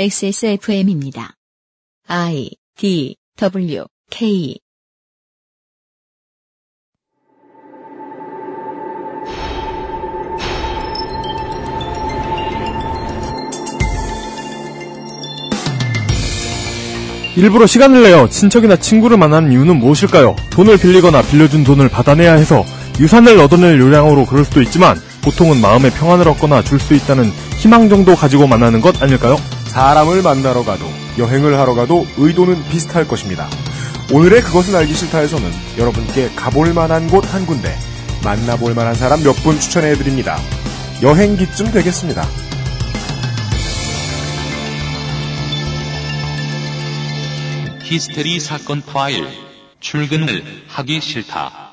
XSFM입니다. I D W K 일부러 시간을 내어 친척이나 친구를 만나는 이유는 무엇일까요? 돈을 빌리거나 빌려준 돈을 받아내야 해서 유산을 얻어낼 요량으로 그럴 수도 있지만 보통은 마음의 평안을 얻거나 줄 수 있다는 희망 정도 가지고 만나는 것 아닐까요? 사람을 만나러 가도 여행을 하러 가도 의도는 비슷할 것입니다. 오늘의 그것은 알기 싫다에서는 여러분께 가볼 만한 곳 한 군데, 만나볼 만한 사람 몇 분 추천해 드립니다. 여행기쯤 되겠습니다. 히스테리 사건 파일. 출근을 하기 싫다.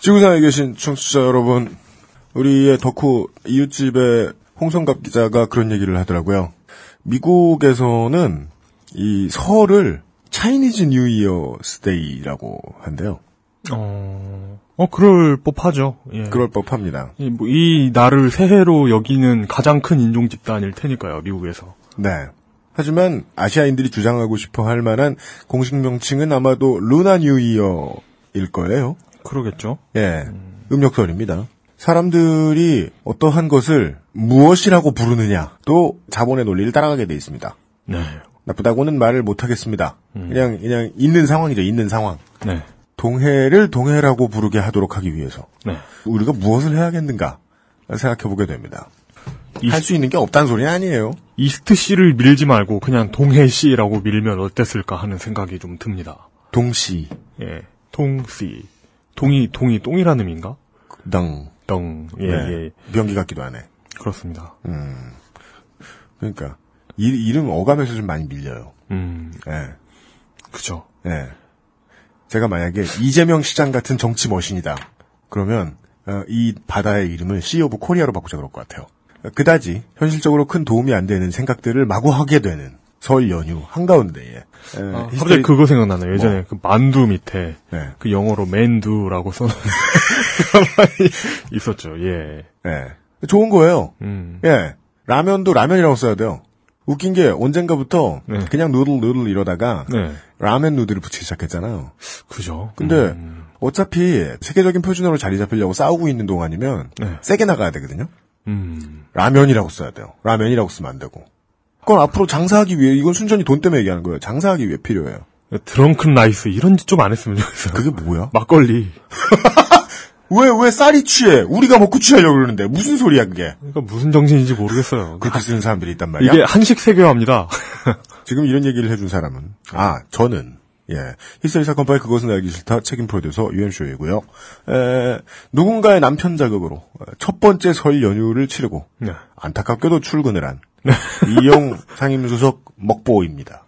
지구상에 계신 청취자 여러분, 우리의 덕후 이웃집의 홍성갑 기자가 그런 얘기를 하더라고요. 미국에서는 이 설을 Chinese New Year's Day라고 한대요. 어, 어 그럴 법하죠. 예. 그럴 법합니다. 이, 뭐, 이 날을 새해로 여기는 가장 큰 인종 집단일 테니까요, 미국에서. 네. 하지만 아시아인들이 주장하고 싶어 할 만한 공식 명칭은 아마도 Lunar New Year일 거예요. 그러겠죠. 예. 음력설입니다. 사람들이 어떠한 것을 무엇이라고 부르느냐도 자본의 논리를 따라가게 돼 있습니다. 네. 나쁘다고는 말을 못 하겠습니다. 그냥 그냥 있는 상황이죠. 있는 상황. 네. 동해를 동해라고 부르게 하도록 하기 위해서 네. 우리가 무엇을 해야겠는가 생각해 보게 됩니다. 이- 할수 있는 게 없다는 소리는 아니에요. East Sea를 밀지 말고 그냥 동해 Sea라고 밀면 어땠을까 하는 생각이 좀 듭니다. 동 Sea, 예. 동 Sea. 동이, 동이 똥이라는 의미인가? 당, dung. 예, 네. 예. 명기 같기도 하네. 그렇습니다. 그러니까 이, 이름 어감에서 좀 많이 밀려요. 음, 예, 그죠. 예. 제가 만약에 이재명 시장 같은 정치 machine이다. 그러면 어, 이 바다의 이름을 Sea of Korea로 바꾸자 그럴 것 같아요. 그다지 현실적으로 큰 도움이 안 되는 생각들을 마구 하게 되는 설 연휴 한가운데에 에, 아, 히스테리- 갑자기 그거 생각나네요. 예전에 그 만두 밑에 네. 그 영어로 맨두라고 써놓은 있었죠. 예. 예. 좋은 거예요. 음. 예. 라면도 라면이라고 써야 돼요. 웃긴 게 언젠가부터 네. 그냥 누들 누들 이러다가 네. 라면 누들을 붙이기 시작했잖아요. 그죠. 근데 음. 어차피 세계적인 표준어로 자리 잡히려고 싸우고 있는 동안이면 네. 세게 나가야 되거든요. 음. 라면이라고 써야 돼요. 라면이라고 쓰면 안 되고. 그건 앞으로 장사하기 위해 이건 순전히 돈 때문에 얘기하는 거예요. 장사하기 위해 필요해요. Drunken Rice 이런 짓 좀 안 했으면 좋겠어요. 그게 뭐야? 막걸리. 왜 왜 쌀이 취해? 우리가 먹고 취하려고 그러는데 무슨 소리야 그게? 그러니까 무슨 정신인지 모르겠어요. 그렇게 쓰는 사람들이 있단 말이야. 이게 한식 세계화입니다. 지금 이런 얘기를 해준 사람은 아 저는 예 히스테리 사건 파일 그것은 알기 싫다 책임 프로듀서 UMC이고요. 에, 누군가의 남편 자격으로 어, 첫 번째 설 연휴를 치르고 네. 안타깝게도 출근을 한 이용 상임수석 먹보입니다.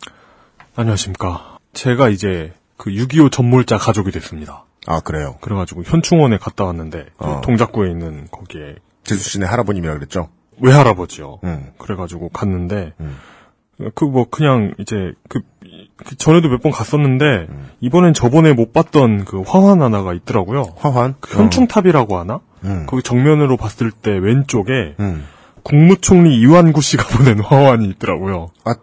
안녕하십니까. 제가 이제 그 6.25 전몰자 가족이 됐습니다. 아 그래요. 그래가지고 현충원에 갔다 왔는데 그 어. 동작구에 있는 거기에 재수 씨네 할아버님이라 그랬죠. 외할아버지요. 음. 그래가지고 갔는데 음. 그뭐 그냥 이제 그, 그 전에도 몇 번 갔었는데 음. 이번엔 저번에 못 봤던 그 화환 하나가 있더라고요. 화환 그 현충탑이라고 하나? 음. 거기 정면으로 봤을 때 왼쪽에 음. 국무총리 이완구 씨가 보낸 화환이 있더라고요. 아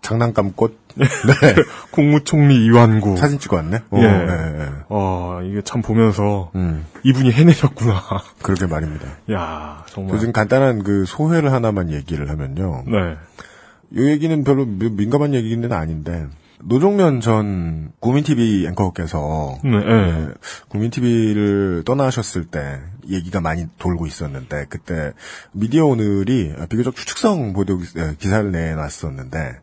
장난감 꽃 네 국무총리 이완구. 사진 찍어 왔네. 어, 예. 예, 예. 아 이게 참 보면서 음 이분이 해내셨구나. 그러게 말입니다. 야 정말. 저 지금 간단한 그 소회를 하나만 얘기를 하면요. 네. 이 얘기는 별로 미- 민감한 얘기는 아닌데 노종면 전 국민TV 앵커께서 네. 네. 국민TV를 떠나셨을 때 얘기가 많이 돌고 있었는데 그때 미디어 오늘이 비교적 추측성 보도 기- 에, 기사를 내놨었는데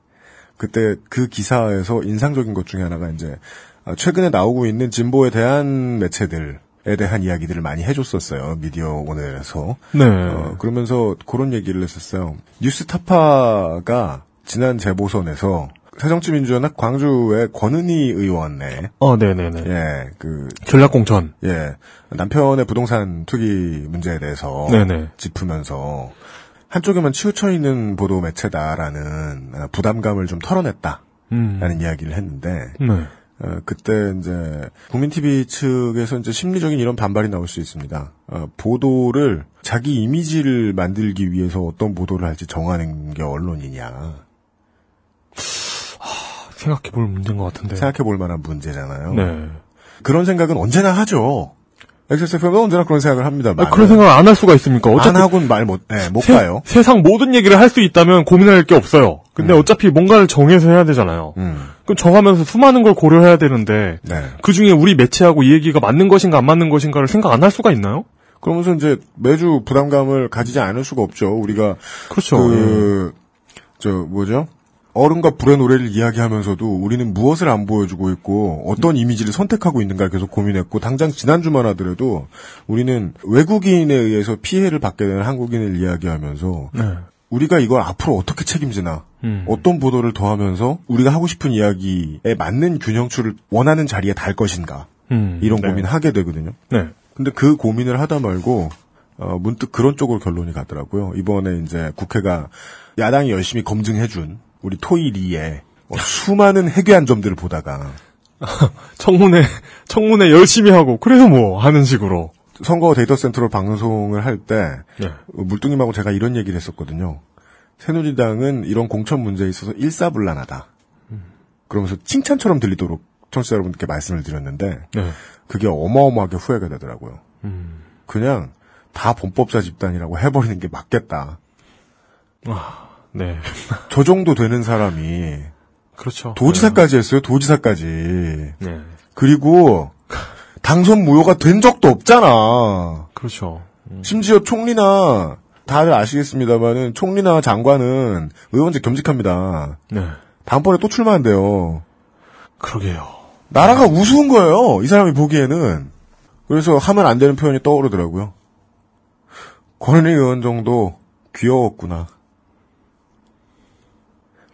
그때 그 기사에서 인상적인 것 중에 하나가 이제 아, 최근에 나오고 있는 진보에 대한 매체들 에 대한 이야기들을 많이 해줬었어요 미디어 오늘에서 네. 어, 그러면서 그런 얘기를 했었어요. 뉴스타파가 지난 재보선에서 새정치민주연합 광주의 권은희 의원의 어, 네네네. 예, 그, 전략공천. 예, 남편의 부동산 투기 문제에 대해서 네네. 짚으면서 한쪽에만 치우쳐 있는 보도 매체다라는 어, 부담감을 좀 털어냈다라는 음. 이야기를 했는데 네. 어, 그때 이제 국민 TV 측에서 이제 심리적인 이런 반발이 나올 수 있습니다. 어, 보도를 자기 이미지를 만들기 위해서 어떤 보도를 할지 정하는 게 언론이냐. 생각해 볼 문제인 것 같은데. 생각해 볼 만한 문제잖아요. 네. 그런 생각은 언제나 하죠. XSFM은 언제나 그런 생각을 합니다. 아, 그런 생각을 안 할 수가 있습니까? 안 어차피 하고는 말 못, 네, 못 세, 가요. 세상 모든 얘기를 할 수 있다면 고민할 게 없어요. 근데 어차피 뭔가를 정해서 해야 되잖아요. 음, 그럼 정하면서 수많은 걸 고려해야 되는데 네. 그 중에 우리 매체하고 이 얘기가 맞는 것인가 안 맞는 것인가를 생각 안 할 수가 있나요? 그러면서 이제 매주 부담감을 가지지 않을 수가 없죠. 우리가 그렇죠. 그, 저, 뭐죠? 어른과 불의 노래를 이야기하면서도 우리는 무엇을 안 보여주고 있고 어떤 이미지를 선택하고 있는가를 계속 고민했고 당장 지난주만 하더라도 우리는 외국인에 의해서 피해를 받게 되는 한국인을 이야기하면서 네. 우리가 이걸 앞으로 어떻게 책임지나 음. 어떤 보도를 더하면서 우리가 하고 싶은 이야기에 맞는 균형추를 원하는 자리에 달 것인가 음, 이런 네. 고민을 하게 되거든요. 네. 근데 그 고민을 하다 말고 어, 문득 그런 쪽으로 결론이 가더라고요. 이번에 이제 국회가 야당이 열심히 검증해준 우리 토이리의 어, 수많은 해괴한 점들을 보다가 청문회 청문회 열심히 하고 그래서 뭐 하는 식으로. 선거 데이터 센터로 방송을 할때 네. 물뚱님하고 제가 이런 얘기를 했었거든요. 새누리당은 이런 공천 문제에 있어서 일사불란하다. 그러면서 칭찬처럼 들리도록 청취자 여러분들께 말씀을 드렸는데 네. 그게 어마어마하게 후회가 되더라고요. 음. 그냥 다 범법자 집단이라고 해버리는 게 맞겠다. 네. 저 정도 되는 사람이 그렇죠. 도지사까지 했어요. 도지사까지. 네. 그리고 당선 무효가 된 적도 없잖아. 그렇죠. 심지어 총리나 다들 아시겠습니다만은 총리나 장관은 의원직 겸직합니다. 네. 다음번에 또 출마한대요. 그러게요. 나라가 우스운 거예요. 이 사람이 보기에는. 그래서 하면 안 되는 표현이 떠오르더라고요. 권은희 의원 정도 귀여웠구나.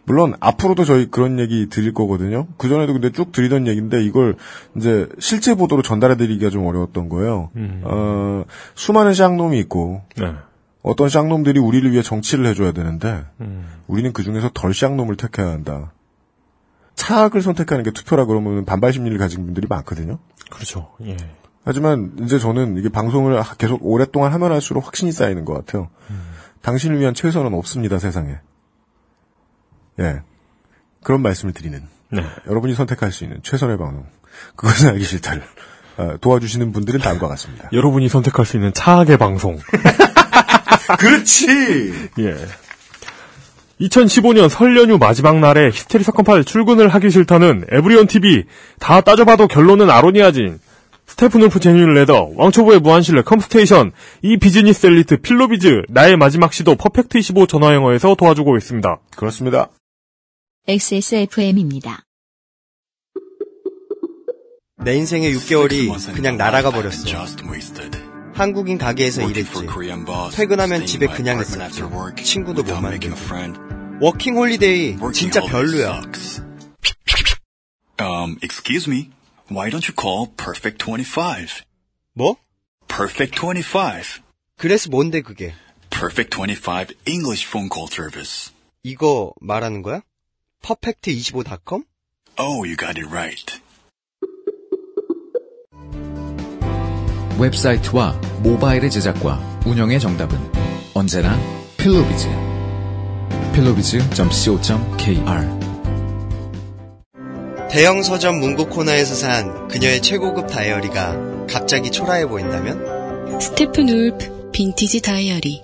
물론 앞으로도 저희 그런 얘기 드릴 거거든요. 그 전에도 근데 쭉 드리던 얘기인데 이걸 이제 실제 보도로 전달해 드리기가 좀 어려웠던 거예요. 음. 어, 수많은 쌍놈이 있고 네. 어떤 쌍놈들이 우리를 위해 정치를 해줘야 되는데 음. 우리는 그 중에서 덜 쌍놈을 택해야 한다. 차악을 선택하는 게 투표라 그러면 반발 심리를 가진 분들이 많거든요. 그렇죠. 예. 하지만 이제 저는 이게 방송을 계속 오랫동안 하면 할수록 확신이 쌓이는 것 같아요. 당신을 위한 최선은 없습니다, 세상에. 예. 그런 말씀을 드리는. 네. 여러분이 선택할 수 있는 최선의 방송. 그것은 알기 싫다를 어, 도와주시는 분들은 다음과 같습니다. 여러분이 선택할 수 있는 차악의 방송. 그렇지! 예. 2015년 설 연휴 마지막 날에 히스테리 사건 파일 출근을 하기 싫다는 에브리온 TV 다 따져봐도 결론은 아로니아진 스테픈 울프 제뉴얼 레더 왕초보의 무한실내 컴스테이션 이 비즈니스 엘리트 필로비즈 나의 마지막 시도 퍼펙트 25 전화영어에서 도와주고 있습니다. 그렇습니다. XSFM입니다. 내 인생의 6개월이 그냥 날아가 버렸어. 한국인 가게에서 일했지. 퇴근하면 집에 그냥 있었지. 친구도 못 만들고. 워킹 홀리데이 진짜 별로야. Um, excuse me. Why don't you call Perfect 25? 뭐? Perfect 25. 그래서 뭔데 그게? Perfect 25 English phone call service. 이거 말하는 거야? 퍼펙트25.com? Oh, you got it right. 웹사이트와 모바일의 제작과 운영의 정답은 언제나 필로비즈. 필로비즈.co.kr 대형 서점 문구 코너에서 산 그녀의 최고급 다이어리가 갑자기 초라해 보인다면? Steppenwolf 빈티지 다이어리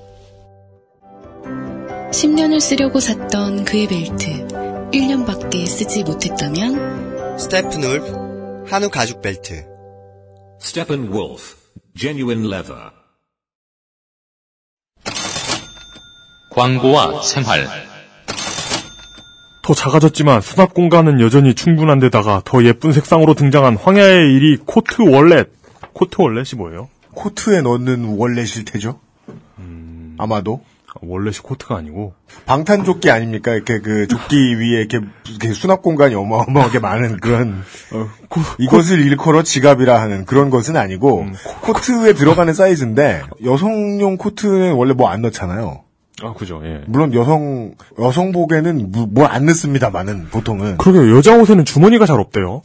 10년을 쓰려고 샀던 그의 벨트 1년밖에 쓰지 못했다면 Steppenwolf 한우 가죽 벨트 Steppenwolf, genuine leather. 광고와 생활. 더 작아졌지만 수납 공간은 여전히 충분한 데다가 더 예쁜 색상으로 등장한 황야의 1위 코트 wallet. 코트 wallet이 뭐예요? 코트에 넣는 wallet일 테죠? 아마도. 아, 월렛이 코트가 아니고 방탄조끼 아닙니까? 이렇게 그 조끼 위에 이렇게, 이렇게 수납 공간이 어마어마하게 많은 그런 어, 코, 이것을 일컬어 지갑이라 하는 그런 것은 아니고 음, 코 트에 들어가는 사이즈인데 여성용 코트는 원래 뭐 안 넣잖아요. 아 그죠. 예. 물론 여성 여성복에는 뭘안 넣습니다만은 보통은 그러게요. 여자 옷에는 주머니가 잘 없대요.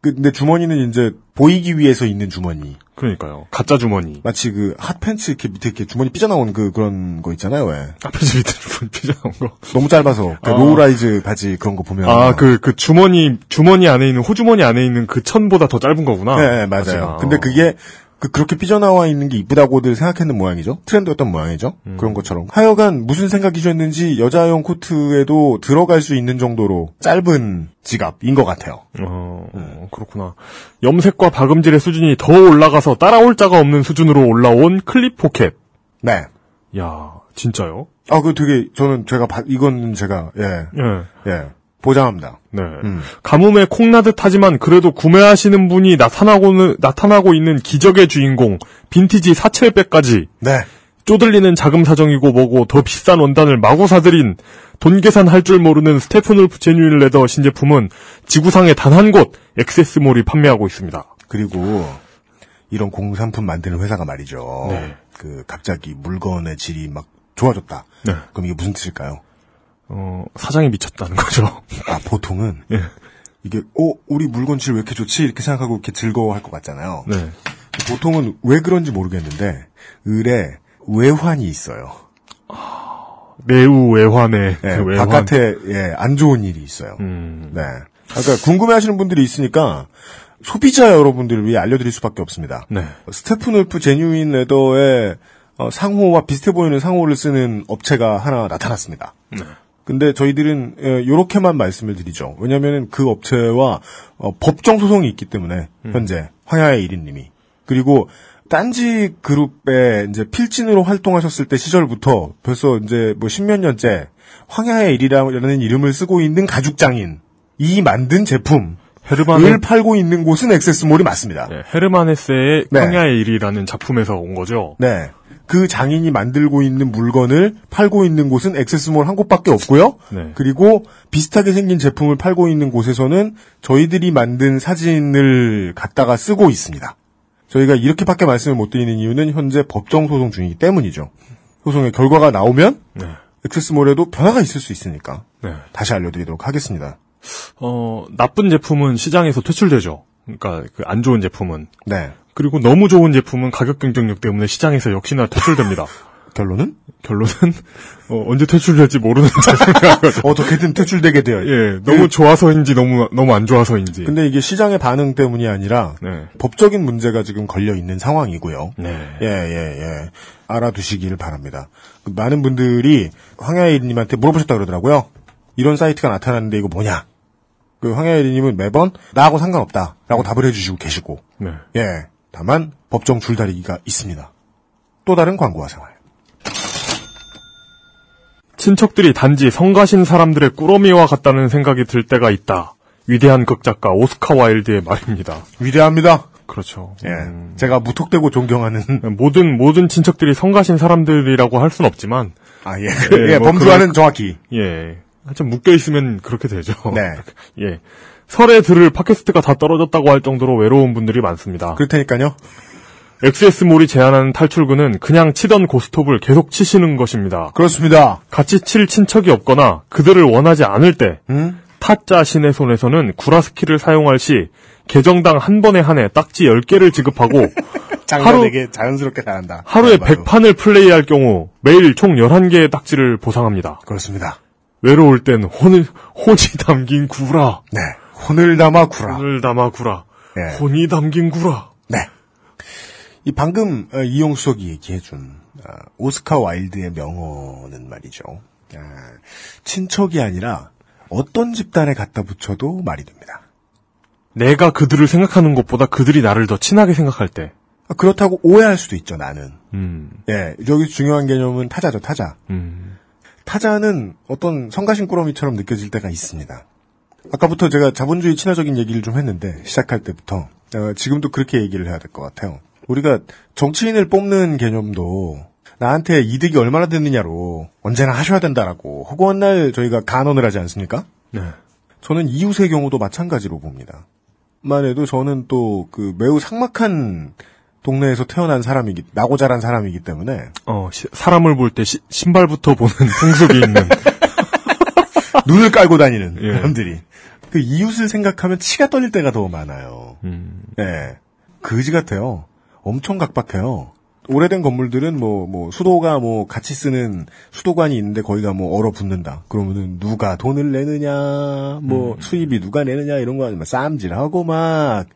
그, 근데 주머니는 이제 보이기 위해서 있는 주머니. 그러니까요. 가짜 주머니. 마치 그 핫팬츠 이렇게 밑에 이렇게 주머니 삐져나온 그 그런 거 있잖아요. 왜? 집 밑에 주머니 삐져나온 거. 너무 짧아서 그 아. low-rise 바지 그런 거 보면 아, 그, 그 주머니, 주머니 안에 있는, 호주머니 안에 있는 그 천보다 더 짧은 거구나. 네, 네, 맞아요. 바지가. 근데 그게 그 그렇게 삐져나와 있는 게 이쁘다고들 생각했는 모양이죠. 트렌드였던 모양이죠. 그런 것처럼. 하여간 무슨 생각이셨는지 여자용 코트에도 들어갈 수 있는 정도로 짧은 지갑인 것 같아요. 어, 어, 그렇구나. 염색과 박음질의 수준이 더 올라가서 따라올 자가 없는 수준으로 올라온 클립 포켓. 네. 야, 진짜요? 아, 그 되게 저는 제가 바- 이건 제가 예, 예. 예, 보장합니다. 네. 음. 가뭄에 콩나듯 하지만 그래도 구매하시는 분이 나타나고는, 나타나고 있는 기적의 주인공, 빈티지 satchel bag까지. 네. 쪼들리는 자금 사정이고 뭐고 더 비싼 원단을 마구 사들인 돈 계산할 줄 모르는 스테픈 울프 genuine leather 신제품은 지구상에 단한 곳 엑세스몰이 판매하고 있습니다. 그리고 이런 공산품 만드는 회사가 말이죠. 네. 그 갑자기 물건의 질이 막 좋아졌다. 네. 그럼 이게 무슨 뜻일까요? 어, 사장이 미쳤다는 거죠. 아, 보통은 예. 이게 어 우리 물건 질 왜 이렇게 좋지 이렇게 생각하고 이렇게 즐거워할 것 같잖아요. 네. 보통은 왜 그런지 모르겠는데 을에 외환이 있어요. 매우 외환의 예, 그 외환. 바깥에 예, 안 좋은 일이 있어요. 음. 네. 그러니까 궁금해하시는 분들이 있으니까 소비자 여러분들을 위해 알려드릴 수밖에 없습니다. 네. 스테픈 울프 제뉴인 레더의 어, 상호와 비슷해 보이는 상호를 쓰는 업체가 하나 나타났습니다. 네. 근데 저희들은 이렇게만 말씀을 드리죠. 왜냐하면 그 업체와 어, 법정 소송이 있기 때문에 음. 현재 황야의 1인님이 그리고 딴지 그룹에 이제 필진으로 활동하셨을 때 시절부터 벌써 이제 뭐 십몇 년째 황야의 일이라는 이름을 쓰고 있는 가죽장인 이 만든 제품을 헤르만 팔고 있는 곳은 액세스몰이 맞습니다. 네, 헤르만 헤세의 네. 황야의 일이라는 작품에서 온 거죠. 네. 그 장인이 만들고 있는 물건을 팔고 있는 곳은 액세스몰 한 곳밖에 없고요. 네. 그리고 비슷하게 생긴 제품을 팔고 있는 곳에서는 저희들이 만든 사진을 갖다가 쓰고 있습니다. 저희가 이렇게밖에 말씀을 못 드리는 이유는 현재 법정 소송 중이기 때문이죠. 소송의 결과가 나오면 네. 액세스몰에도 변화가 있을 수 있으니까 네. 다시 알려드리도록 하겠습니다. 어, 나쁜 제품은 시장에서 퇴출되죠. 그러니까 그 안 좋은 제품은. 네. 그리고 너무 좋은 제품은 가격 경쟁력 때문에 시장에서 역시나 퇴출됩니다. 결론은 결론은 어, 언제 퇴출될지 모르는 거죠. 어떻게든 퇴출되게 되어요. 예, 너무 그- 좋아서인지 너무 너무 안 좋아서인지. 근데 이게 시장의 반응 때문이 아니라 네. 법적인 문제가 지금 걸려 있는 상황이고요. 네. 예, 예, 예. 알아두시길 바랍니다. 그 많은 분들이 황야일님한테 물어보셨다 그러더라고요. 이런 사이트가 나타났는데 이거 뭐냐? 그 황야일님은 매번 나하고 상관없다라고 답을 해주시고 계시고, 네. 예. 다만 법정 줄다리기가 있습니다. 또 다른 광고와 생활. 친척들이 단지 성가신 사람들의 꾸러미와 같다는 생각이 들 때가 있다. 위대한 극작가 오스카 와일드의 말입니다. 위대합니다. 그렇죠. 예. 음, 제가 무턱대고 존경하는 모든 모든 친척들이 성가신 사람들이라고 할 순 없지만 아 예, 예, 예 뭐 범주와는 정확히 예. 한참 묶여 있으면 그렇게 되죠. 네. 예. 설에 들을 팟캐스트가 다 떨어졌다고 할 정도로 외로운 분들이 많습니다. 그렇다니까요. XS몰이 제안하는 탈출구는 그냥 치던 고스톱을 계속 치시는 것입니다. 그렇습니다. 같이 칠 친척이 없거나 그들을 원하지 않을 때 음? 타짜 신의 손에서는 구라스키를 사용할 시 계정당 한 번에 한해 딱지 10개를 지급하고 하루- 되게 자연스럽게 잘한다. 하루에 네, 맞아요. 100판을 플레이할 경우 매일 총 11개의 딱지를 보상합니다. 그렇습니다. 외로울 땐 혼을, 혼이 담긴 구라. 네. 혼을 담아 구라. 혼을 담아 구라. 네. 혼이 담긴 구라. 네. 이 방금 어, 이용수석이 얘기해준 아, 오스카 와일드의 명언은 말이죠. 아, 친척이 아니라 어떤 집단에 갖다 붙여도 말이 됩니다. 내가 그들을 생각하는 것보다 그들이 나를 더 친하게 생각할 때. 아, 그렇다고 오해할 수도 있죠. 나는. 음, 예, 여기 중요한 개념은 타자죠. 타자. 음. 타자는 어떤 성가신 꾸러미처럼 느껴질 때가 있습니다. 아까부터 제가 자본주의 친화적인 얘기를 좀 했는데 시작할 때부터 어, 지금도 그렇게 얘기를 해야 될 것 같아요. 우리가 정치인을 뽑는 개념도 나한테 이득이 얼마나 됐느냐로 언제나 하셔야 된다라고 허구한 날 저희가 간언을 하지 않습니까? 네. 저는 이웃의 경우도 마찬가지로 봅니다. 만 해도 저는 또 그 매우 삭막한 동네에서 태어난 사람이기 나고 자란 사람이기 때문에 어, 시- 사람을 볼 때 신발부터 보는 풍습이 있는. 눈을 깔고 다니는 예. 사람들이 그 이웃을 생각하면 치가 떨릴 때가 더 많아요. 음. 예. 그지 같아요. 엄청 각박해요. 오래된 건물들은 뭐, 뭐, 수도가 뭐, 같이 쓰는 수도관이 있는데 거기가 뭐, 얼어붙는다. 그러면은 누가 돈을 내느냐, 뭐, 수입이 누가 내느냐, 이런 거 아니면 쌈질하고 막,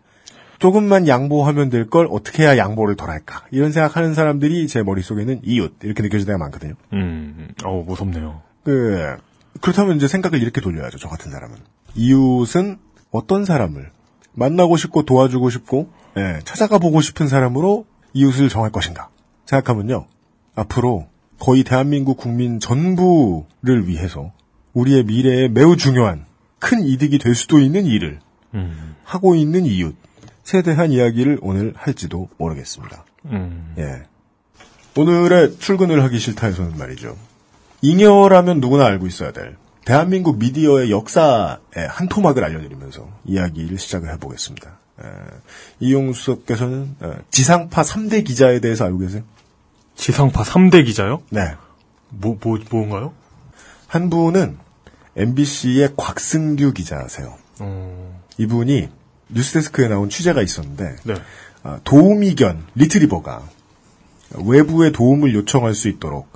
조금만 양보하면 될 걸 어떻게 해야 양보를 덜 할까. 이런 생각하는 사람들이 제 머릿속에는 이웃. 이렇게 느껴질 때가 많거든요. 음. 어 무섭네요. 그, 그렇다면 이제 생각을 이렇게 돌려야죠, 저 같은 사람은. 이웃은 어떤 사람을 만나고 싶고 도와주고 싶고, 예, 찾아가 보고 싶은 사람으로 이웃을 정할 것인가. 생각하면요, 앞으로 거의 대한민국 국민 전부를 위해서 우리의 미래에 매우 중요한 큰 이득이 될 수도 있는 일을 음. 하고 있는 이웃. 에 대한 이야기를 오늘 할지도 모르겠습니다. 음. 예. 오늘의 출근을 하기 싫다에서는 말이죠. 잉여라면 누구나 알고 있어야 될 대한민국 미디어의 역사의 한 토막을 알려드리면서 이야기를 시작을 해보겠습니다. 에, 이용수석께서는 에, 지상파 3대 기자에 대해서 알고 계세요? 지상파 3대 기자요? 네. 뭐, 뭐, 뭔가요? 한 분은 MBC의 곽승규 기자세요. 어, 이분이 뉴스데스크에 나온 취재가 있었는데 네. 아, 도우미견 리트리버가 외부의 도움을 요청할 수 있도록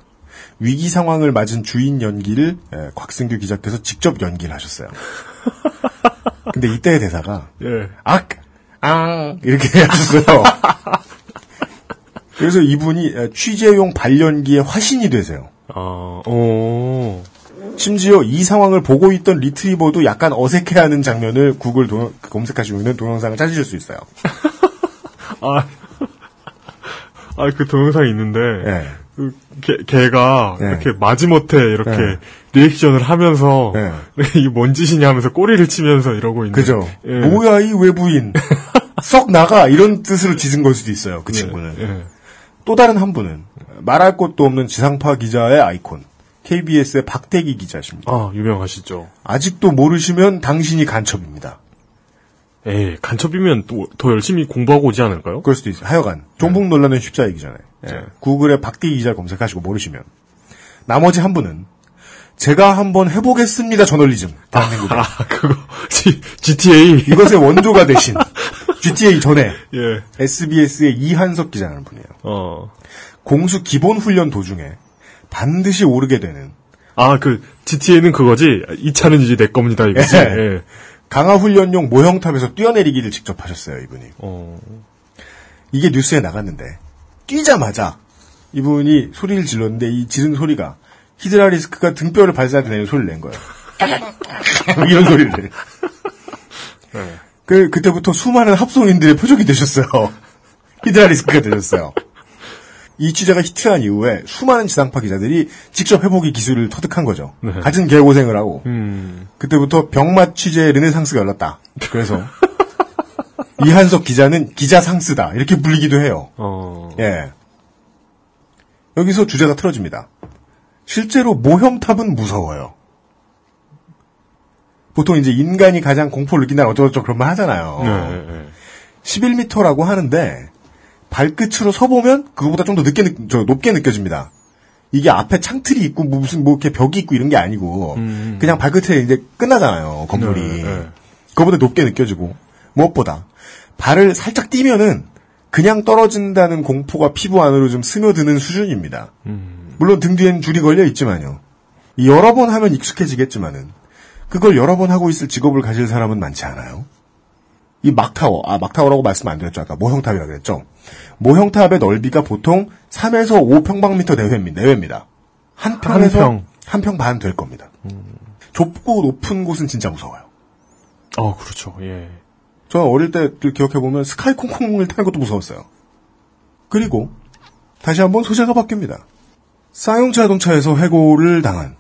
위기 상황을 맞은 주인 연기를 에, 곽승규 기자께서 직접 연기를 하셨어요. 근데 이때의 대사가 예. 악, 앙 이렇게 하셨어요. 그래서 이분이 에, 취재용 발연기의 화신이 되세요. 아, 오. 심지어 이 상황을 보고 있던 리트리버도 약간 어색해하는 장면을 구글 동- 검색하시면 동영상을 찾으실 수 있어요. 아, 아, 그 동영상이 있는데, 예. 그 개, 개가 예. 이렇게 마지못해 이렇게 예. 리액션을 하면서, 예. 이게 뭔 짓이냐 하면서 꼬리를 치면서 이러고 있는. 그죠? 예. 뭐야 이 외부인 썩 나가 이런 뜻으로 짖은 걸 수도 있어요. 그 친구는. 예. 또 다른 한 분은 말할 것도 없는 지상파 기자의 아이콘 KBS의 박대기 기자십니다. 아, 유명하시죠. 아직도 모르시면 당신이 간첩입니다. 에이, 간첩이면 또 더 열심히 공부하고 오지 않을까요? 그럴 수도 있어요. 하여간 종북 논란은 쉽자이기잖아요. 예. 구글에 박대기 기자 검색하시고 모르시면 나머지 한 분은 제가 한번 해보겠습니다 저널리즘 대한민국에 아, 그거, G, GTA. 이것의 원조가 되신 GTA 전에 예. SBS의 이한석 기자라는 분이에요. 어. 공수 기본 훈련 도중에 반드시 오르게 되는 아, 그, GTA는 그거지? 이 차는 이제 내 겁니다, 이거지? 예. 예. 강화 훈련용 모형탑에서 뛰어내리기를 직접 하셨어요, 이분이. 어. 이게 뉴스에 나갔는데 뛰자마자 이분이 소리를 질렀는데 이 지른 소리가 히드라 리스크가 등뼈를 내는 소리를 낸 거예요. 이런 소리를. 그 그때부터 수많은 합성인들의 표적이 되셨어요. 히드라 리스크가 되셨어요. 이 취재가 히트한 이후에 수많은 지상파 기자들이 직접 회복의 기술을 터득한 거죠. 네. 같은 개고생을 하고 음. 그때부터 병맛 취재의 르네상스가 열렸다. 그래서 이한석 기자는 기자 상스다 이렇게 불리기도 해요. 어. 예. 여기서 주제가 틀어집니다. 실제로 모형탑은 무서워요. 보통 이제 인간이 가장 공포를 느낀다는 어쩌고저쩌고 그런 말 하잖아요. 네, 네. 11m라고 하는데 발끝으로 서보면 그거보다 좀 더 늦게 느- 저 높게 느껴집니다. 이게 앞에 창틀이 있고 뭐 무슨 뭐 이렇게 벽이 있고 이런 게 아니고 음. 그냥 발끝에 이제 끝나잖아요 건물이. 네, 네. 그거보다 높게 느껴지고 무엇보다 발을 살짝 띄면은 그냥 떨어진다는 공포가 피부 안으로 좀 스며드는 수준입니다. 음. 물론 등 뒤엔 줄이 걸려 있지만요. 이 여러 번 하면 익숙해지겠지만은 그걸 여러 번 하고 있을 직업을 가질 사람은 많지 않아요. 이 막타워, 아 막타워라고 말씀 안 드렸죠. 아까 모형탑이라고 그랬죠. 모형탑의 넓이가 보통 3에서 5평방미터 내외입니다. 한 평에서 평. 한평 반 될 겁니다. 좁고 높은 곳은 진짜 무서워요. 어, 그렇죠. 예. 저는 어릴 때 기억해보면 스카이 콩콩을 타는 것도 무서웠어요. 그리고 다시 한번 소재가 바뀝니다. 쌍용차 자동차에서 해고를 당한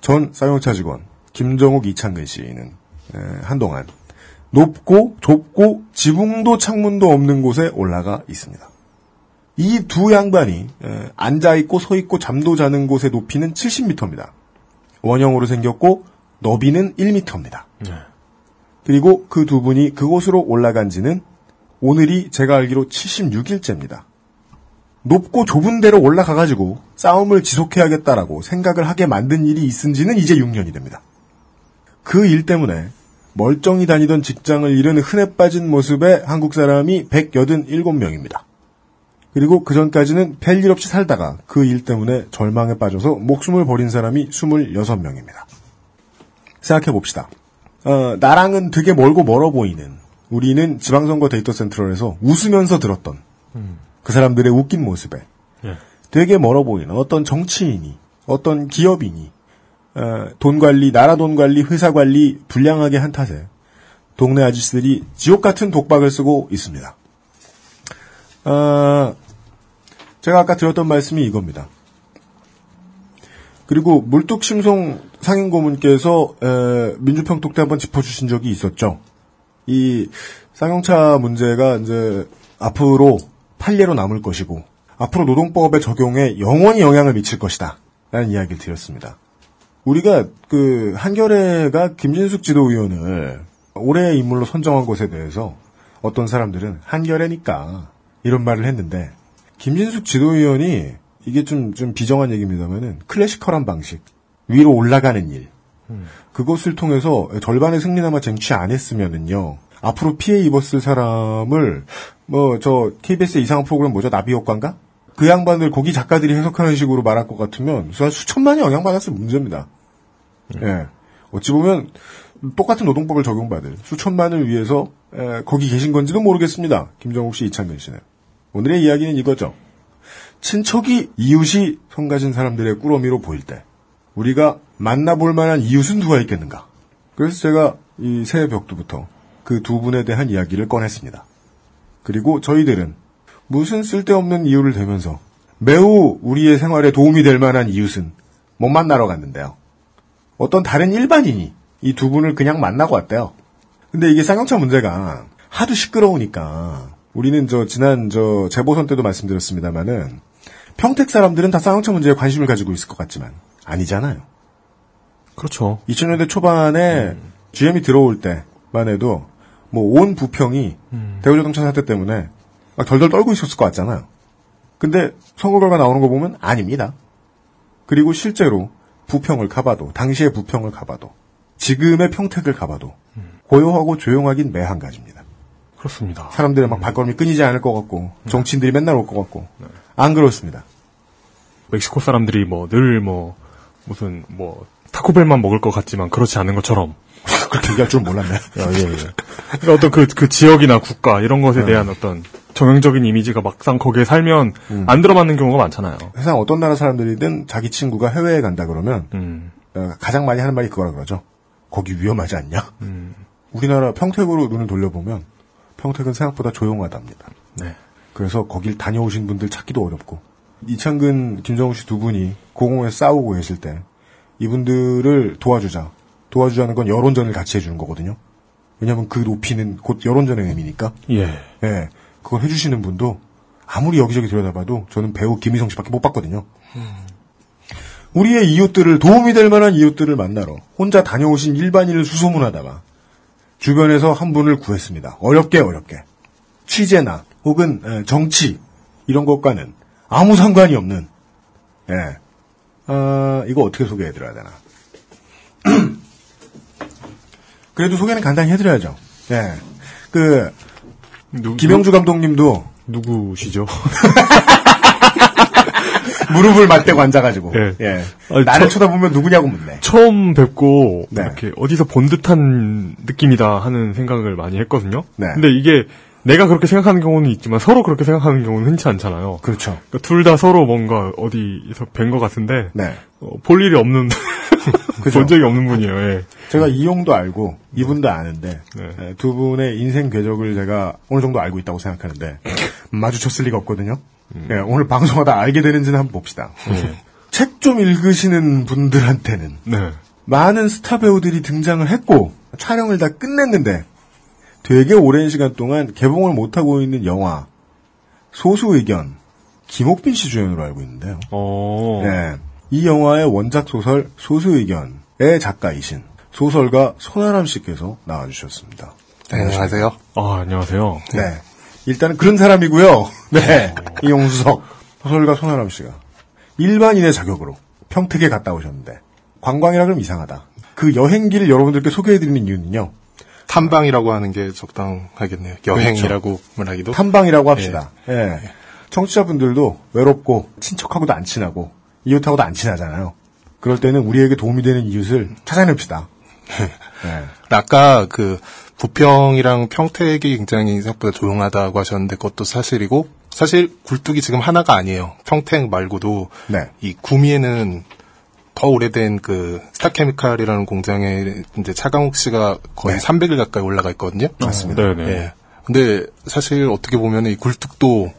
전 쌍용차 직원 김정욱 이창근 씨는 에, 한동안 높고 좁고 지붕도 창문도 없는 곳에 올라가 있습니다. 이 두 양반이 에, 앉아있고 서있고 잠도 자는 곳의 높이는 70m입니다. 원형으로 생겼고 너비는 1m입니다. 네. 그리고 그 두 분이 그곳으로 올라간 지는 오늘이 제가 알기로 76일째입니다. 높고 좁은 데로 올라가가지고 싸움을 지속해야겠다라고 생각을 하게 만든 일이 있은 지는 이제 6년이 됩니다. 그 일 때문에 멀쩡히 다니던 직장을 잃은 흔해 빠진 모습의 한국 사람이 187명입니다. 그리고 그 전까지는 별일 없이 살다가 그 일 때문에 절망에 빠져서 목숨을 버린 사람이 26명입니다. 생각해 봅시다. 어, 나랑은 되게 멀고 멀어 보이는 우리는 지방선거 데이터 센트럴에서 웃으면서 들었던 그 사람들의 웃긴 모습에 예. 되게 멀어 보이는 어떤 정치인이 어떤 기업인이 어, 돈 관리, 나라 돈 관리, 회사 관리 불량하게 한 탓에 동네 아저씨들이 지옥 같은 독박을 쓰고 있습니다. 어, 제가 아까 드렸던 말씀이 이겁니다. 그리고 물뚝심송 상인고문께서 에, 민주평톡 때 한번 짚어주신 적이 있었죠. 이 쌍용차 문제가 이제 앞으로 판례로 남을 것이고 앞으로 노동법의 적용에 영원히 영향을 미칠 것이다. 라는 이야기를 드렸습니다. 우리가 그 한겨레가 김진숙 지도위원을 올해의 인물로 선정한 것에 대해서 어떤 사람들은 한겨레니까 이런 말을 했는데 김진숙 지도위원이 이게 좀, 좀 비정한 얘기입니다만은 클래시컬한 방식, 위로 올라가는 일, 그것을 통해서 절반의 승리나마 쟁취 안 했으면은요, 앞으로 피해 입었을 사람을, 뭐, 저, KBS의 이상한 프로그램 뭐죠? 나비 효과인가? 그 양반을 거기 작가들이 해석하는 식으로 말할 것 같으면, 수- 수천만이 영향받았을 문제입니다. 예. 어찌 보면, 똑같은 노동법을 적용받을 수천만을 위해서, 에, 거기 계신 건지도 모르겠습니다. 김정욱 씨, 이창근 씨는. 오늘의 이야기는 이거죠. 친척이 이웃이 성 가진 사람들의 꾸러미로 보일 때 우리가 만나볼 만한 이웃은 누가 있겠는가? 그래서 제가 이 새해 벽두부터 그 두 분에 대한 이야기를 꺼냈습니다. 그리고 저희들은 무슨 쓸데없는 이유를 대면서 매우 우리의 생활에 도움이 될 만한 이웃은 못 만나러 갔는데요. 어떤 다른 일반인이 이 두 분을 그냥 만나고 왔대요. 근데 이게 쌍용차 문제가 하도 시끄러우니까 우리는 저 지난 저 재보선 때도 말씀드렸습니다만은 평택 사람들은 다 쌍용차 문제에 관심을 가지고 있을 것 같지만 아니잖아요. 그렇죠. 2000년대 초반에 GM이 들어올 때만 해도 뭐 온 부평이 대우자동차 사태 때문에 막 덜덜 떨고 있었을 것 같잖아요. 근데 선거 결과 나오는 거 보면 아닙니다. 그리고 실제로 부평을 가봐도 당시의 부평을 가봐도 지금의 평택을 가봐도 고요하고 조용하긴 매한 가지입니다. 그렇습니다. 사람들의 막 발걸음이 끊이지 않을 것 같고 정치인들이 맨날 올 것 같고 안 그렇습니다. 멕시코 사람들이 뭐 늘뭐 무슨 뭐 타코벨만 먹을 것 같지만 그렇지 않은 것처럼 그렇게 얘기할 줄 몰랐네. 예, 예. 그러니까 어떤 그, 그 지역이나 국가 이런 것에 대한 어떤 정형적인 이미지가 막상 거기에 살면 안 들어맞는 경우가 많잖아요. 세상 어떤 나라 사람들이든 자기 친구가 해외에 간다 그러면 음, 어, 가장 많이 하는 말이 그거라 그러죠. 거기 위험하지 않냐? 음, 우리나라 평택으로 눈을 돌려보면 평택은 생각보다 조용하답니다. 네. 그래서 거길 다녀오신 분들 찾기도 어렵고 이창근, 김정우 씨 두 분이 공공에서 싸우고 계실 때 이분들을 도와주자. 도와주자는 건 여론전을 같이 해주는 거거든요. 왜냐하면 그 높이는 곧 여론전의 의미니까. 예. 예, 그걸 해주시는 분도 아무리 여기저기 들여다봐도 저는 배우 김희성 씨밖에 못 봤거든요. 우리의 이웃들을 도움이 될 만한 이웃들을 만나러 혼자 다녀오신 일반인을 수소문하다가 주변에서 한 분을 구했습니다. 어렵게 어렵게 취재나 혹은 에, 정치 이런 것과는 아무 상관이 없는 예. 아, 이거 어떻게 소개해드려야 되나? 그래도 소개는 간단히 해드려야죠. 예. 그 누, 김영주 감독님도 누, 누구시죠? 무릎을 맞대고 앉아가지고 예. 예. 아니, 나를 저- 쳐다보면 누구냐고 묻네. 처음 뵙고 네. 이렇게 어디서 본 듯한 느낌이다 하는 생각을 많이 했거든요. 네. 근데 이게 내가 그렇게 생각하는 경우는 있지만 서로 그렇게 생각하는 경우는 흔치 않잖아요. 그렇죠. 둘다 서로 뭔가 어디서 뵌 것 같은데 네. 어, 볼 일이 없는. 본 적이 없는 분이에요. 예. 제가 이용도 알고 이분도 아는데 네. 예, 두 분의 인생 궤적을 제가 어느 정도 알고 있다고 생각하는데 마주쳤을 리가 없거든요. 음. 예, 오늘 방송하다 알게 되는지는 한번 봅시다. 책좀 읽으시는 분들한테는 네. 많은 스타 배우들이 등장을 했고 촬영을 다 끝냈는데 되게 오랜 시간 동안 개봉을 못하고 있는 영화 소수 의견 김옥빈 씨 주연으로 알고 있는데요. 어. 네. 이 영화의 원작 소설 소수 의견의 작가이신 소설가 손아람 씨께서 나와주셨습니다. 안녕하세요. 아, 안녕하세요. 네. 일단은 그런 사람이고요. 네. 이용수석 소설가 손아람 씨가 일반인의 자격으로 평택에 갔다 오셨는데 관광이라 그러면 이상하다. 그 여행기를 여러분들께 소개해드리는 이유는요. 탐방이라고 하는 게 적당하겠네요. 여행이라고 말하기도. 탐방이라고 합시다. 예. 청취자분들도 외롭고 친척하고도 안 친하고 이웃하고도 안 친하잖아요. 그럴 때는 우리에게 도움이 되는 이웃을 찾아냅시다. 예. 아까 그 부평이랑 평택이 굉장히 생각보다 조용하다고 하셨는데 그것도 사실이고 사실 굴뚝이 지금 하나가 아니에요. 평택 말고도 네. 이 구미에는 더 오래된 그 스타케미칼이라는 공장에 이제 차강욱 씨가 거의 300일 가까이 올라가 있거든요. 맞습니다. 네 네. 예. 근데 사실 어떻게 보면 이 굴뚝도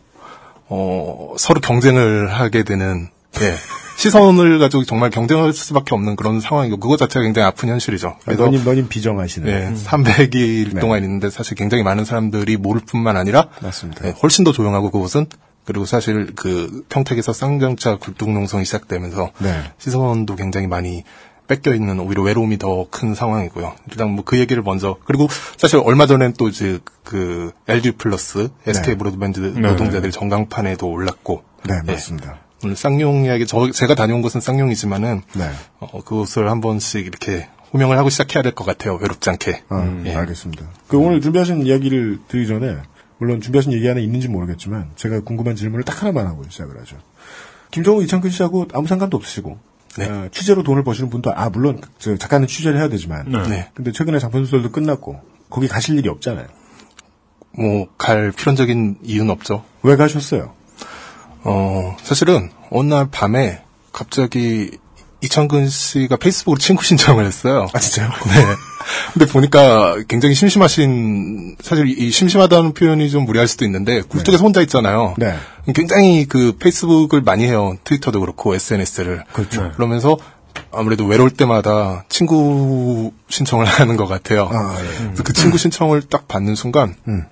어 서로 경쟁을 하게 되는 예. 시선을 가지고 정말 경쟁할 수밖에 없는 그런 상황이고 그거 자체가 굉장히 아픈 현실이죠. 그래서 너님 너님 비정하시네. 예, 300일 네. 동안 있는데 사실 굉장히 많은 사람들이 모를 뿐만 아니라 맞습니다. 예, 훨씬 더 조용하고 그곳은 그리고 사실 그 평택에서 쌍경차 굴뚝농성이 시작되면서 네. 시선도 굉장히 많이 뺏겨 있는 오히려 외로움이 더 큰 상황이고요. 일단 뭐 그 얘기를 먼저 그리고 사실 얼마 전엔 또 이제 그 LG 플러스 SK 네. 브로드밴드 노동자들 전광판에도 올랐고 네, 예. 맞습니다. 오늘 쌍용 이야기 저 제가 다녀온 곳은 쌍용이지만은 네. 어, 그곳을 한 번씩 이렇게 호명을 하고 시작해야 될 것 같아요. 외롭지 않게. 아, 예. 알겠습니다. 그 오늘 준비하신 이야기를 드리기 전에 물론 준비하신 얘기 안에 있는지 모르겠지만 제가 궁금한 질문을 딱 하나만 하고 시작을 하죠. 김정우 이창근 씨하고 아무 상관도 없으시고 네. 어, 취재로 돈을 버시는 분도 아 물론 저 작가는 취재를 해야 되지만 네. 근데 최근에 장편 소설도 끝났고 거기 가실 일이 없잖아요. 뭐 갈 필연적인 이유는 없죠. 왜 가셨어요? 어 사실은 어느 날 밤에 갑자기 이창근 씨가 페이스북으로 친구 신청을 했어요. 아 진짜요? 네. 근데 보니까 굉장히 심심하신 사실 이 심심하다는 표현이 좀 무리할 수도 있는데 굴뚝에서 혼자 있잖아요. 네. 굉장히 그 페이스북을 많이 해요. 트위터도 그렇고 SNS를. 그렇죠. 그러면서 아무래도 외로울 때마다 친구 신청을 하는 것 같아요. 아, 예. 그래서 그 친구 신청을 딱 받는 순간, 음.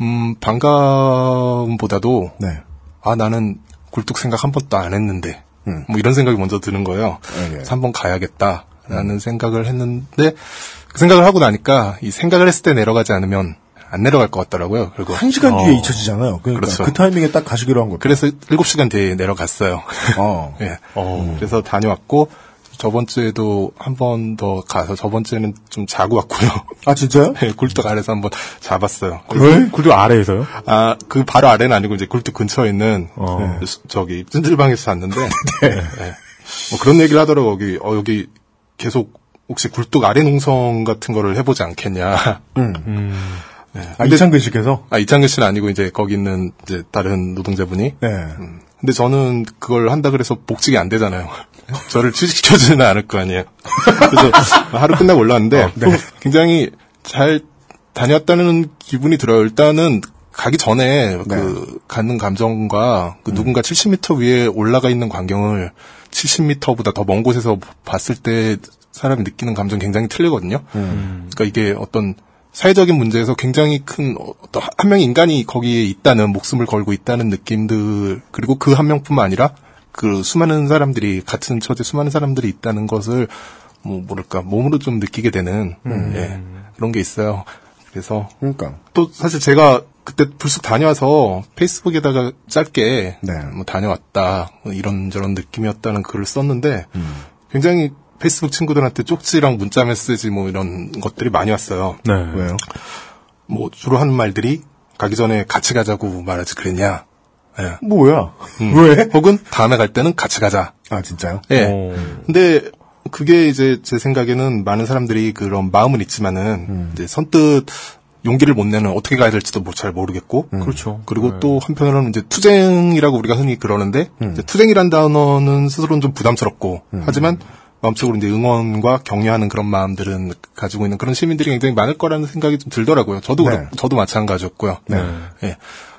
음, 반가움보다도, 네. 아, 나는 굴뚝 생각 한 번도 안 했는데, 음. 뭐 이런 생각이 먼저 드는 거예요. 그래서 한번 가야겠다라는 생각을 했는데, 그 생각을 하고 나니까, 이 생각을 했을 때 내려가지 않으면 안 내려갈 것 같더라고요. 그리고. 한 시간 어, 뒤에 잊혀지잖아요. 그러니까 그렇죠. 그 타이밍에 딱 가시기로 한 거죠. 그래서 7시간 뒤에 내려갔어요. 어. 예. 그래서 다녀왔고, 저번 주에도 한 번 더 가서 저번 주에는 좀 자고 왔고요. 아 진짜요? 예, 굴뚝 아래서 한 번 잡았어요. 왜? 굴뚝 아래에서요? 아, 그 바로 아래는 아니고 이제 굴뚝 근처에 있는 어. 네, 수- 저기 찜질방에서 잤는데 예. 뭐 그런 얘기를 하더라고 여기 어 여기 계속 혹시 굴뚝 아래 농성 같은 거를 해보지 않겠냐. 음. 네. 아 근데- 이창근 씨께서 아 이창근 씨는 아니고 이제 거기 있는 이제 다른 노동자분이 네. 근데 저는 그걸 한다 그래서 복직이 안 되잖아요. 저를 취직시켜주지는 않을 거 아니에요. 그래서 하루 끝나고 올라왔는데 또 굉장히 잘 다녔다는 기분이 들어요. 일단은 가기 전에 그 갖는 감정과 그 누군가 70m 위에 올라가 있는 광경을 70m보다 더 먼 곳에서 봤을 때 사람이 느끼는 감정 굉장히 틀리거든요. 그러니까 이게 어떤 사회적인 문제에서 굉장히 큰 어떤 한 명의 인간이 거기에 있다는 목숨을 걸고 있다는 느낌들 그리고 그 한 명뿐만 아니라 그 수많은 사람들이 같은 처지 수많은 사람들이 있다는 것을 뭐 뭐랄까 몸으로 좀 느끼게 되는 예, 그런 게 있어요. 그래서 그러니까 또 사실 제가 그때 불쑥 다녀와서 페이스북에다가 짧게 네. 뭐 다녀왔다 뭐 이런저런 느낌이었다는 글을 썼는데 굉장히 페이스북 친구들한테 쪽지랑 문자 메시지 뭐 이런 것들이 많이 왔어요. 네. 왜요? 뭐 주로 하는 말들이 가기 전에 같이 가자고 말하지 그랬냐. 예. 뭐야? 음. 왜? 혹은 다음에 갈 때는 같이 가자. 아 진짜요? 예. 어. 근데 그게 이제 제 생각에는 많은 사람들이 그런 마음은 있지만은 이제 선뜻 용기를 못 내는 어떻게 가야 될지도 뭐잘 모르겠고 그렇죠. 그리고 네. 또 한편으로는 이제 투쟁이라고 우리가 흔히 그러는데 이제 투쟁이란 단어는 스스로는 좀 부담스럽고 하지만 마음속으로 이제 응원과 격려하는 그런 마음들은 가지고 있는 그런 시민들이 굉장히 많을 거라는 생각이 좀 들더라고요. 저도 네. 그렇- 저도 마찬가지였고요. 네. 예.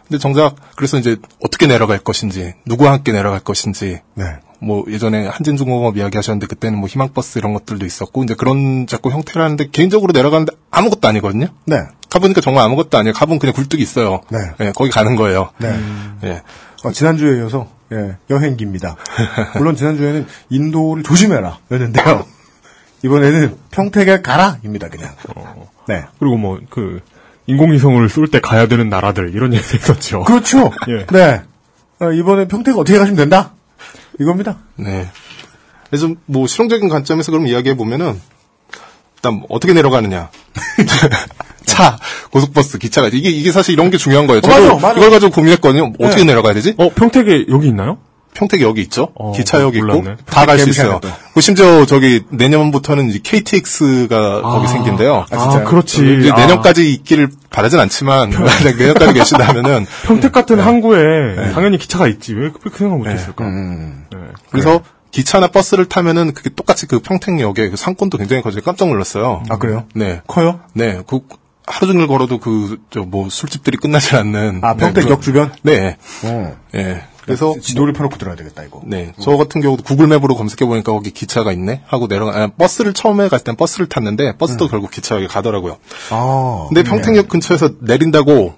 근데 정작 그래서 이제 어떻게 내려갈 것인지 누구와 함께 내려갈 것인지 네. 뭐 예전에 한진중공업 이야기 하셨는데 그때는 뭐 희망버스 이런 것들도 있었고 이제 그런 자꾸 형태라는데 개인적으로 내려가는데 아무것도 아니거든요. 네. 가보니까 정말 아무것도 아니에요. 가보면 그냥 굴뚝이 있어요. 네. 예, 거기 가는 거예요. 네. 예. 어, 지난주에 이어서 예, 여행기입니다. 물론 지난주에는 인도를 조심해라 였는데요. 이번에는 평택에 가라입니다. 그냥. 네. 그리고 뭐, 그, 인공위성을 쏠 때 가야 되는 나라들, 이런 얘기도 있었죠. 그렇죠. 예. 네. 어, 이번에 평택 어떻게 가시면 된다? 이겁니다. 네. 그래서 뭐 실용적인 관점에서 그럼 이야기해 보면은 일단 뭐 어떻게 내려가느냐. 차, 고속버스, 기차가 이게 이게 사실 이런 게 중요한 거예요. 저도 맞아, 맞아. 이걸 가지고 고민했거든요. 어떻게 내려가야 되지? 어, 평택에 여기 있나요? 평택 여기 있죠. 기차역 이 있고 몰랐네. 다갈 수 있어요. 그 심지어 저기 내년부터는 이제 KTX가 거기 생긴대요. 아? 아, 그렇지. 이제 아. 내년까지 있기를 바라진 않지만 만약 내년까지 계신다면은 평택 같은 항구에 네. 당연히 기차가 있지. 왜그 생각 못했을까? 음. 네. 그래서 기차나 버스를 타면은 그게 똑같이 그 평택역에 그 상권도 굉장히 커져 깜짝 놀랐어요. 아, 그래요? 네. 커요? 네. 그 하루 종일 걸어도 그 저 뭐 술집들이 끝나지 않는 아, 평택역 네, 주변? 네. 어. 예. 그래서 지도를 펴놓고 들어야 되겠다, 이거. 네, 저 같은 경우도 구글맵으로 검색해 보니까 거기 기차가 있네 하고 내려가. 아, 버스를 처음에 갈땐 버스를 탔는데 버스도 결국 기차역에 가더라고요. 아. 근데 평택역 근처에서 내린다고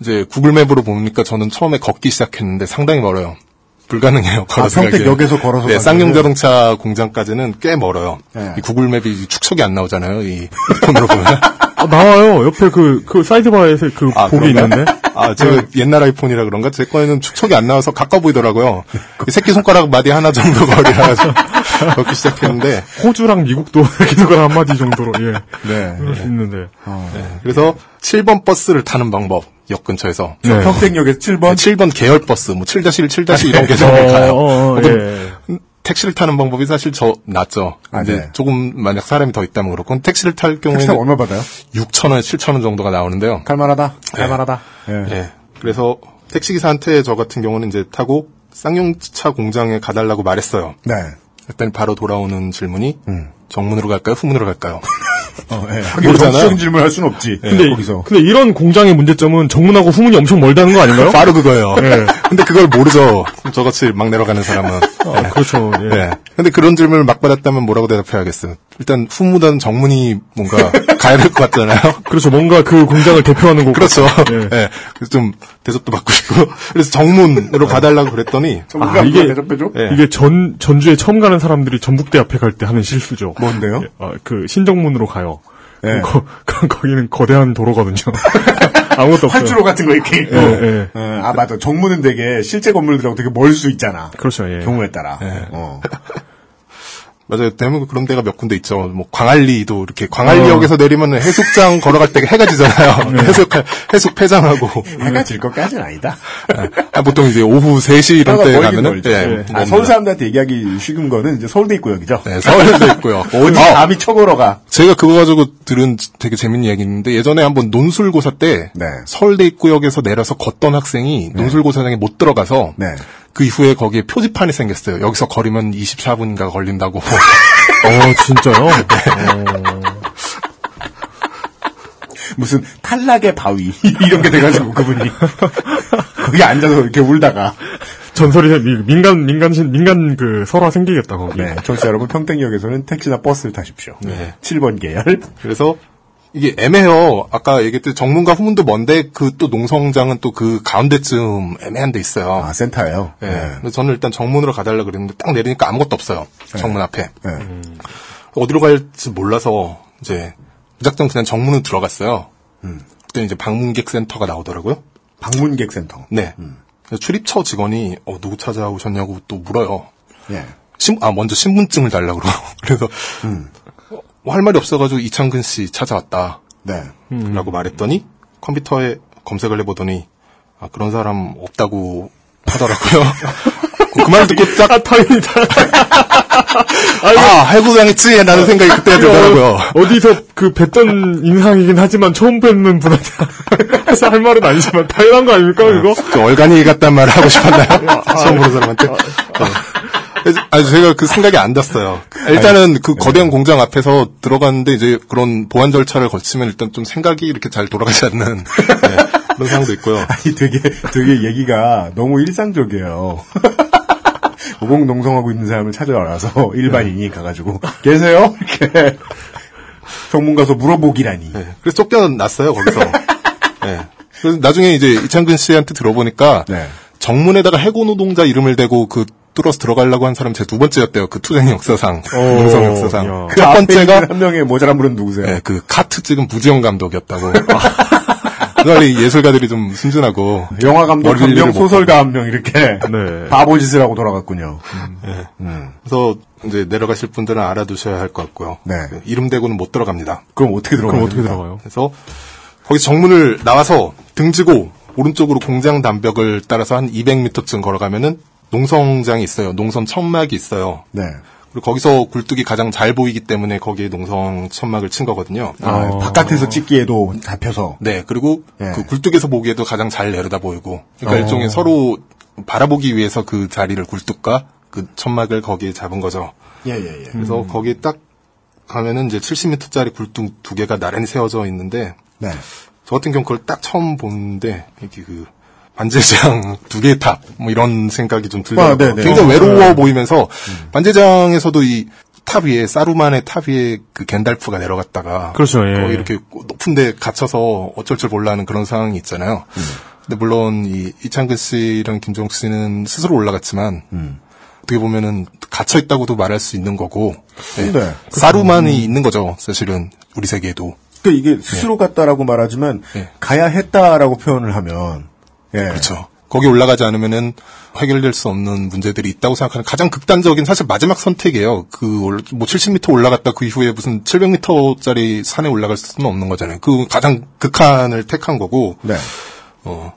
이제 구글맵으로 보니까 저는 처음에 걷기 시작했는데 상당히 멀어요. 불가능해요. 걸어서 아, 평택역에서. 걸어서 네, 가기에는? 쌍용 자동차 공장까지는 꽤 멀어요. 네. 이 구글맵이 축척이 안 나오잖아요. 이 폰으로 보면. 아, 나와요. 옆에 그, 그 sidebar에서 그 아, 복이 그런가? 있는데. 아, 제가 옛날 아이폰이라 그런가? 제 거에는 축척이 안 나와서 가까워 보이더라고요. 새끼 손가락 마디 하나 정도 거리라 걷기 시작했는데. 호주랑 미국도 이렇게 누가 한마디 정도로, 예. 네. 수 있는데. 네, 그래서 7번 버스를 타는 방법. 역 근처에서. 네. 평택역에서 7번? 7번 계열 버스, 뭐 7-1, 7- 이런 계정을 어, 가요. 어, 어, 예. 택시를 타는 방법이 사실 저 낫죠. 아, 네. 조금 만약 사람이 더 있다면 그렇고 택시를 탈 택시가 경우에는 얼마 받아요? 6천 원, 7천 원 정도가 나오는데요. 갈만하다. 갈만하다. 예. 예. 그래서 택시 기사한테 저 같은 경우는 이제 타고 쌍용차 공장에 가달라고 말했어요. 네. 그랬더니 바로 돌아오는 질문이 정문으로 갈까요? 후문으로 갈까요? 어, 예. 모르잖아요. 정치적인 질문을 할 수는 없지. 근데, 거기서. 근데 이런 공장의 문제점은 정문하고 후문이 엄청 멀다는 거 아닌가요? 바로 그거예요. 예. 근데 그걸 모르죠. 저같이 막 내려가는 사람은. 아, 그렇죠. 예. 네. 근데 그런 질문을 막 받았다면 뭐라고 대답해야겠어요? 일단 후무단 정문이 뭔가 가야 될 것 같잖아요. 그렇죠. 뭔가 그 공장을 대표하는 거고. 그렇죠. 예. 네. 그래서 좀 대접도 받고 싶고. 그래서 정문으로 가달라고 그랬더니 아, 이게, 대접해줘? 예. 이게 전, 전주에 처음 가는 사람들이 전북대 앞에 갈 때 하는 실수죠. 뭔데요? 예, 아, 그 신정문으로 가요. 예. 거, 거기는 거대한 도로거든요. 아무것도 없어요. 활주로 같은 거 이렇게 있고. 예, 예. 어, 아, 맞아. 정문은 되게 실제 건물들하고 되게 멀 수 있잖아. 그렇죠. 예. 경우에 따라. 어. 맞아요. 대한민국 그런 데가 몇 군데 있죠. 뭐 광안리도 이렇게 광안리역에서 내리면 해수욕장 걸어갈 때 해가 지잖아요. 해수 해수 폐장하고 해가 질 것까지는 아니다. 아, 보통 이제 오후 3시 이런 때 가면은. 예, 아, 뭡니다. 서울 사람들한테 얘기하기 쉬운 거는 이제 서울대 입구역이죠. 네, 서울에도 있고요. 어디 아, 감히 쳐걸어가. 제가 그거 가지고 들은 되게 재밌는 얘기 있는데 예전에 한번 논술고사 때 네. 서울대 입구역에서 내려서 걷던 학생이 논술고사장에 못 들어가서 네. 그 이후에 거기에 표지판이 생겼어요. 여기서 걸으면 24분인가 걸린다고. 어, 진짜요? 무슨 탈락의 바위 이런 게 돼가지고 그분이 거기 앉아서 이렇게 울다가 전설이 미- 민간 민간 신- 민간 그 설화 생기겠다 거기. 네, 청취자 여러분 평택역에서는 택시나 버스를 타십시오. 네. 7번 계열. 그래서 이게 애매해요. 아까 얘기했듯이 정문과 후문도 먼데 그 또 농성장은 또 그 가운데쯤 애매한 데 있어요. 아 센터예요. 네. 그래서 저는 일단 정문으로 가달라 그랬는데 딱 내리니까 아무것도 없어요. 정문 앞에. 네. 어디로 갈지 몰라서 이제 무작정 그냥 정문으로 들어갔어요. 음. 그때 이제 방문객 센터가 나오더라고요. 방문객 센터. 네. 그래서 출입처 직원이 어, 누구 찾아오셨냐고 또 물어요. 예. 신, 아 먼저 신분증을 달라고 그러고 그래서 어, 할 말이 없어가지고 이창근 씨 찾아왔다. 네. 라고 말했더니 컴퓨터에 검색을 해보더니 아, 그런 사람 없다고 하더라고요. 그말 듣고 딱 아, 다행이다. 아, 해고당했지? 라는 생각이 그때 들더라고요. 어 디서 그 뵀던 인상이긴 하지만 처음 뵙는 분한테 해서 할 말은 아니지만 당연한 거 아닙니까 그거? 그 얼간이 같단 말을 하고 싶었나요? 처음 보는 사람한테. 네. 아니, 제가 그 생각이 안 났어요. 일단은 그 거대한 공장 앞에서 들어갔는데 이제 그런 보안 절차를 거치면 일단 좀 생각이 이렇게 잘 돌아가지 않는 네, 그런 상황도 있고요. 아니 되게 되게 얘기가 너무 일상적이에요. 오공농성하고 있는 사람을 찾아와서 일반인이 가가지고 계세요? 이렇게 정문 가서 물어보기라니. 네, 그래서 쫓겨났어요, 거기서. 네. 그래서 나중에 이제 이창근 씨한테 들어보니까 네. 정문에다가 해고 노동자 이름을 대고 그 뚫어서 들어가려고 한 사람 제 두 번째였대요. 그 투쟁 역사상, 농성 역사상. 야. 그첫 앞에 번째가 있는 한 명의 모자란 분은 누구세요? 네, 그 카트 찍은 부지영 감독이었다고. 그러니 예술가들이 좀 순진하고 영화 감독 한 명, 못 소설가 한 명 이렇게 네. 바보짓을 하고 돌아갔군요. 예. 음. 그래서 이제 내려가실 분들은 알아두셔야 할 것 같고요. 네. 그 이름 대고는 못 들어갑니다. 그럼 어떻게 들어가요? 그럼 어떻게 들어가요? 그래서 거기서 정문을 나와서 등지고 오른쪽으로 공장 담벽을 따라서 한 200m쯤 걸어가면은 농성장이 있어요. 농선 천막이 있어요. 네. 그리고 거기서 굴뚝이 가장 잘 보이기 때문에 거기에 농성 천막을 친 거거든요. 아, 어. 바깥에서 찍기에도 잡혀서. 네, 그리고 예. 그 굴뚝에서 보기에도 가장 잘 내려다 보이고, 그러니까 어. 일종의 서로 바라보기 위해서 그 자리를 굴뚝과 그 천막을 거기에 잡은 거죠. 예, 예, 예. 그래서 거기에 딱 가면은 이제 70m짜리 굴뚝 두 개가 나란히 세워져 있는데, 네. 저 같은 경우 그걸 딱 처음 보는데, 이렇게 그, 반지제왕 두 개의 탑, 뭐 이런 생각이 좀 들더라고요. 아. 굉장히 어, 외로워 네. 보이면서, 반지제왕에서도 이 탑 위에, 사루만의 탑 위에 그 간달프가 내려갔다가, 그렇죠, 예. 거의 이렇게 높은데 갇혀서 어쩔 줄 몰라하는 그런 상황이 있잖아요. 근데 물론 이 이창근 씨랑 김정욱 씨는 스스로 올라갔지만, 어떻게 보면은 갇혀 있다고도 말할 수 있는 거고, 예. 네. 사루만이 있는 거죠, 사실은 우리 세계에도. 그 이게 스스로 갔다라고 말하지만 예. 가야 했다라고 표현을 하면 예. 그렇죠. 거기 올라가지 않으면은 해결될 수 없는 문제들이 있다고 생각하는 가장 극단적인 사실 마지막 선택이에요. 그 올- 뭐 70m 올라갔다 그 이후에 무슨 700m짜리 산에 올라갈 수는 없는 거잖아요. 그 가장 극한을 택한 거고. 네. 어.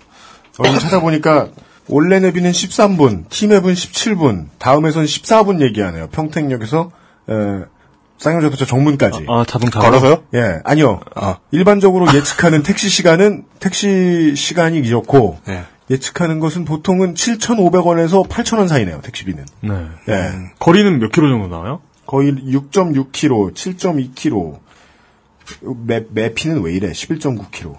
여기 찾아보니까 원래 내비는 13분, 티맵은 17분, 다음에선 14분 얘기하네요. 평택역에서 에, 쌍용자동차 정문까지. 아, 자동차. 걸어서요? 예, 아니요. 아. 일반적으로 예측하는 택시 시간은 택시 시간이 이렇고 예. 예측하는 것은 보통은 7,500원에서 8,000원 사이네요. 택시비는. 네. 예. 거리는 몇 킬로 정도 나와요? 거의 6.6km, 7.2km. 매, 매피는 왜 이래? 11.9km.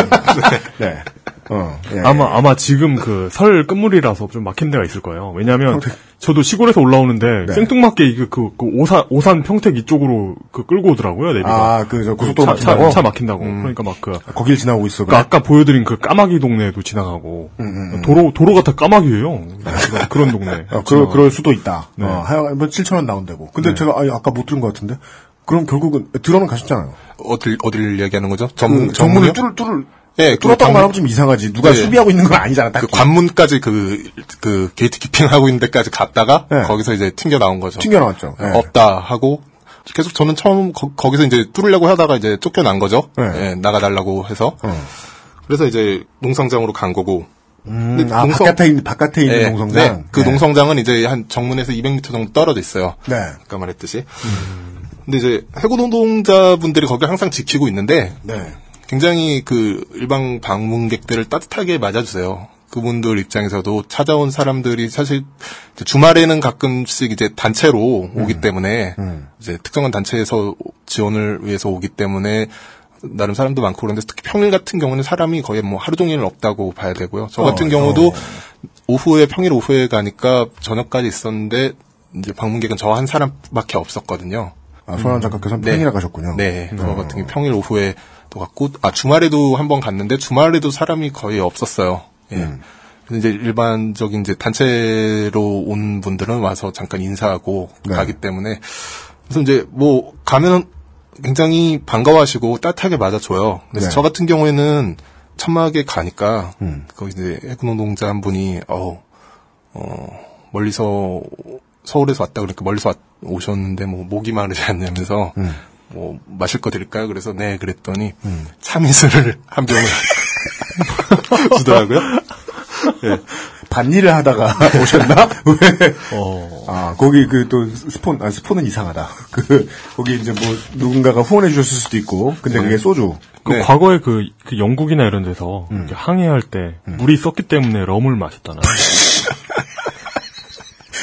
네. 어, 예. 아마 아마 지금 그 설 끝물이라서 좀 막힌 데가 있을 거예요. 왜냐하면 평택. 저도 시골에서 올라오는데 네. 생뚱맞게 이게 그, 그 오산 오산 평택 이쪽으로 그 끌고 오더라고요 내비가. 아, 그, 저, 고속도로 차, 막힌다고? 차, 차 막힌다고. 그러니까 막 그. 거길 지나고 있어. 그 그래? 아까 보여드린 그 까마귀 동네도 지나가고 음, 도로 도로가 다 까마귀예요. 그런- 동네. 어, 그럴, 그럴 수도 있다. 네. 어, 하여간 뭐 7,000원 나온다고. 근데 제가 아, 아까 못 들은 것 같은데? 그럼 결국은, 들어는 가셨잖아요. 어딜, 어딜 얘기하는 거죠? 그 전, 정문을 정문이요? 뚫을, 뚫을, 예, 그 뚫었다고 정- 말하면 좀 이상하지. 누가 예. 수비하고 있는 건 아니잖아, 딱. 그 관문까지 그, 그, gatekeeping하고 있는 데까지 갔다가, 네. 거기서 이제 튕겨 나온 거죠. 튕겨 나왔죠. 예. 없다 하고, 계속 저는 처음 거, 기서 이제 뚫으려고 하다가 이제 쫓겨난 거죠. 네. 예, 나가달라고 해서. 어. 그래서 이제 농성장으로 간 거고. 음, 근데 아, 농성- 바깥에 있는, 바깥에 있는 예, 농성장? 네, 그 네. 농성장은 이제 한 정문에서 200m 정도 떨어져 있어요. 네. 아까 말했듯이. 근데 이제 해고 노동자분들이 거기 항상 지키고 있는데 네. 굉장히 그 일방 방문객들을 따뜻하게 맞아주세요. 그분들 입장에서도 찾아온 사람들이 사실 주말에는 가끔씩 이제 단체로 오기 때문에 이제 특정한 단체에서 지원을 위해서 오기 때문에 나름 사람도 많고 그런데 특히 평일 같은 경우는 사람이 거의 뭐 하루 종일 없다고 봐야 되고요. 저 같은 어, 경우도 어. 오후에 평일 오후에 가니까 저녁까지 있었는데 이제 방문객은 저 한 사람밖에 없었거든요. 아, 손한 작가께서 는 네. 평일에 가셨군요. 네, 저 같은 경우 평일 오후에 또 갔고, 아 주말에도 한 번 갔는데 주말에도 사람이 거의 없었어요. 예. 음. 그래서 이제 일반적인 이제 단체로 온 분들은 와서 잠깐 인사하고 네. 가기 때문에 그래서 이제 뭐 가면은 굉장히 반가워하시고 따뜻하게 맞아줘요. 그래서 네. 저 같은 경우에는 천막에 가니까 음. 거기 이제 해군 노동자 한 분이 어, 어 멀리서 서울에서 왔다 그러니까 멀리서 왔- 오셨는데 뭐 목이 마르지 않냐면서 음. 뭐 마실 거 드릴까요? 그래서 네 그랬더니 참이슬을 한 병을 주더라고요. 예. 반일을 하다가 오셨나? 왜? 어. 아, 거기 그 또 스폰, 아, 스폰은 이상하다. 그, 거기 이제 뭐 누군가가 후원해 주셨을 수도 있고, 근데 그게 소주. 그 네. 과거에 그, 그 영국이나 이런 데서 이렇게 항해할 때 물이 썩기 때문에 럼을 마셨잖아요.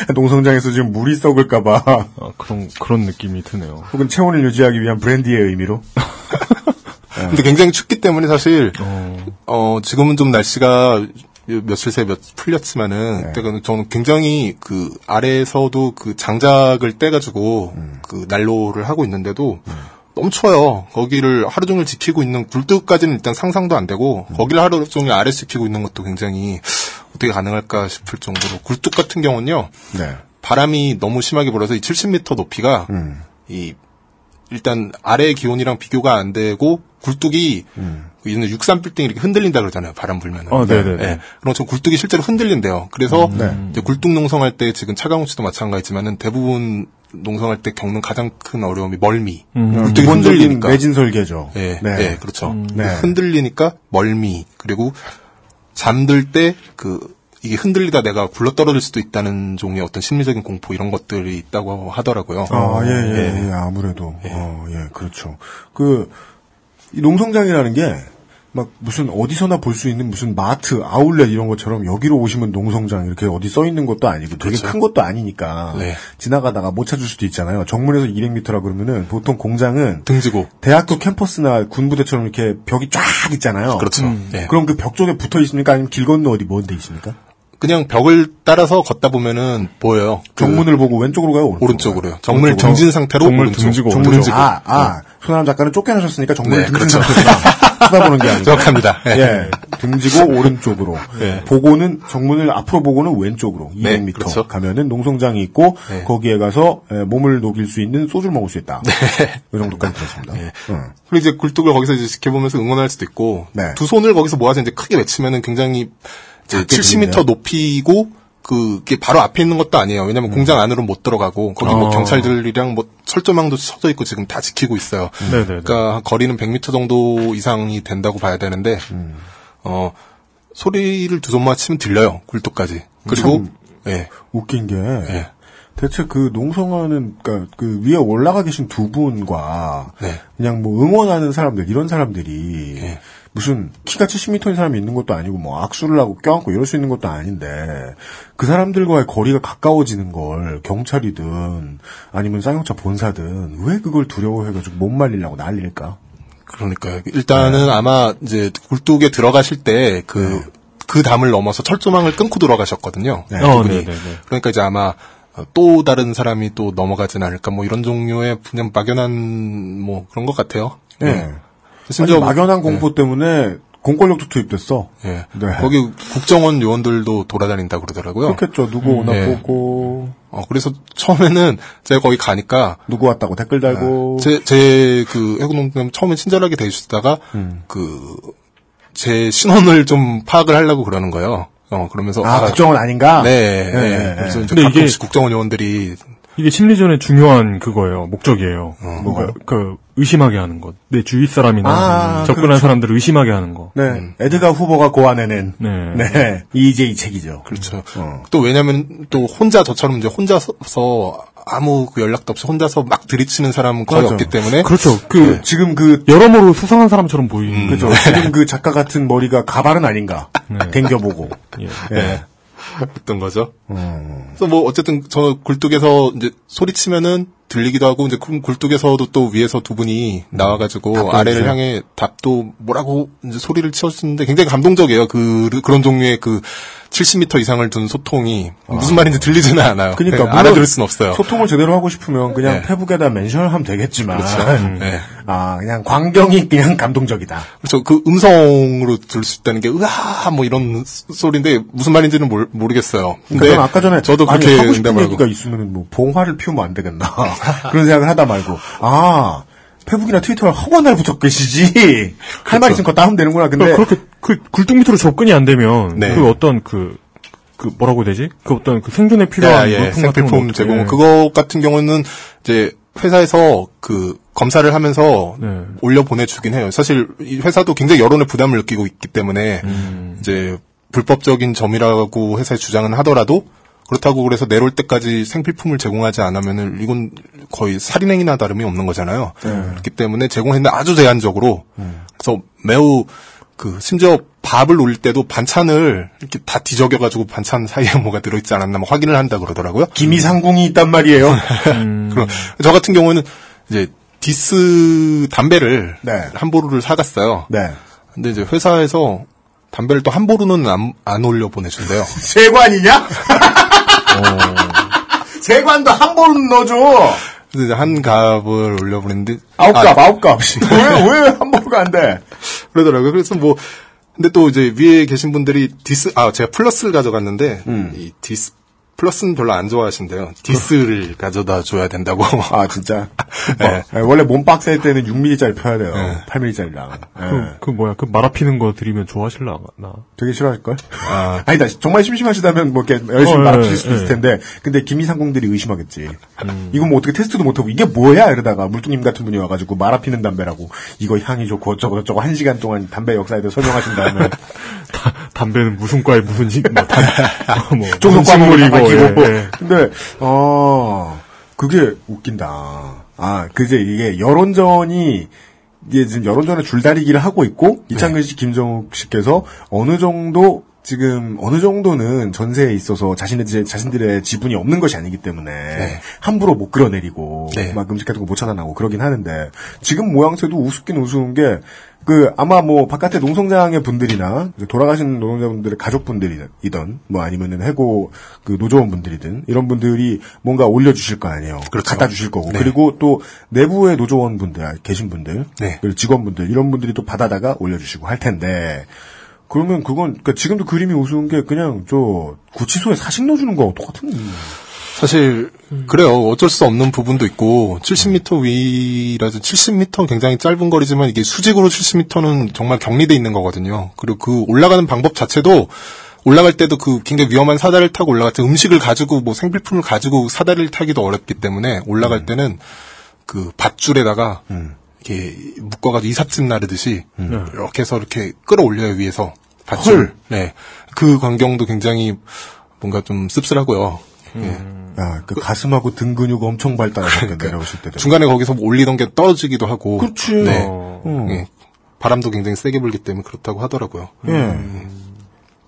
농성장에서 지금 물이 썩을까봐, 어, 그런 그런 느낌이 드네요. 혹은 체온을 유지하기 위한 브랜디의 의미로. 근데 굉장히 춥기 때문에 사실 어, 어 지금은 좀 날씨가 며칠 새에 몇 풀렸지만은 네. 그때는 저는 굉장히 그 아래에서도 그 장작을 떼가지고 음. 그 난로를 하고 있는데도 너 무 추워요. 거기를 하루 종일 지키고 있는 굴뚝까지는 일단 상상도 안 되고 음. 거기를 하루 종일 아래 지키고 있는 것도 굉장히 어떻게 가능할까 싶을 정도로 굴뚝 같은 경우는요 네. 바람이 너무 심하게 불어서 이 70m 높이가 음. 이 일단 아래의 기온이랑 비교가 안 되고 굴뚝이 이는 63 빌딩이 이렇게 흔들린다 그러잖아요. 바람 불면은. 어, 네네네. 예. 그럼 저 굴뚝이 실제로 흔들린대요. 그래서 음, 네. 이제 굴뚝 농성할 때 지금 차강호 씨도 마찬가지지만은 대부분 농성할 때 겪는 가장 큰 어려움이 멀미. 음. 기본적인 흔들리니까. 매진 설계죠. 예, 네. 예, 그렇죠. 네. 흔들리니까 멀미 그리고 잠들 때 그 이게 흔들리다 내가 굴러 떨어질 수도 있다는 종의 어떤 심리적인 공포 이런 것들이 있다고 하더라고요. 아, 예, 예, 예, 아무래도. 어, 예, 그렇죠. 그, 이 농성장이라는 게, 막, 무슨, 어디서나 볼 수 있는 무슨 마트, 아울렛 이런 것처럼 여기로 오시면 농성장 이렇게 어디 써 있는 것도 아니고 되게 그렇죠. 큰 것도 아니니까. 네. 지나가다가 못 찾을 수도 있잖아요. 정문에서 200m라 그러면은 보통 공장은 등지고 대학교 캠퍼스나 군부대처럼 이렇게 벽이 쫙 있잖아요. 그렇죠. 예. 그럼 그 벽 쪽에 붙어 있습니까? 아니면 길 건너 어디 먼데 있습니까? 그냥 벽을 따라서 걷다 보면은 보여요. 그 정문을 보고 왼쪽으로 가요? 오른쪽으로 오른쪽으로요. 정문을? 등진 상태로 정문을. 등지고 정문을 오른쪽. 아, 아, 손아람 작가는 쫓겨나셨으니까 정문을 네, 등진 그렇죠. 쳐다보는 게 아니고. 정확합니다. 예. 예, 등지고 오른쪽으로. 예. 보고는 정문을 앞으로 보고는 왼쪽으로 200m 네, 그렇죠. 가면은 농성장이 있고 네. 거기에 가서 에, 몸을 녹일 수 있는 소주를 먹을 수 있다. 이 정도까지 들었습니다. 네. 응. 그리고 이제 굴뚝을 거기서 이제 지켜보면서 응원할 수도 있고 네. 두 손을 거기서 모아서 이제 크게 외치면은 굉장히 이제 작게 70m 들리네요. 높이고 그게 바로 앞에 있는 것도 아니에요. 왜냐면 공장 안으로 못 들어가고 거기 뭐 어. 경찰들이랑 뭐 철조망도 쳐져 있고 지금 다 지키고 있어요. 네네네. 그러니까 거리는 100m 정도 이상이 된다고 봐야 되는데 음. 어 소리를 두손 맞추면 들려요. 굴뚝까지. 그리고 참 예. 웃긴 게 예. 대체 그 농성하는 그러니까 그 위에 올라가 계신 두 분과 네. 그냥 뭐 응원하는 사람들 이런 사람들이 예. 무슨 키가 70m인 사람이 있는 것도 아니고 뭐 악수를 하고 껴안고 이럴 수 있는 것도 아닌데 그 사람들과의 거리가 가까워지는 걸 경찰이든 아니면 쌍용차 본사든 왜 그걸 두려워해가지고 못 말리려고 난리일까? 그러니까요. 일단은 네. 아마 이제 굴뚝에 들어가실 때그그 담을 넘어서 철조망을 끊고 들어가셨거든요. 네. 어, 그분이. 네네네. 그러니까 이제 아마 또 다른 사람이 또 넘어가진 않을까 뭐 이런 종류의 그냥 막연한 뭐 그런 것 같아요. 예. 심지어 막연한 공포 때문에 공권력도 투입됐어. 예. 네. 거기 국정원 요원들도 돌아다닌다 그러더라고요. 그렇겠죠. 누구 오나 예. 보고 어, 그래서 처음에는 제가 거기 가니까 누구 왔다고 댓글 달고 제, 제, 그, 해군농장 처음에 친절하게 대해주시다가, 음. 그, 제 신원을 좀 파악을 하려고 그러는 거예요. 어, 그러면서. 아, 국정원 아닌가? 네, 네, 네. 네. 그래서 이제 가끔씩 국정원 요원들이, 이게 심리전의 중요한 그거예요. 목적이에요. 뭐가요? 그, 그 의심하게 하는 것. 내 주위 사람이나 아, 접근한 그렇죠. 사람들을 의심하게 하는 거. 네. 에드가 후보가 고안해낸 네. 네. 이제 이 책이죠. 그렇죠. 어. 또 왜냐면 또 혼자 저처럼 이제 혼자서 아무 그 연락도 없이 혼자서 막 들이치는 사람은 거의 맞아. 없기 때문에. 그렇죠. 그그 지금 그 여러모로 수상한 사람처럼 보이는. 그죠. 지금 그 작가 같은 머리가 가발은 아닌가. 댕겨보고. 예. 예. 했던 거죠. 음. 그래서 뭐 어쨌든 저 굴뚝에서 이제 소리치면은 들리기도 하고 이제 그 굴뚝에서도 또 위에서 두 분이 나와가지고 아래를 해주세요. 향해 답도 뭐라고 이제 소리를 치셨는데 굉장히 감동적이에요. 그 그런 종류의 그 70m 이상을 둔 소통이 무슨 말인지 들리지는 않아요. 그러니까 네, 알아들을 수는 없어요. 소통을 제대로 하고 싶으면 그냥 네. 페북에다 멘션을 하면 되겠지만. 그렇죠. 네. 아, 그냥 광경이 그냥 감동적이다. 그렇죠. 그 음성으로 들을 수 있다는 게 으아 뭐 이런 소- 소리인데 무슨 말인지는 모르, 모르겠어요. 근데 그러니까 아까 전에 저도 그렇게 하고 싶은 얘기가 있으면 뭐 봉화를 피우면 안 되겠나 그런 생각을 하다 말고 아 페북이나 트위터를 허구한 날 붙여 계시지 할 말 있으면 그거 따면 되는구나 근데 그러니까 그렇게 그 굴뚝 밑으로 접근이 안 되면 네. 그 어떤 그, 그 뭐라고 해야 되지? 그 어떤 그 생존에 필요한 예, 예, 생필품 제공. 그거 같은 경우는 이제 회사에서 그 검사를 하면서 네. 올려 보내주긴 해요. 사실 이 회사도 굉장히 여론의 부담을 느끼고 있기 때문에 음. 이제 불법적인 점이라고 회사에 주장은 하더라도 그렇다고 그래서 내려올 때까지 생필품을 제공하지 않으면은 이건 거의 살인행위나 다름이 없는 거잖아요. 네. 그렇기 때문에 제공했는데 아주 제한적으로 음. 그래서 매우 그 심지어 밥을 올릴 때도 반찬을 이렇게 다 뒤적여가지고 반찬 사이에 뭐가 들어있지 않았나 뭐 확인을 한다 그러더라고요. 기미상궁이 있단 말이에요 음. 그럼 저 같은 경우는 이제 디스 담배를 네. 한 보루를 사갔어요. 네 근데 이제 회사에서 담배를 또 한 보루는 안, 안 올려 보내준대요. 세관이냐 세관도 한 번 넣어줘. 그래서 이제 한 갑을 올려 보냈는데 아홉 아, 갑 아홉 갑 왜왜한 번가 안 돼? 그러더라고요. 그래서 뭐 근데 또 이제 위에 계신 분들이 디스 아 제가 플러스를 가져갔는데 이 디스 플러스는 별로 안 좋아하신대요. 디스를 가져다 줘야 된다고. 아 진짜. 네. 어, 원래 몸박 셀 때는 6mm짜리 펴야 돼요. 8mm짜리랑. 그, 그 뭐야, 그 말아피는 거 드리면 좋아하실라 나. 되게 싫어할걸? 아, 아니다. 정말 심심하시다면 뭐 이렇게 열심히 어, 말아필 예, 수도 있을 예. 텐데. 근데 김이상공들이 의심하겠지. 이거 뭐 어떻게 테스트도 못하고 이게 뭐야? 이러다가 물뚱님 같은 분이 와가지고 말아피는 담배라고 이거 향이 좋고 어쩌고 저쩌고 한 시간 동안 담배 역사에 대해 설명하신 다음에 다- 담배는 무슨 과에 무슨 식, 뭐, 단, 어, 뭐, 무슨 다 식물이고, 밝히고. 예, 예. 근데 어 그게 웃긴다. 아 그제 이게 여론전이 이게 지금 여론전의 줄다리기를 하고 있고 이창근 씨, 김정욱 씨께서 어느 정도 지금 어느 정도는 전세에 있어서 자신의 지- 자신들의 지분이 없는 것이 아니기 때문에 함부로 못 끌어내리고 네. 막 음식 같은 거못 차단하고 그러긴 하는데 지금 모양새도 우습긴 우스운 게 그 아마 뭐 바깥에 농성장의 분들이나 돌아가신 노동자분들의 가족분들이든 뭐 아니면은 해고 그 노조원 분들이든 이런 분들이 뭔가 올려주실 거 아니에요. 그렇죠. 갖다 주실 거고 네. 그리고 또 내부의 노조원 분들 계신 분들 네. 그리고 직원분들 이런 분들이 또 받아다가 올려주시고 할 텐데 그러면 그건 그러니까 지금도 그림이 우스운 게 그냥 저 구치소에 사식 넣어주는 거하고 똑같은 사실 그래요. 어쩔 수 없는 부분도 있고 70m 위라서 70m 굉장히 짧은 거리지만 이게 수직으로 70m는 정말 격리돼 있는 거거든요. 그리고 그 올라가는 방법 자체도 올라갈 때도 그 굉장히 위험한 사다리를 타고 올라갈 때 음식을 가지고 뭐 생필품을 가지고 사다리를 타기도 어렵기 때문에 올라갈 때는 그 밧줄에다가 이렇게 묶어가지고 이삿짐 나르듯이 이렇게 해서 이렇게 끌어올려요 위에서 밧줄. 헐. 네. 그 광경도 굉장히 뭔가 좀 씁쓸하고요. 예. 야, 그 가슴하고 등 근육 엄청 발달하셨게 내려오실 때도 중간에 거기서 뭐 올리던 게 떨어지기도 하고. 그렇지. 네. 어. 예. 바람도 굉장히 세게 불기 때문에 그렇다고 하더라고요. 예.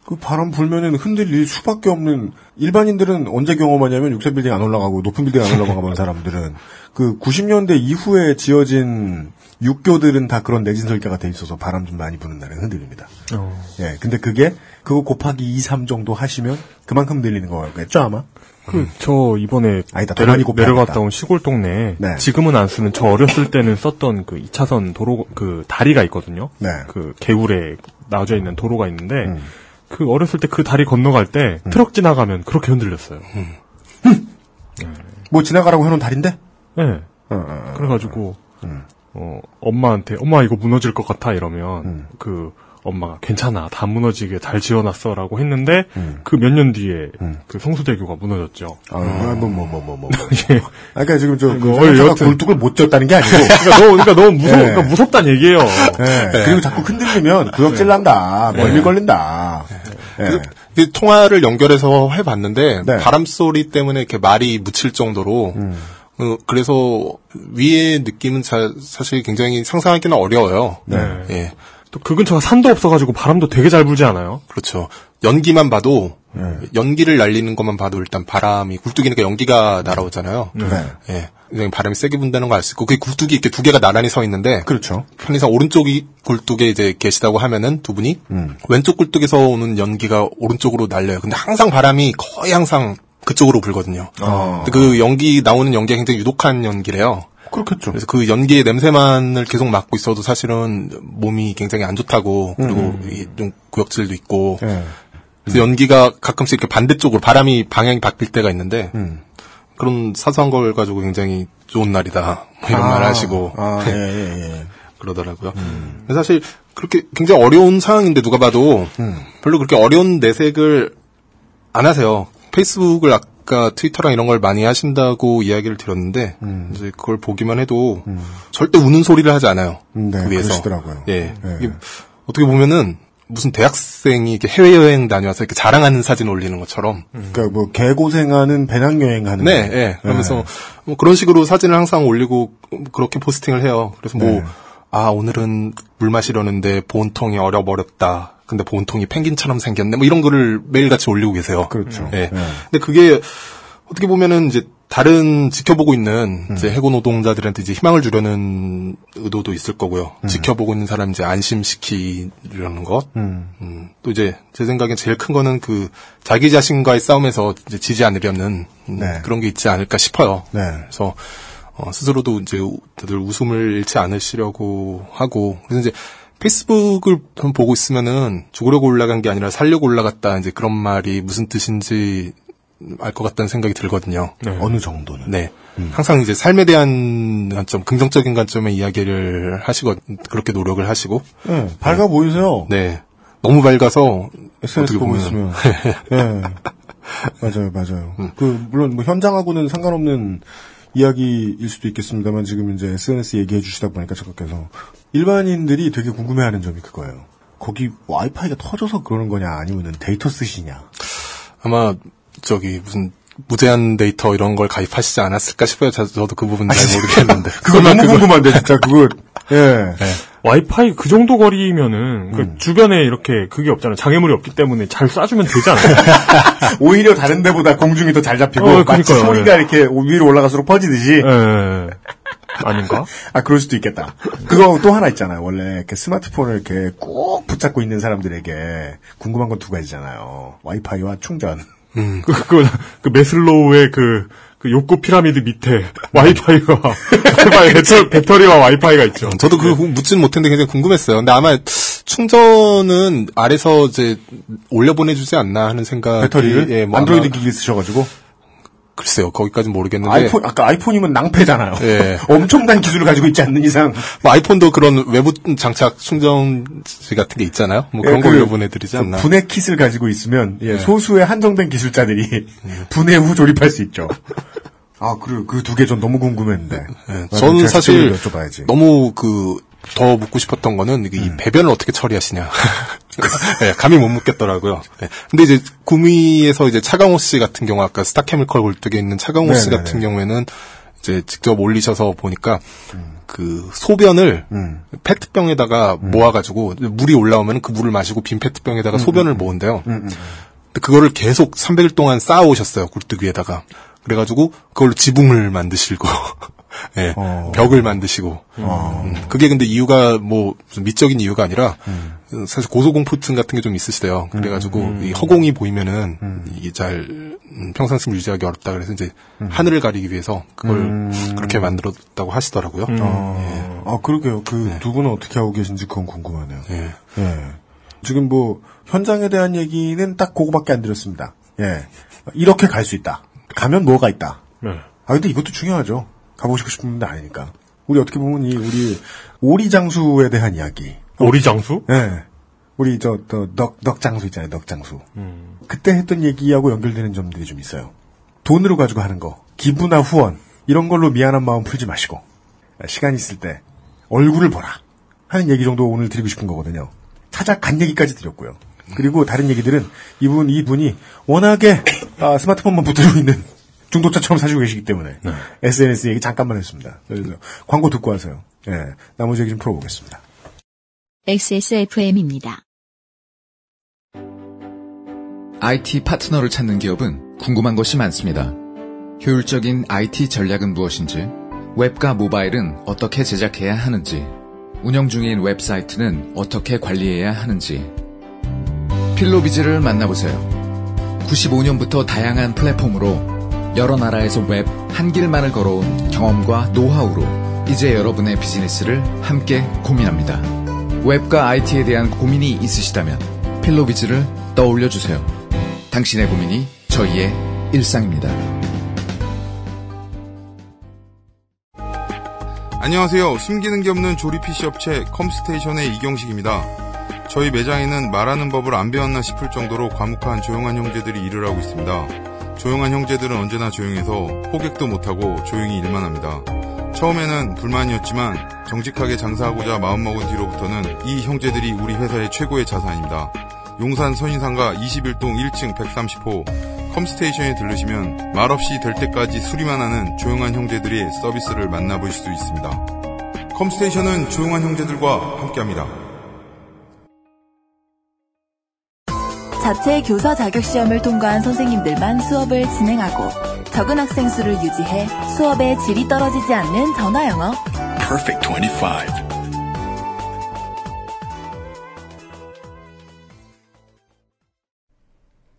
그 바람 불면은 흔들릴 수밖에 없는 일반인들은 언제 경험하냐면 6세 빌딩 안 올라가고 높은 빌딩 안 올라가본 사람들은 그 90년대 이후에 지어진 육교들은 다 그런 내진 설계가 돼 있어서 바람 좀 많이 부는 날에 흔들립니다. 어. 예. 근데 그게 그거 곱하기 2, 3 정도 하시면 그만큼 흔들리는 거겠죠 아마. 그, 저, 이번에, 아니다, 더 내려. 내려갔다 온 시골 동네에, 네. 지금은 안 쓰는, 저 어렸을 때는 썼던 그 2차선 도로, 그 다리가 있거든요. 네. 그 개울에 나와져 있는 도로가 있는데, 음. 그 어렸을 때 그 다리 건너갈 때, 트럭 지나가면 그렇게 흔들렸어요. 뭐 지나가라고 해놓은 다리인데? 네. 어, 어, 어. 그래가지고, 음. 어, 엄마한테, 엄마 이거 무너질 것 같아, 이러면, 음. 그, 엄마가 괜찮아, 다 무너지게 잘 지어놨어, 라고 했는데, 음. 그몇 년 뒤에, 그 성수대교가 무너졌죠. 아, 뭐, 뭐, 뭐, 뭐, 뭐. 예. 아, 그러니까 지금 저, 그, 뭐, 상사가 여튼. 굴뚝을 못 지었다는 게 아니고, 그러니까 너무, 그러니까 너무 무서, 예. 그러니까 무섭다는 얘기예요. 예. 그리고 자꾸 흔들리면 구역질 난다. 멀미 걸린다. 예. 그, 이 통화를 연결해서 해봤는데 네. 바람 소리 때문에 이렇게 말이 묻힐 정도로 음. 어, 그래서 위의 느낌은 자- 사실 굉장히 상상하기는 어려워요. 네. 예, 또 그 근처가 산도 없어가지고 바람도 되게 잘 불지 않아요? 그렇죠. 연기만 봐도 네. 연기를 날리는 것만 봐도 일단 바람이 굴뚝이니까 연기가 날아오잖아요. 네. 예, 굉장히 바람이 세게 분다는 걸 알 수 있고 그 굴뚝이 이렇게 두 개가 나란히 서 있는데 그렇죠. 편의상 오른쪽이 굴뚝에 이제 계시다고 하면은 두 분이 음. 왼쪽 굴뚝에서 오는 연기가 오른쪽으로 날려요. 근데 항상 바람이 거의 항상 그쪽으로 불거든요. 아. 그 연기 나오는 연기가 굉장히 유독한 연기래요. 그렇겠죠. 그래서 그 연기의 냄새만을 계속 맡고 있어도 사실은 몸이 굉장히 안 좋다고 그리고 이좀 구역질도 있고 예. 그래서 연기가 가끔씩 이렇게 반대쪽으로 바람이 방향이 바뀔 때가 있는데 음. 그런 사소한 걸 가지고 굉장히 좋은 날이다 뭐 이런 아, 말 하시고 아, 예, 예, 예. 그러더라고요. 근데 사실 그렇게 굉장히 어려운 상황인데 누가 봐도 음. 별로 그렇게 어려운 내색을 안 하세요. 페이스북을 아까 트위터랑 이런 걸 많이 하신다고 이야기를 드렸는데 음. 이제 그걸 보기만 해도 절대 우는 소리를 하지 않아요. 음, 네, 그 위에서. 그러시더라고요. 예. 예. 이게 어떻게 보면은 무슨 대학생이 이렇게 해외여행 다녀와서 이렇게 자랑하는 사진 올리는 것처럼 그러니까 뭐 개고생하는 배낭여행 하는 네, 예. 그러면서 뭐 그런 식으로 사진을 항상 올리고 그렇게 포스팅을 해요. 그래서 뭐, 네. 아, 오늘은 물 마시려는데 보온통이 어려버렸다. 근데 보온통이 펭귄처럼 생겼네. 뭐 이런 거를 매일같이 올리고 계세요. 그렇죠. 예. 네. 근데 그게 어떻게 보면은 이제 다른 지켜보고 있는 음. 이제 해고 노동자들한테 이제 희망을 주려는 의도도 있을 거고요. 음. 지켜보고 있는 사람 이제 안심시키려는 것. 음. 음, 또 이제 제 생각엔 제일 큰 거는 그 자기 자신과의 싸움에서 이제 지지 않으려는 음, 네. 그런 게 있지 않을까 싶어요. 네. 그래서 어, 스스로도 이제 우- 다들 웃음을 잃지 않으시려고 하고 그래서 이제 페이스북을 좀 보고 있으면은 죽으려고 올라간 게 아니라 살려고 올라갔다 이제 그런 말이 무슨 뜻인지 알 것 같다는 생각이 들거든요. 네. 어느 정도는. 네. 항상 이제 삶에 대한 관점, 긍정적인 관점의 이야기를 하시고, 그렇게 노력을 하시고. 네, 밝아 보이세요. 네. 너무 밝아서. SNS 어떻게 보고. 있으면. 예. 맞아요, 맞아요. 그, 물론, 뭐, 현장하고는 상관없는 이야기일 수도 있겠습니다만, 지금 이제 SNS 얘기해 주시다 보니까 저렇게서 일반인들이 되게 궁금해 하는 점이 그거예요. 거기 와이파이가 터져서 그러는 거냐, 아니면은 데이터 쓰시냐. 아마, 저기, 무슨, 무제한 데이터 이런 걸 가입하시지 않았을까 싶어요. 저, 저도 그 부분 잘 모르겠는데. 그거 너무 궁금한데, 진짜, 그거, 예. 와이파이 그 정도 거리면은 그 주변에 이렇게 그게 없잖아요. 장애물이 없기 때문에 잘 쏴주면 되지 않아요? 오히려 다른 데보다 공중이 더 잘 잡히고, 어, 마치 소리가 이렇게 위로 올라갈수록 퍼지듯이. 예. 아닌가? 아, 그럴 수도 있겠다. 그거 또 하나 있잖아요. 원래 이렇게 스마트폰을 이렇게 꼭 붙잡고 있는 사람들에게 궁금한 건 두 가지잖아요. 와이파이와 충전. 그, 그, 그 메슬로우의 그, 그 욕구 피라미드 밑에 와이파이가, 와이파이, 배터, 배터리와 와이파이가 있죠. 저도 그 묻진 못했는데 굉장히 궁금했어요. 근데 아마 충전은 아래서 이제 올려 보내주지 않나 하는 생각. 배터리를? 예, 뭐 안드로이드 기기 쓰셔가지고. 글쎄요, 거기까지는 모르겠는데. 아이폰, 아까 아이폰이면 낭패잖아요. 예. 엄청난 기술을 가지고 있지 않는 이상. 뭐 아이폰도 그런 외부 장착 충전지 같은 게 있잖아요. 뭐 그런 예, 거 그- 보내드리지 않나. 분해 킷을 가지고 있으면 예, 예. 소수의 한정된 기술자들이 분해 후 조립할 수 있죠. 아, 그리고 그 두 개 전 너무 궁금했는데. 예. 저는 사실. 너무 그 더 묻고 싶었던 거는 이게 음. 이 배변을 어떻게 처리하시냐. 예, 감히 못 묻겠더라고요. 예. 근데 이제 구미에서 이제 차강호 씨 같은 경우 아까 스타케미컬 골뚝에 있는 차강호 씨 네네네. 같은 경우에는 이제 직접 올리셔서 보니까 그 소변을 음. 페트병에다가 모아가지고 물이 올라오면 그 물을 마시고 빈 페트병에다가 음, 소변을 모은대요. 근데 그거를 계속 300일 동안 쌓아오셨어요 굴뚝 위에다가. 그래가지고 그걸로 지붕을 만드시고, 예, 어. 벽을 만드시고. 음, 그게 근데 이유가 뭐 무슨 미적인 이유가 아니라 음. 사실 고소공포증 같은 게 좀 있으시대요. 그래가지고 이 허공이 보이면은 이게 잘 음, 평상심 유지하기 어렵다 그래서 이제 하늘을 가리기 위해서 그걸 음. 그렇게 만들었다고 하시더라고요. 아, 아, 그러게요. 그 두 분은 어떻게 하고 계신지 그건 궁금하네요. 예. 예. 지금 뭐 현장에 대한 얘기는 딱 그거밖에 안 드렸습니다. 예. 이렇게 갈 수 있다. 가면 뭐가 있다. 네. 아 근데 이것도 중요하죠. 가보시고 싶은 데 아니니까. 우리 어떻게 보면 이 우리 오리 장수에 대한 이야기. 오리 장수? 예. 우리 저넉넉 장수 있잖아요. 넉 장수. 그때 했던 얘기하고 연결되는 점들이 좀 있어요. 돈으로 가지고 하는 거, 기부나 후원 이런 걸로 미안한 마음 풀지 마시고 시간 있을 때 얼굴을 보라 하는 얘기 정도 오늘 드리고 싶은 거거든요. 찾아간 얘기까지 드렸고요. 그리고 다른 얘기들은 이분 이분이 워낙에 아, 스마트폰만 붙들고 있는 중독자처럼 사시고 계시기 때문에 SNS 얘기 잠깐만 했습니다. 그래서 광고 듣고 와서요. 예, 나머지 얘기 좀 풀어보겠습니다. XSFM입니다. IT 파트너를 찾는 기업은 궁금한 것이 많습니다. 효율적인 IT 전략은 무엇인지, 웹과 모바일은 어떻게 제작해야 하는지, 운영 중인 웹사이트는 어떻게 관리해야 하는지, 필로비즈를 만나보세요. 95년부터 다양한 플랫폼으로 여러 나라에서 웹 한 길만을 걸어온 경험과 노하우로 이제 여러분의 비즈니스를 함께 고민합니다. 웹과 IT에 대한 고민이 있으시다면 필로비즈를 떠올려 주세요. 당신의 고민이 저희의 일상입니다. 안녕하세요. 숨기는 게 없는 조립 PC 업체 컴스테이션의 이경식입니다. 저희 매장에는 말하는 법을 안 배웠나 싶을 정도로 과묵한 조용한 형제들이 일을 하고 있습니다. 조용한 형제들은 언제나 조용해서 호객도 못하고 조용히 일만 합니다. 처음에는 불만이었지만 정직하게 장사하고자 마음먹은 뒤로부터는 이 형제들이 우리 회사의 최고의 자산입니다. 용산 선인상가 21동 1층 130호 컴스테이션에 들르시면 말없이 될 때까지 수리만 하는 조용한 형제들의 서비스를 만나보실 수 있습니다. 컴스테이션은 조용한 형제들과 함께합니다. 자체 교사 자격 시험을 통과한 선생님들만 수업을 진행하고 적은 학생 수를 유지해 수업의 질이 떨어지지 않는 전화 영어. Perfect 25.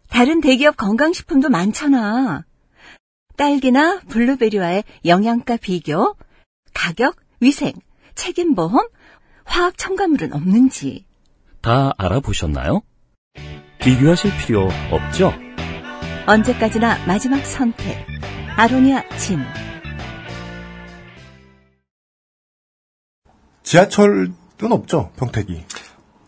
다른 대기업 건강식품도 많잖아. 딸기나 블루베리와의 영양가 비교, 가격, 위생, 책임보험, 화학 첨가물은 없는지. 다 알아보셨나요? 비교하실 필요 없죠? 언제까지나 마지막 선택. 아로니아 진. 지하철은 없죠, 평택이.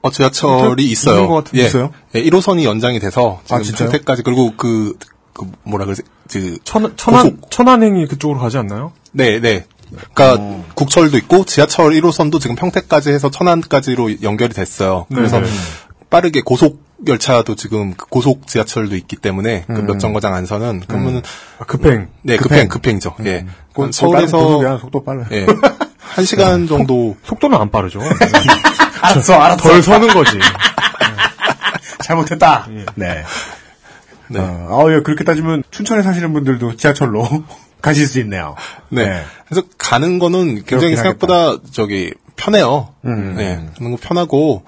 어, 지하철이 평택 있어요. 있는 것 같은데 예. 있어요? 예, 1호선이 연장이 돼서 아, 지금 진짜요? 평택까지 그리고 그, 그 뭐라 그러지? 그 천, 천안, 천안행이 그쪽으로 가지 않나요? 네, 네. 그러니까 국철도 있고 지하철 1호선도 지금 평택까지 해서 천안까지로 연결이 됐어요. 그래서 네. 빠르게 고속 열차도 지금 그 고속 지하철도 있기 때문에 그 음. 몇 정거장 안선은 그러면은 아, 급행. 네, 급행. 급행. 예. 음. 그- 서울에서 그 고속이야, 속도 빨라. 예. 한 시간 정도 속도는 안 빠르죠. 알았어, 알았어. 덜 서는 거지. 잘못했다. 네. 네. 어, 아, 예, 그렇게 따지면 춘천에 사시는 분들도 지하철로 가실 수 있네요. 네. 그래서 가는 거는 굉장히 생각보다 저기 편해요. 음. 네. 가는 거 편하고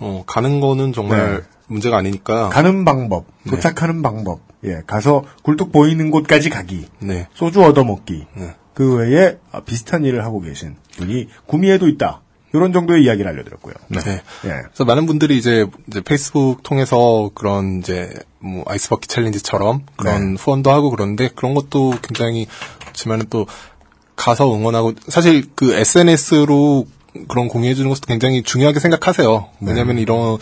어, 가는 거는 정말 네. 문제가 아니니까. 가는 방법, 네. 도착하는 방법, 예, 가서 굴뚝 보이는 곳까지 가기, 네. 소주 얻어 먹기, 네. 그 외에 아, 비슷한 일을 하고 계신 분이 구미에도 있다. 이런 정도의 이야기를 알려드렸고요. 네. 예. 그래서 많은 분들이 이제, 이제 페이스북 통해서 그런 이제 뭐 아이스버킷 챌린지처럼 그런 네. 후원도 하고 그러는데 그런 것도 굉장히 좋지만은 또 가서 응원하고 사실 그 SNS로 그런 공유해 주는 것도 굉장히 중요하게 생각하세요. 네. 왜냐하면 이런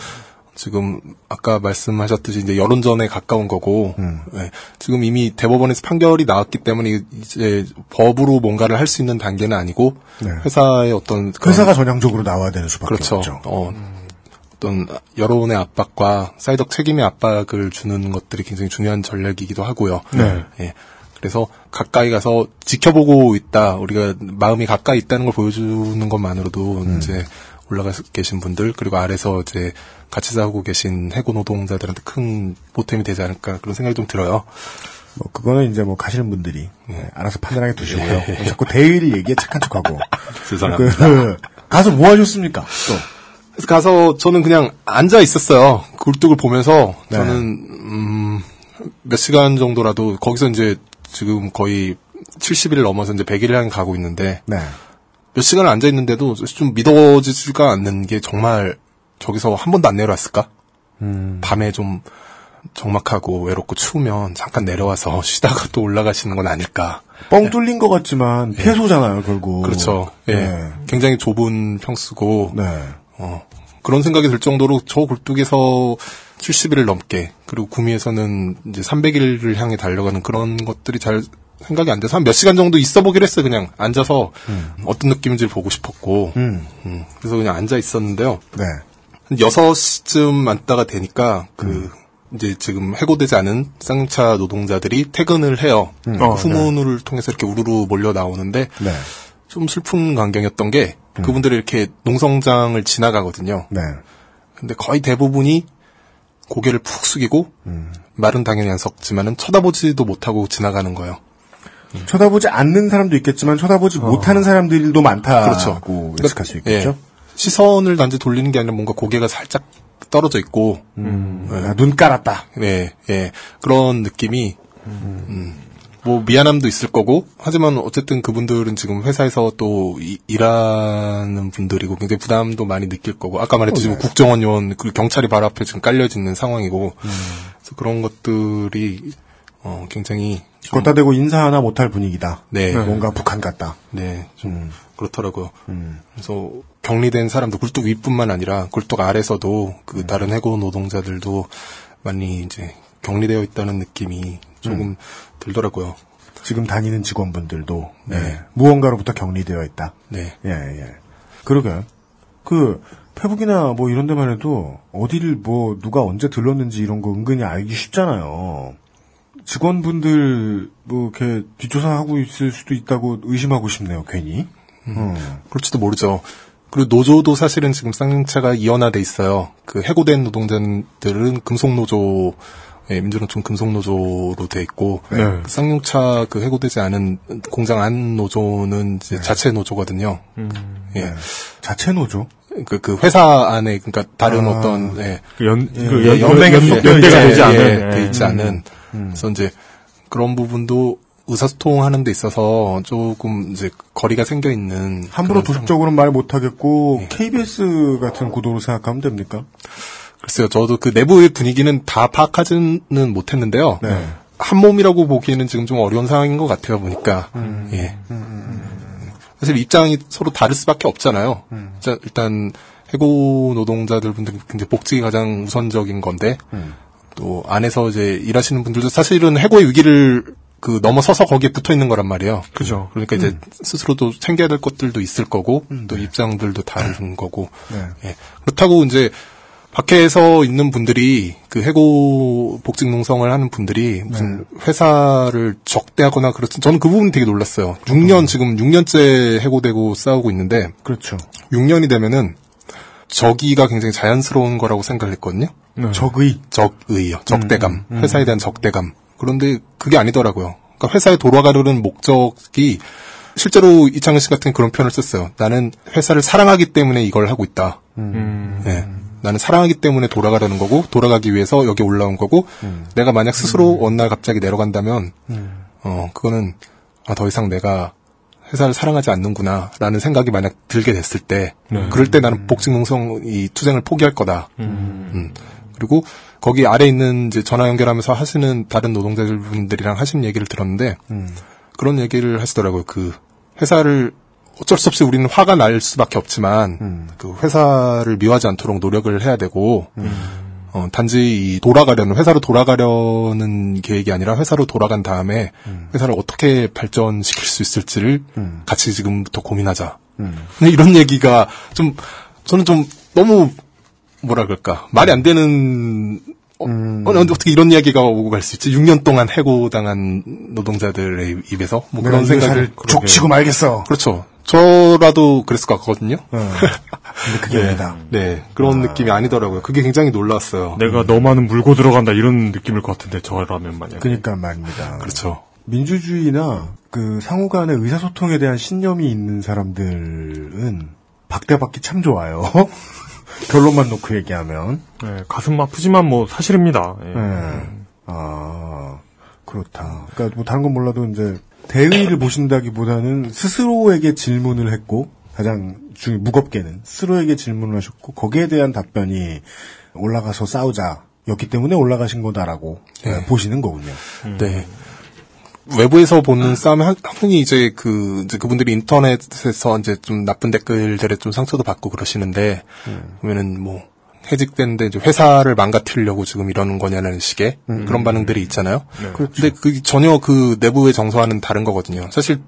지금 아까 말씀하셨듯이 이제 여론전에 가까운 거고 음. 예, 지금 이미 대법원에서 판결이 나왔기 때문에 이제 법으로 뭔가를 할 수 있는 단계는 아니고 네. 회사의 어떤 회사가 전향적으로 나와야 되는 수밖에 그렇죠. 없죠. 어, 어떤 여론의 압박과 사회적 책임의 압박을 주는 것들이 굉장히 중요한 전략이기도 하고요. 네. 예. 그래서 가까이 가서 지켜보고 있다. 우리가 마음이 가까이 있다는 걸 보여주는 것만으로도 음. 이제 올라가 계신 분들 그리고 아래서 이제 같이 싸우고 계신 해고 노동자들한테 큰 보탬이 되지 않을까 그런 생각이 좀 들어요. 뭐 그거는 이제 뭐 가시는 분들이 예, 알아서 판단하게 두시고요. 예. 자꾸 대의를 얘기해 착한 척하고 죄송합니다. 그, 가서 뭐 하셨습니까? 또 그래서 가서 저는 그냥 앉아 있었어요. 굴뚝을 보면서 네. 저는 음, 몇 시간 정도라도 거기서 이제 지금 거의 70일 넘어서 이제 100일을 향해 가고 있는데 네. 몇 시간을 앉아 있는데도 좀 믿어지지가 않는 게 정말 저기서 한 번도 안 내려왔을까? 음. 밤에 좀 적막하고 외롭고 추우면 잠깐 내려와서 쉬다가 또 올라가시는 건 아닐까? 뻥 뚫린 것 같지만 폐소잖아요, 결국. 그렇죠. 예. 네. 굉장히 좁은 평수고 네. 어, 그런 생각이 들 정도로 저 굴뚝에서 70일을 넘게 그리고 구미에서는 이제 300일을 향해 달려가는 그런 것들이 잘 생각이 안 돼서 한 몇 시간 정도 있어 보기로 했어요. 그냥 앉아서 어떤 느낌인지를 보고 싶었고 음. 음, 그래서 그냥 앉아 있었는데요. 네. 한 6시쯤 앉다가 되니까 그 이제 지금 해고되지 않은 쌍차 노동자들이 퇴근을 해요. 음. 그 어, 후문을 통해서 이렇게 우르르 몰려 나오는데 네. 좀 슬픈 광경이었던 게 그분들이 이렇게 농성장을 지나가거든요. 네. 근데 거의 대부분이 고개를 푹 숙이고 음. 말은 당연히 안 섞지만은 쳐다보지도 못하고 지나가는 거예요. 쳐다보지 않는 사람도 있겠지만 쳐다보지 못하는 사람들도 많다고 그렇죠. 예측할 수 있겠죠. 예. 시선을 단지 돌리는 게 아니라 뭔가 고개가 살짝 떨어져 있고 음. 아, 눈 깔았다. 네, 예. 그런 느낌이, 음, 뭐, 미안함도 있을 거고, 하지만 어쨌든 그분들은 지금 회사에서 또 이- 일하는 분들이고, 굉장히 부담도 많이 느낄 거고, 아까 말했듯이 어, 뭐 국정원 요원, 그리고 경찰이 바로 앞에 지금 깔려져 있는 상황이고, 그래서 그런 것들이, 어, 굉장히, 좀, 걷다 대고 인사 하나 못할 분위기다. 네. 뭔가 북한 같다. 네, 좀, 음. 그렇더라고요. 음. 그래서 격리된 사람도 굴뚝 윗뿐만 아니라 굴뚝 아래서도 그 음. 다른 해고 노동자들도 많이 이제 격리되어 있다는 느낌이 조금 음. 들더라고요. 지금 다니는 직원분들도 네. 예, 무언가로부터 격리되어 있다. 네. 예, 예. 그러게. 그, 페북이나 뭐 이런 데만 해도 어디를 뭐 누가 언제 들렀는지 이런 거 은근히 알기 쉽잖아요. 직원분들 뭐 이렇게 뒷조사하고 있을 수도 있다고 의심하고 싶네요, 괜히. 음. 그럴지도 모르죠. 그리고 노조도 사실은 지금 쌍용차가 이원화돼 있어요. 그 해고된 노동자들은 금속 노조, 예, 민주노총 금속노조로 돼 있고, 네. 그 쌍용차 그 해고되지 않은 공장 안 노조는 이제 자체 노조거든요. 예. 네. 자체 노조? 그, 그 회사 안에, 그러니까 다른 아. 어떤, 예. 그 연, 예, 그 예, 연, 연맹에 연, 속해 연대가 있지 되지 예, 않은. 돼 예. 있지 않은. 그래서 이제 그런 부분도 의사소통하는 데 있어서 조금 이제 거리가 생겨 있는. 함부로 도식적으로는 말 못하겠고 네. KBS 같은 구도로 생각하면 됩니까? 글쎄요, 저도 그 내부의 분위기는 다 파악하지는 못했는데요. 네. 한 몸이라고 보기에는 지금 좀 어려운 상황인 것 같아요 보니까 음. 예. 사실 입장이 서로 다를 수밖에 없잖아요. 음. 자, 일단 해고 노동자들 분들 굉장히 복직이 가장 우선적인 건데 음. 또 안에서 이제 일하시는 분들도 사실은 해고의 위기를 그 넘어서서 거기에 붙어 있는 거란 말이에요. 그죠. 그러니까 이제 음. 스스로도 챙겨야 될 것들도 있을 거고 또 입장들도 다른 거고 네. 예. 그렇다고 이제 밖에서 있는 분들이 그 해고 복직 농성을 하는 분들이 무슨 회사를 적대하거나 그렇지 저는 그 부분 되게 놀랐어요. 6년 지금 6년째 해고되고 싸우고 있는데 그렇죠. 6년이 되면은 적의가 굉장히 자연스러운 거라고 생각을 했거든요. 적의 적의요. 적대감. 음, 음. 회사에 대한 적대감. 그런데 그게 아니더라고요. 그러니까 회사에 돌아가려는 목적이 실제로 이창근 씨 같은 그런 표현을 썼어요. 나는 회사를 사랑하기 때문에 이걸 하고 있다. 음. 예. 나는 사랑하기 때문에 돌아가려는 거고 돌아가기 위해서 여기 올라온 거고 음. 내가 만약 스스로 어느 날 갑자기 내려간다면 어 그거는 아, 더 이상 내가 회사를 사랑하지 않는구나라는 생각이 만약 들게 됐을 때 네. 그럴 때 나는 복직 농성 이 투쟁을 포기할 거다. 음. 음. 그리고 거기 아래 있는 이제 전화 연결하면서 하시는 다른 노동자들 분들이랑 하신 얘기를 들었는데 음. 그런 얘기를 하시더라고요. 그 회사를 어쩔 수 없이 우리는 화가 날 수밖에 없지만 음. 그 회사를 미워하지 않도록 노력을 해야 되고 어, 단지 이 돌아가려는 회사로 돌아가려는 계획이 아니라 회사로 돌아간 다음에 회사를 어떻게 발전시킬 수 있을지를 같이 지금부터 고민하자. 근데 이런 얘기가 좀 저는 좀 너무 뭐라 그럴까 말이 안 되는 어, 어, 어떻게 이런 이야기가 오고 갈 수 있지? 6년 동안 해고당한 노동자들의 입에서 뭐 그런 이 생각을 족치고 말겠어. 그렇죠. 저라도 그랬을 것 같거든요. 근데 그게 네. 아니다. 네, 그런 느낌이 아니더라고요. 그게 굉장히 놀랐어요. 내가 너만은 물고 들어간다 이런 느낌일 것 같은데 저라면 만약. 그러니까 말입니다. 그렇죠. 민주주의나 그 상호 간의 의사소통에 대한 신념이 있는 사람들은 박대받기 참 좋아요. 결론만 놓고 얘기하면. 네, 가슴 아프지만 뭐 사실입니다. 예. 네. 아, 그렇다. 그러니까 뭐 다른 건 몰라도 이제 대의를 보신다기보다는 스스로에게 질문을 했고 가장 중 무겁게는 스스로에게 질문을 하셨고 거기에 대한 답변이 올라가서 싸우자였기 때문에 올라가신 거다라고 네, 보시는 거군요. 네. 외부에서 보는 싸움에 한- 흔히 이제 그, 이제 그분들이 인터넷에서 이제 좀 나쁜 댓글들에 좀 상처도 받고 그러시는데, 보면은 뭐, 해직됐는데 이제 회사를 망가뜨리려고 지금 이러는 거냐는 식의 그런 반응들이 있잖아요. 근데 그 전혀 그 내부의 정서와는 다른 거거든요. 사실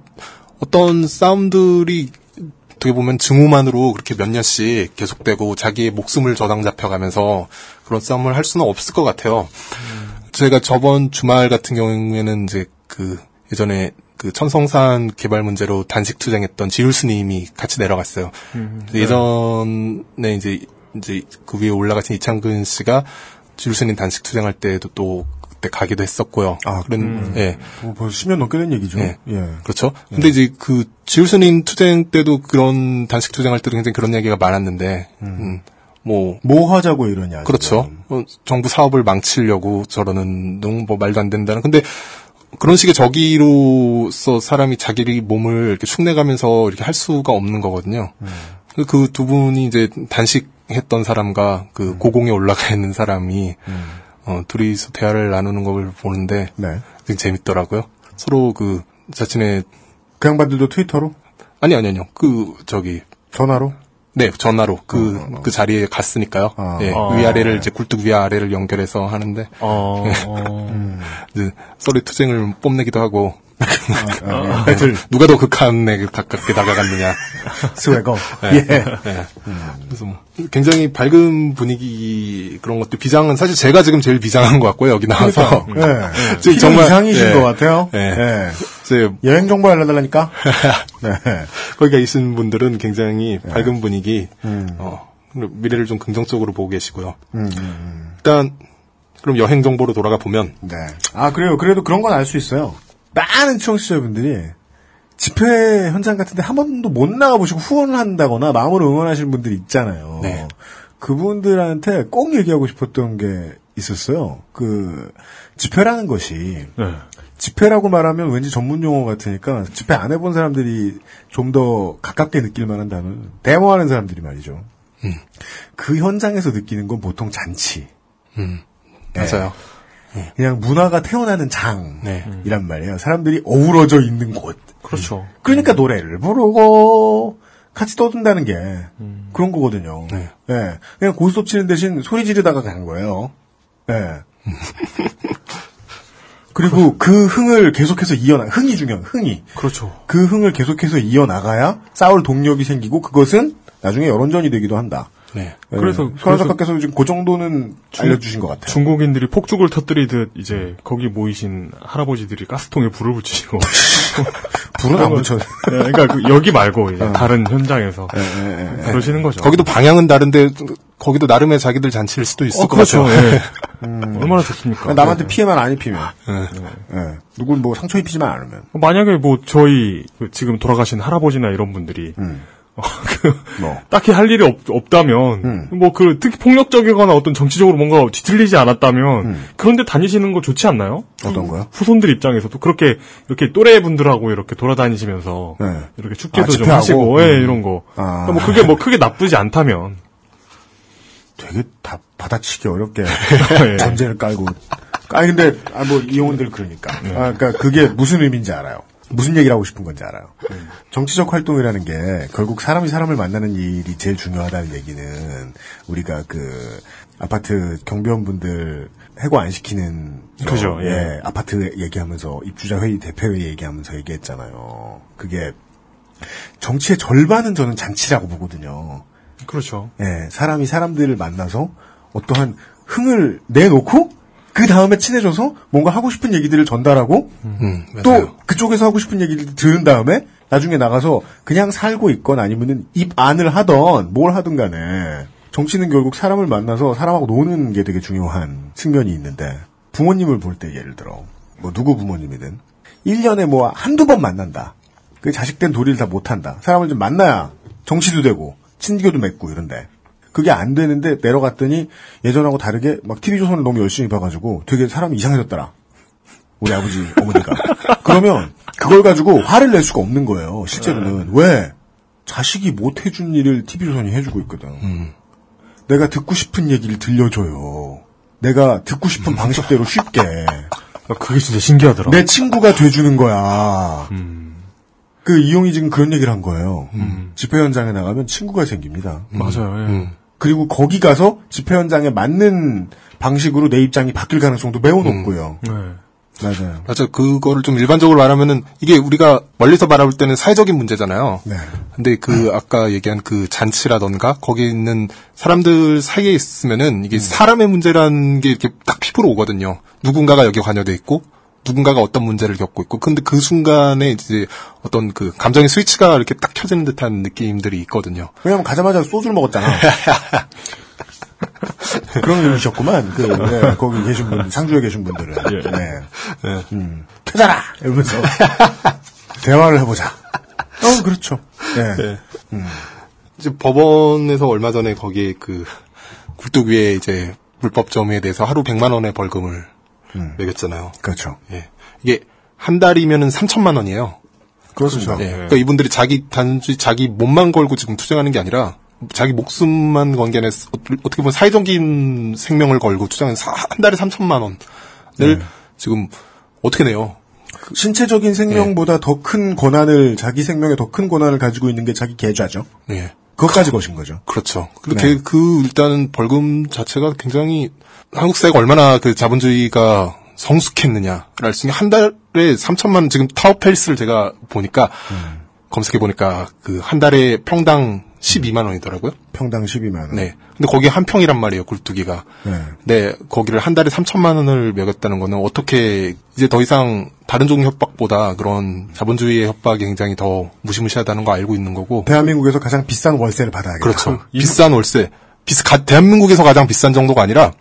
어떤 싸움들이 어떻게 보면 증오만으로 그렇게 몇 년씩 계속되고 자기의 목숨을 저당 잡혀가면서 그런 싸움을 할 수는 없을 것 같아요. 제가 저번 주말 같은 경우에는 이제 그 예전에 그 천성산 개발 문제로 단식 투쟁했던 지율 스님이 같이 내려갔어요. 음, 근데 예전에 이제 이제 그 위에 올라가신 이창근 씨가 지율스님 단식 투쟁할 때도 또 그때 가기도 했었고요. 아, 그런 음. 예. 뭐 벌써 10년 넘게 된 얘기죠. 예. 예. 그렇죠. 근데 이제 그 지율스님 투쟁 때도 그런 단식 투쟁할 때도 굉장히 그런 얘기가 많았는데, 음, 뭐, 뭐 하자고 이러냐. 그렇죠. 어, 정부 사업을 망치려고 저러는 너무 뭐 말도 안 된다는. 근데 그런 식의 적의로서 사람이 자기 몸을 이렇게 흉내가면서 이렇게 할 수가 없는 거거든요. 그 두 분이 이제 단식했던 사람과 그 고공에 올라가 있는 사람이 어, 둘이서 대화를 나누는 걸 보는데 네. 되게 재밌더라고요. 서로 그 자신의 그 양반들도 트위터로? 아니 아니 아니요. 그 저기 전화로? 네, 전화로 그그 자리에 갔으니까요. 예, 아. 위아래를 이제 굴뚝 위아래를 연결해서 하는데 어, 예. 어. 이제 서로 투쟁을 뽐내기도 하고 아, 배틀. 누가 더 극한에 가깝게 다가갔느냐. 스웨거. 예. 예. 예. 그래서 뭐 굉장히 밝은 분위기 그런 것도 비장은 사실 제가 지금 제일 비장한 것 같고요 여기 나와서 그러니까요. 예. 지금 피부 이상이신 것 같아요. 예. 예. 이제 여행 정보 알려달라니까? 네. 거기 계신 분들은 굉장히 예. 밝은 분위기, 음. 어, 미래를 좀 긍정적으로 보고 계시고요. 일단 그럼 여행 정보로 돌아가 보면 네. 아, 그래요. 그래도 그런 건 알 수 있어요. 많은 청취자분들이 집회 현장 같은데 한 번도 못 나가보시고 후원을 한다거나 마음으로 응원하시는 분들이 있잖아요. 네. 그분들한테 꼭 얘기하고 싶었던 게 있었어요. 그, 집회라는 것이, 네. 집회라고 말하면 왠지 전문 용어 같으니까 집회 안 해본 사람들이 좀 더 가깝게 느낄 만한 단어는 데모하는 사람들이 말이죠. 음. 그 현장에서 느끼는 건 보통 잔치. 음, 예. 맞아요. 그냥 문화가 태어나는 장이란 네. 말이에요. 사람들이 어우러져 있는 곳. 그렇죠. 그러니까 노래를 부르고 같이 떠든다는 게 그런 거거든요. 네. 예. 그냥 고스톱 치는 대신 소리 지르다가 간 거예요. 예. 그리고 그 흥을 계속해서 이어나 흥이 중요한 흥이 그렇죠. 그 흥을 계속해서 이어나가야 싸울 동력이 생기고 그것은 나중에 여론전이 되기도 한다. 네. 예. 그래서- 손 그래서- 작가께서 지금 그 정도는 알려주신 것 같아요. 중국인들이 폭죽을 터뜨리듯 이제 거기 모이신 할아버지들이 가스통에 불을 붙이시고 불은 안 붙여. 네, 그러니까 그 여기 말고 이제 다른 현장에서 그러시는 거죠. 거기도 방향은 다른데 거기도 나름의 자기들 잔치일 수도 있을 어, 것 그렇죠. 같아요. 예. 얼마나 좋습니까? 남한테 네. 피해만 안 입히면. 네. 예. 누굴 뭐 상처 입히지만 않으면. 만약에 뭐 저희 그 지금 돌아가신 할아버지나 이런 분들이 어, 그 뭐. 딱히 할 일이 없, 다면 뭐그 특히 폭력적이거나 어떤 정치적으로 뭔가 뒤틀리지 않았다면 그런데 다니시는 거 좋지 않나요? 어떤 거요? 후손들 입장에서도 그렇게 이렇게 또래 분들하고 이렇게 돌아다니시면서 네. 이렇게 축제도 아, 좀? 하시고 예, 음. 이런 거. 아. 그러니까 뭐 그게 뭐 크게 나쁘지 않다면 되게 다 받아치기 어렵게 예. 전제를 깔고. 아니 근데 아, 뭐 이용원들 그러니까. 아, 그러니까 그게 무슨 의미인지 알아요. 무슨 얘기를 하고 싶은 건지 알아요. 정치적 활동이라는 게 결국 사람이 사람을 만나는 일이 제일 중요하다는 얘기는 우리가 그 아파트 경비원분들 해고 안 시키는 그죠, 예. 예. 아파트 얘기하면서 입주자 회의 대표 회의 얘기하면서 얘기했잖아요. 그게 정치의 절반은 저는 잔치라고 보거든요. 그렇죠. 예, 사람이 사람들을 만나서 어떠한 흥을 내놓고 그 다음에 친해져서 뭔가 하고 싶은 얘기들을 전달하고 음, 또 맞아요. 그쪽에서 하고 싶은 얘기를 들은 다음에 나중에 나가서 그냥 살고 있건 아니면은 입 안을 하던 뭘 하든 간에 정치는 결국 사람을 만나서 사람하고 노는 게 되게 중요한 측면이 있는데 부모님을 볼 때 예를 들어 뭐 누구 부모님이든 1년에 뭐 한두 번 만난다. 그 자식 된 도리를 다 못한다. 사람을 좀 만나야 정치도 되고 친교도 맺고 이런데 그게 안 되는데 내려갔더니 예전하고 다르게 막 TV조선을 너무 열심히 봐가지고 되게 사람이 이상해졌더라. 우리 아버지, 어머니가. 그러면 그걸 가지고 화를 낼 수가 없는 거예요. 실제로는. 왜? 자식이 못 해준 일을 TV조선이 해주고 있거든. 내가 듣고 싶은 얘기를 들려줘요. 내가 듣고 싶은 방식대로 쉽게. 아, 그게 진짜 신기하더라. 내 친구가 돼주는 거야. 그 이용이 지금 그런 얘기를 한 거예요. 집회 현장에 나가면 친구가 생깁니다. 맞아요. 예. 음. 그리고 거기 가서 집회 현장에 맞는 방식으로 내 입장이 바뀔 가능성도 매우 높고요. 네. 맞아요. 맞아. 그거를 좀 일반적으로 말하면은 이게 우리가 멀리서 바라볼 때는 사회적인 문제잖아요. 네. 근데 그 아까 얘기한 그 잔치라던가 거기 있는 사람들 사이에 있으면은 이게 사람의 문제라는 게 이렇게 딱 피부로 오거든요. 누군가가 여기 관여돼 있고 누군가가 어떤 문제를 겪고 있고 근데 그 순간에 이제 어떤 그 감정의 스위치가 이렇게 딱 켜지는 듯한 느낌들이 있거든요. 왜냐면 가자마자 소주를 먹었잖아. 그런 의미셨구만. 그, 네, 거기 계신 분, 상주에 계신 분들은. 네. 음, 퇴자라! 이러면서. 대화를 해보자. 어, 그렇죠. 네. 네. 이제 법원에서 얼마 전에 거기에 그 굴뚝 위에 이제 불법점에 대해서 하루 100만 원의 벌금을 매겼잖아요. 그렇죠. 예. 이게 한 달이면은 3천만 원이에요. 그렇습니다. 예. 그러니까 이분들이 자기 단지 자기 몸만 걸고 지금 투쟁하는 게 아니라 자기 목숨만 건게 아니라 어떻게 보면 사회적인 생명을 걸고 투쟁하는 사- 한 달에 3천만 원을 네. 지금 어떻게 내요? 신체적인 생명보다 더큰 권한을, 자기 생명에 더 큰 권한을 가지고 있는 게 자기 계좌죠. 예. 그것까지 거신 거죠. 그렇죠. 그렇게 그 일단은 벌금 자체가 굉장히 한국 사회가 얼마나 그 자본주의가 성숙했느냐를 수 있는 한 달에 3천만 원 지금 타워펠스를 제가 보니까 검색해 보니까 그 한 달에 평당 12만 원이더라고요. 평당 12만 원. 네. 근데 거기 한 평이란 말이에요, 굴뚝이가. 네. 네, 거기를 한 달에 3천만 원을 매겼다는 거는 어떻게 이제 더 이상 다른 종류 협박보다 그런 자본주의의 협박이 굉장히 더 무시무시하다는 거 알고 있는 거고. 대한민국에서 가장 비싼 월세를 받아야겠다. 그렇죠. 비싼 월세. 비싸, 가- 대한민국에서 가장 비싼 정도가 아니라,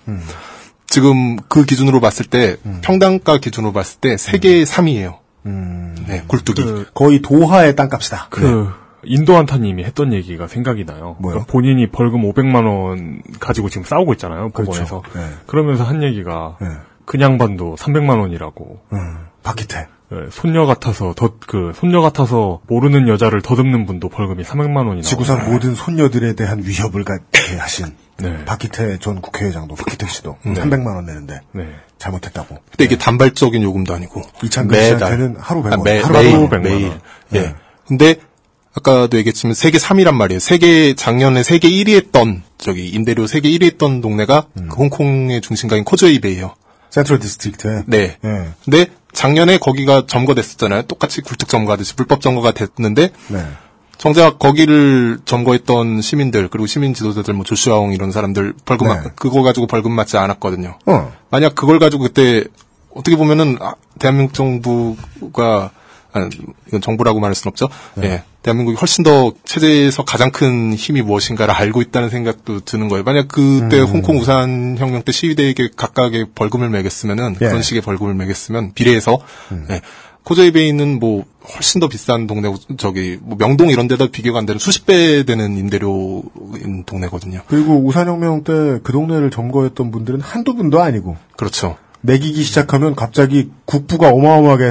지금 그 기준으로 봤을 때, 평당가 기준으로 봤을 때, 세계 3위예요 네, 굴뚝이. 거의 도하의 땅값이다. 그 인도 한타님이 했던 얘기가 생각이 나요. 뭐요? 그러니까 본인이 벌금 500만 원 가지고 지금 싸우고 있잖아요. 법원에서. 네. 그러면서 한 얘기가 네. 그냥 반도 300만 원이라고. 음, 박기태. 예, 손녀 같아서 더 그 손녀 같아서 모르는 여자를 더듬는 분도 벌금이 300만 원이나. 지구상 모든 손녀들에 대한 위협을 갖게 하신. 네. 박희태 전 국회의장도 박희태 씨도 네. 300만 원 내는데 네. 잘못했다고. 근데 이게 단발적인 요금도 아니고 이창근 매달. 씨한테는 하루 100원. 아, 매, 하루 매일 100원. 매일. 예. 네. 근데 아까도 얘기했지만 세계 3위란 말이에요. 세계 작년에 세계 1위 했던 저기 임대료 세계 1위 했던 동네가 음. 그 홍콩의 중심가인 코즈웨이베이요. 센트럴 디스트릭트. 네. 예. 근데 작년에 거기가 점거됐었잖아요. 똑같이 굴뚝 점거하듯이 불법 점거가 됐는데 네. 정작 거기를 점거했던 시민들 그리고 시민 지도자들 뭐 조슈아옹 이런 사람들 벌금 네. 맞- 그거 가지고 벌금 맞지 않았거든요. 어. 만약 그걸 가지고 그때 어떻게 보면은 아, 대한민국 정부가 아, 이건 정부라고 말할 수는 없죠. 예. 대한민국이 훨씬 더 체제에서 가장 큰 힘이 무엇인가를 알고 있다는 생각도 드는 거예요. 만약 그때 홍콩 우산 혁명 때 시위대에게 각각의 벌금을 매겼으면은 예. 그런 식의 벌금을 매겼으면 비례해서 예. 코저이베이 는 뭐 훨씬 더 비싼 동네 저기 뭐 명동 이런 데다 비교가 안 되는 수십 배 되는 임대료인 동네거든요. 그리고 우산혁명 때 그 동네를 점거했던 분들은 한두 분도 아니고 그렇죠. 매기기 시작하면 갑자기 국부가 어마어마하게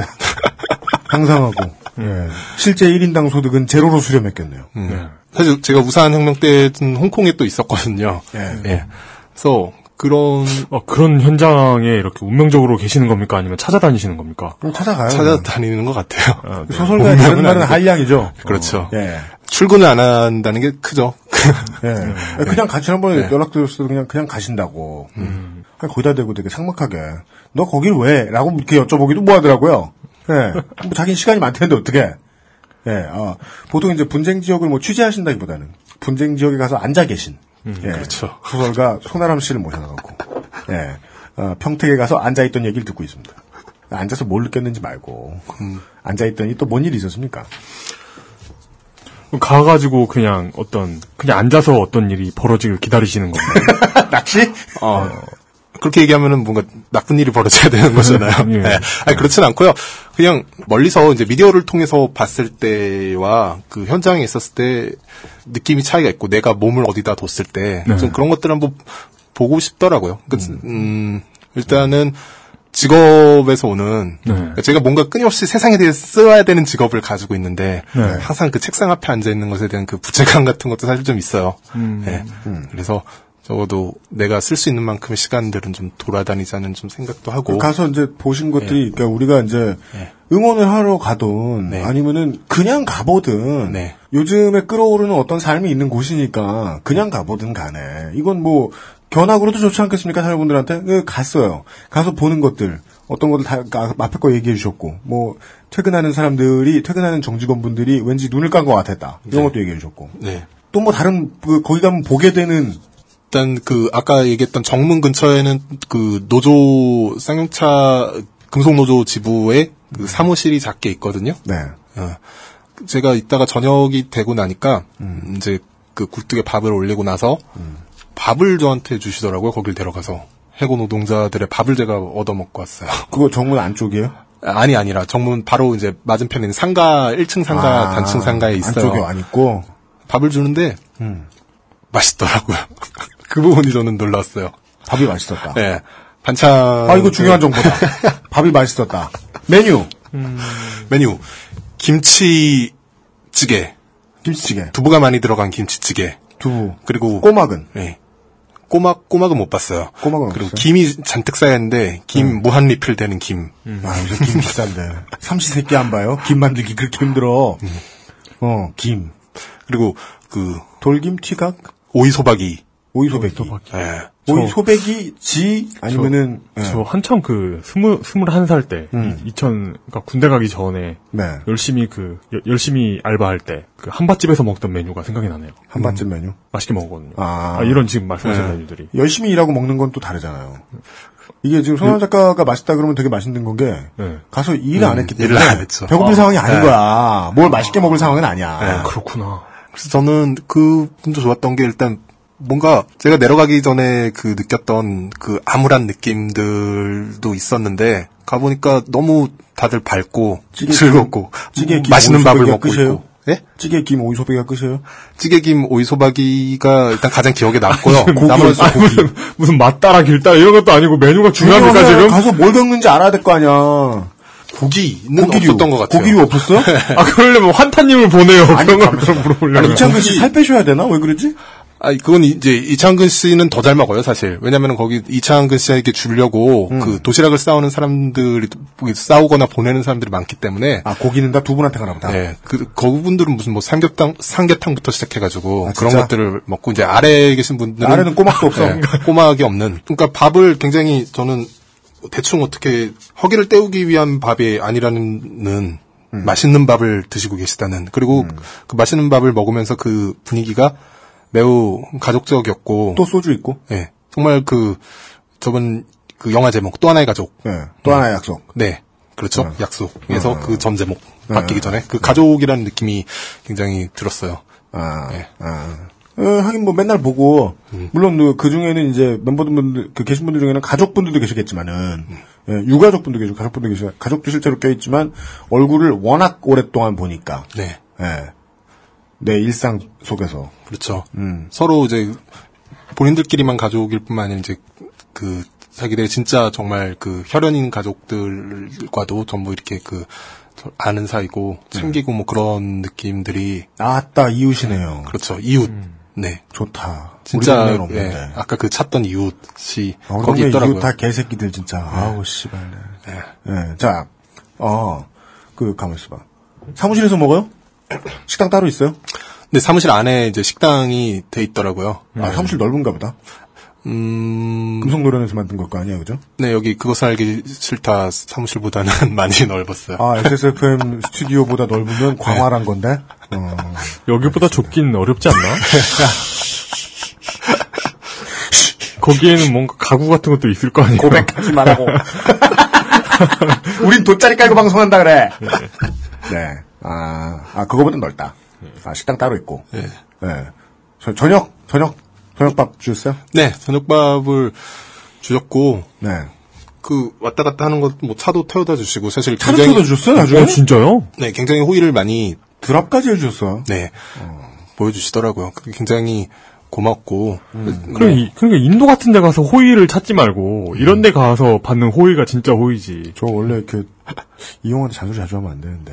향상하고 예. 실제 1인당 소득은 제로로 수렴했겠네요. 음. 사실 제가 우산 혁명 때는 홍콩에 또 있었거든요. 예. 예. 그래서 그런 어, 그런 현장에 이렇게 운명적으로 계시는 겁니까? 아니면 찾아다니시는 겁니까? 찾아가요. 찾아다니는 것 같아요. 아, 네. 소설가의 다른 운명은 말은. 한량이죠. 그렇죠. 예. 출근을 안 한다는 게 크죠. 예. 그냥 같이 한번 네. 연락드렸어도 그냥 그냥 가신다고. 음. 그냥 거기다 대고 되게 삭막하게 너 거길 왜? 라고 이렇게 여쭤보기도 뭐하더라고요. 예. 뭐 자기는 시간이 많다는데 어떻게? 예. 어, 보통 이제 분쟁 지역을 뭐 취재하신다기보다는 분쟁 지역에 가서 앉아 계신 예. 그렇죠. 소설가 손아람 씨를 모셔나가고 예. 어, 평택에 가서 앉아 있던 얘기를 듣고 있습니다. 앉아서 뭘 느꼈는지 말고 음. 앉아 있더니 또 뭔 일이 있었습니까? 가가지고 그냥 어떤 그냥 앉아서 어떤 일이 벌어지길 기다리시는 건가요? 낚시? 어, 그렇게 얘기하면은 뭔가 나쁜 일이 벌어져야 되는 거잖아요. 예. 네. 아니, 그렇진 않고요. 그냥 멀리서 이제 미디어를 통해서 봤을 때와 그 현장에 있었을 때 느낌이 차이가 있고 내가 몸을 어디다 뒀을 때좀 네. 그런 것들 한번 보고 싶더라고요. 그러니까 음, 일단은 직업에서 오는 네. 그러니까 제가 뭔가 끊임없이 세상에 대해 써야 되는 직업을 가지고 있는데 네. 항상 그 책상 앞에 앉아 있는 것에 대한 그 부채감 같은 것도 사실 좀 있어요. 음. 네. 그래서 적어도 내가 쓸 수 있는 만큼의 시간들은 좀 돌아다니자는 좀 생각도 하고. 가서 이제 보신 것들이 그러니까 우리가 이제 응원을 하러 가든 네. 아니면은 그냥 가보든 네. 요즘에 끌어오르는 어떤 삶이 있는 곳이니까 그냥 가보든 간에. 이건 뭐 견학으로도 좋지 않겠습니까? 사람분들한테? 그 갔어요. 가서 보는 것들. 어떤 것들 다 아, 앞에 거 얘기해 주셨고. 뭐 퇴근하는 사람들이 퇴근하는 정직원분들이 왠지 눈을 깐 것 같았다. 이런 것도 얘기해 주셨고. 네. 또뭐 다른 그 거기 가면 보게 되는 일단 그 아까 얘기했던 정문 근처에는 그 노조 쌍용차 금속 노조 지부에 그 사무실이 작게 있거든요. 네 어, 제가 이따가 저녁이 되고 나니까 이제 그 굴뚝에 밥을 올리고 나서 밥을 저한테 주시더라고요. 거길 데려가서 해고 노동자들의 밥을 제가 얻어 먹고 왔어요. 그거 정문 안쪽이에요? 아니 아니라 정문 바로 이제 맞은편에 있는 상가 1층 상가 아, 단층 상가에 있어요. 안쪽에 안 있고 밥을 주는데 맛있더라고요. 그 부분이 저는 놀랐어요. 밥이 맛있었다. 네. 반찬. 아, 이거 중요한 정보다. 밥이 맛있었다. 메뉴. 메뉴. 김치찌개. 김치찌개. 두부가 많이 들어간 김치찌개. 두부. 그리고. 꼬막은? 네. 꼬막, 꼬막은 못 봤어요. 꼬막은 그리고 없어요? 김이 잔뜩 쌓였는데, 김 무한 리필 되는 김. 아, 요새 김 비싼데. 삼시세끼 안 봐요? 김 만들기 그렇게 힘들어. 어, 김. 그리고 그, 돌김, 튀각, 오이소박이. 오이소배기. 예. 오이소배기, 지, 아니면은, 예. 저 한참 그 스물 스물한 살 때, 음. 2000 그러니까 군대 가기 전에 네. 열심히 그 여- 열심히 알바할 때 그 한밭집에서 먹던 메뉴가 생각이 나네요. 한밭집 메뉴. 맛있게 먹었거든요. 아. 아, 이런 지금 말씀하신 네. 메뉴들이. 열심히 일하고 먹는 건 또 다르잖아요. 이게 지금 손환 작가가 맛있다 그러면 되게 맛있는 건 게, 네. 가서 일을 안 음, 했기 때문에. 일을 안 했죠. 배고플 어. 상황이 아닌 네. 거야. 뭘 맛있게 먹을 상황은 아니야. 네. 그렇구나. 그래서 저는 그 분도 좋았던 게 일단 뭔가 제가 내려가기 전에 그 느꼈던 그 암울한 느낌들도 있었는데 가보니까 너무 다들 밝고 찌개 즐겁고 찌개 김 맛있는 밥을 오이소박이가 먹고 끝이에요? 있고 예? 찌개 김 오이소배기가 끝이에요? 찌개 김 오이소박이가 일단 가장 기억에 남고요. 나머지 아니, 무슨, 무슨 맛따라 길따라 이런 것도 아니고 메뉴가 중요합니까 지금? 가서 뭘 겪는지 알아야 될 거 아니야. 고기는 고기류. 없었던 것 같아요. 고기류 없었어? 아 그러려면 환타님을 보내요. 아니, 그런 걸 물어보려면. 아니, 이창근 씨 살 빼셔야 되나? 왜 그러지? 아, 그건 이제 이창근 씨는 더 잘 먹어요, 사실. 왜냐면 거기 이창근 씨에게 주려고 음. 그 도시락을 싸우는 사람들이 싸우거나 보내는 사람들이 많기 때문에. 아, 고기는 다 두 분한테 가나 보다. 네. 그, 그분들은 무슨 뭐 삼계탕, 삼계탕부터 시작해 가지고 아, 그런? 것들을 먹고 이제 아래에 계신 분들은. 아래는 꼬막도 없어. 네, 꼬막이 없는. 그러니까 밥을 굉장히 저는 대충 어떻게 허기를 때우기 위한 밥이 아니라는 음. 맛있는 밥을 드시고 계시다는 그리고 그 맛있는 밥을 먹으면서 그 분위기가 매우 가족적이었고 또 소주 있고. 예 정말 그 저번 그 영화 제목 또 하나의 가족 네. 또 하나의 약속. 네 그렇죠 약속에서 어. 그전 제목 네. 바뀌기 전에 그 가족이라는 느낌이 굉장히 들었어요 아, 네. 아. 어, 하긴 뭐 맨날 보고 물론 그 중에는 이제 멤버분들 그 계신 분들 중에는 가족분들도 계시겠지만은 예, 유가족분도 계시고 가족분도 계시고 가족도 실제로 껴있지만 얼굴을 워낙 오랫동안 보니까 네 예, 내 일상 속에서 그렇죠 음. 서로 이제 본인들끼리만 가족일 뿐만 아니라 이제 그 자기들의 진짜 정말 그 혈연인 가족들과도 전부 이렇게 그 아는 사이고 챙기고 뭐 그런 느낌들이 아따 이웃이네요. 그렇죠 이웃 네 좋다. 진짜. 예, 아까 그 찾던 이웃이 아, 우리 거기 있더라고요. 이웃 다 개새끼들 진짜. 아우 씨발. 네. 예, 자, 어, 그 가만 있어 봐. 사무실에서 먹어요? 식당 따로 있어요? 근데 사무실 안에 이제 식당이 돼 있더라고요. 아, 사무실 넓은가 보다. 음, 금속노련에서 만든 걸거 아니에요, 그죠? 네 여기 그것을 알기 싫다 사무실보다는 많이 넓었어요. 아, XSFM 스튜디오보다 넓으면 광활한 건데? 어. 여기보다 좁긴 어렵지 않나? 거기에는 뭔가 가구 같은 것도 있을 거 아니에요? 고백하지 말라고. 우린 돗자리 깔고 방송한다 그래. 네. 아, 아 그거보다 넓다. 아 식당 따로 있고. 네. 네. 저, 저녁 저녁 저녁밥 주셨어요? 네, 저녁밥을 주셨고, 네. 그, 왔다 갔다 하는 것, 뭐, 차도 태워다 주시고, 사실 차를 굉장히. 태워다 주셨어요, 나중에? 어, 진짜요? 네, 굉장히 호의를 많이, drop까지 해주셨어요. 네, 보여주시더라고요. 그게 굉장히 고맙고, 그래, 이- 그러니까 인도 같은 데 가서 호의를 찾지 말고, 이런 데 가서 받는 호의가 진짜 호의지. 저 원래 이렇게 이용한테 잔소리 자주 하면 안 되는데.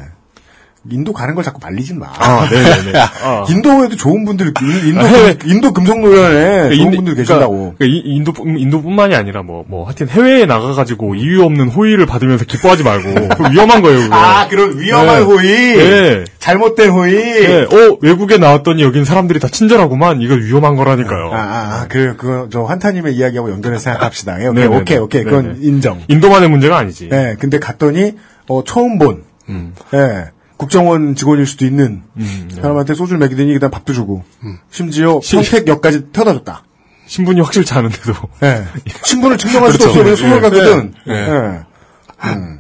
인도 가는 걸 자꾸 말리지 마. 아, 네네네. 아. 인도에도 좋은 분들, 인도, 아, 해외- 인도 금속노련에 좋은 인- 분들 그러니까- 계신다고. 그러니까 이- 인도, 인도뿐만이 아니라 뭐, 뭐, 하여튼 해외에 나가가지고 이유 없는 호의를 받으면서 기뻐하지 말고, 위험한 거예요, 그거. 아, 그런 위험한 네. 호의. 네. 잘못된 호의. 네, 어, 외국에 나왔더니 여긴 사람들이 다 친절하구만. 이거 위험한 거라니까요. 아, 아, 아, 그, 그, 저, 환타님의 이야기하고 연결해서 생각합시다. 예, 오케이, 네네네. 오케이, 오케이. 그건 네네. 인정. 인도만의 문제가 아니지. 예, 근데 갔더니, 어, 처음 본, 음. 예, 국정원 직원일 수도 있는 음, 네. 사람한테 소주를 먹이더니 그다음 밥도 주고, 심지어 시- 평택역까지 태워다 줬다. 신분이 확실치 않은데도. 예. 신분을 증명할 수도 그렇죠. 없어. 그냥 소설 예. 같거든. 예. 예. 음,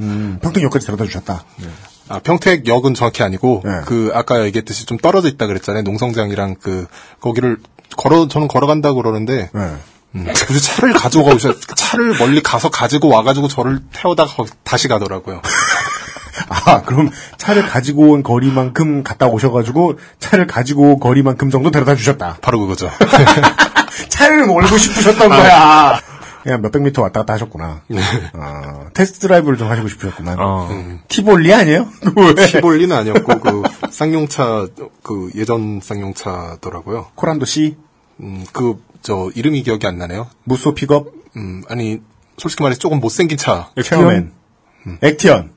음, 평택역까지 데려다 주셨다. 아, 평택역은 정확히 아니고, 네. 그, 아까 얘기했듯이 좀 떨어져 있다 그랬잖아요. 농성장이랑 그, 거기를, 걸어, 저는 걸어간다고 그러는데, 예. 음, 굳이 차를 가지고 가셔, 차를 멀리 가서 가지고 와가지고 저를 태워다가 다시 가더라고요. 아, 그럼 차를 가지고 온 거리만큼 갔다 오셔가지고 차를 가지고 온 거리만큼 정도 데려다 주셨다. 바로 그거죠. 차를 몰고 싶으셨던 아. 거야. 그냥 몇백 미터 왔다 갔다 하셨구나. 아, 테스트 드라이브를 좀 하시고 싶으셨구만. 어. 티볼리 아니에요? 왜? 티볼리는 아니었고, 그, 쌍용차, 그, 예전 쌍용차더라고요. 코란도 C, 음, 그, 저, 이름이 기억이 안 나네요. 무쏘 픽업, 음, 아니, 솔직히 말해서 조금 못생긴 차. 체어맨, 액티언. 액티언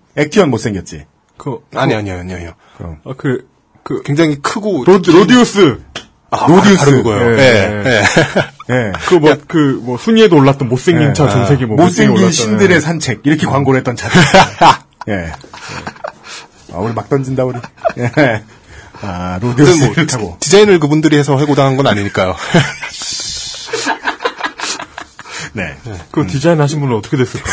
못생겼지. 그, 아니, 아니요, 아니요, 아니요. 아, 그, 그, 굉장히 크고. 로드, 로디우스! 아, 로디우스. 바로 그거예요. 예, 예, 예. 예. 예. 그 뭐, 그, 뭐, 순위에도 올랐던 못생긴 예. 차, 전 세계 뭐, 못생긴 신들의 예. 산책. 이렇게 광고를 했던 차들. 예. 아, 우리 막 던진다, 우리. 예. 아, 로디오스를 뭐, 타고. 디자인을 그분들이 해서 해고당한 건 아니니까요. 네. 그 디자인 하신 분은 어떻게 됐을까?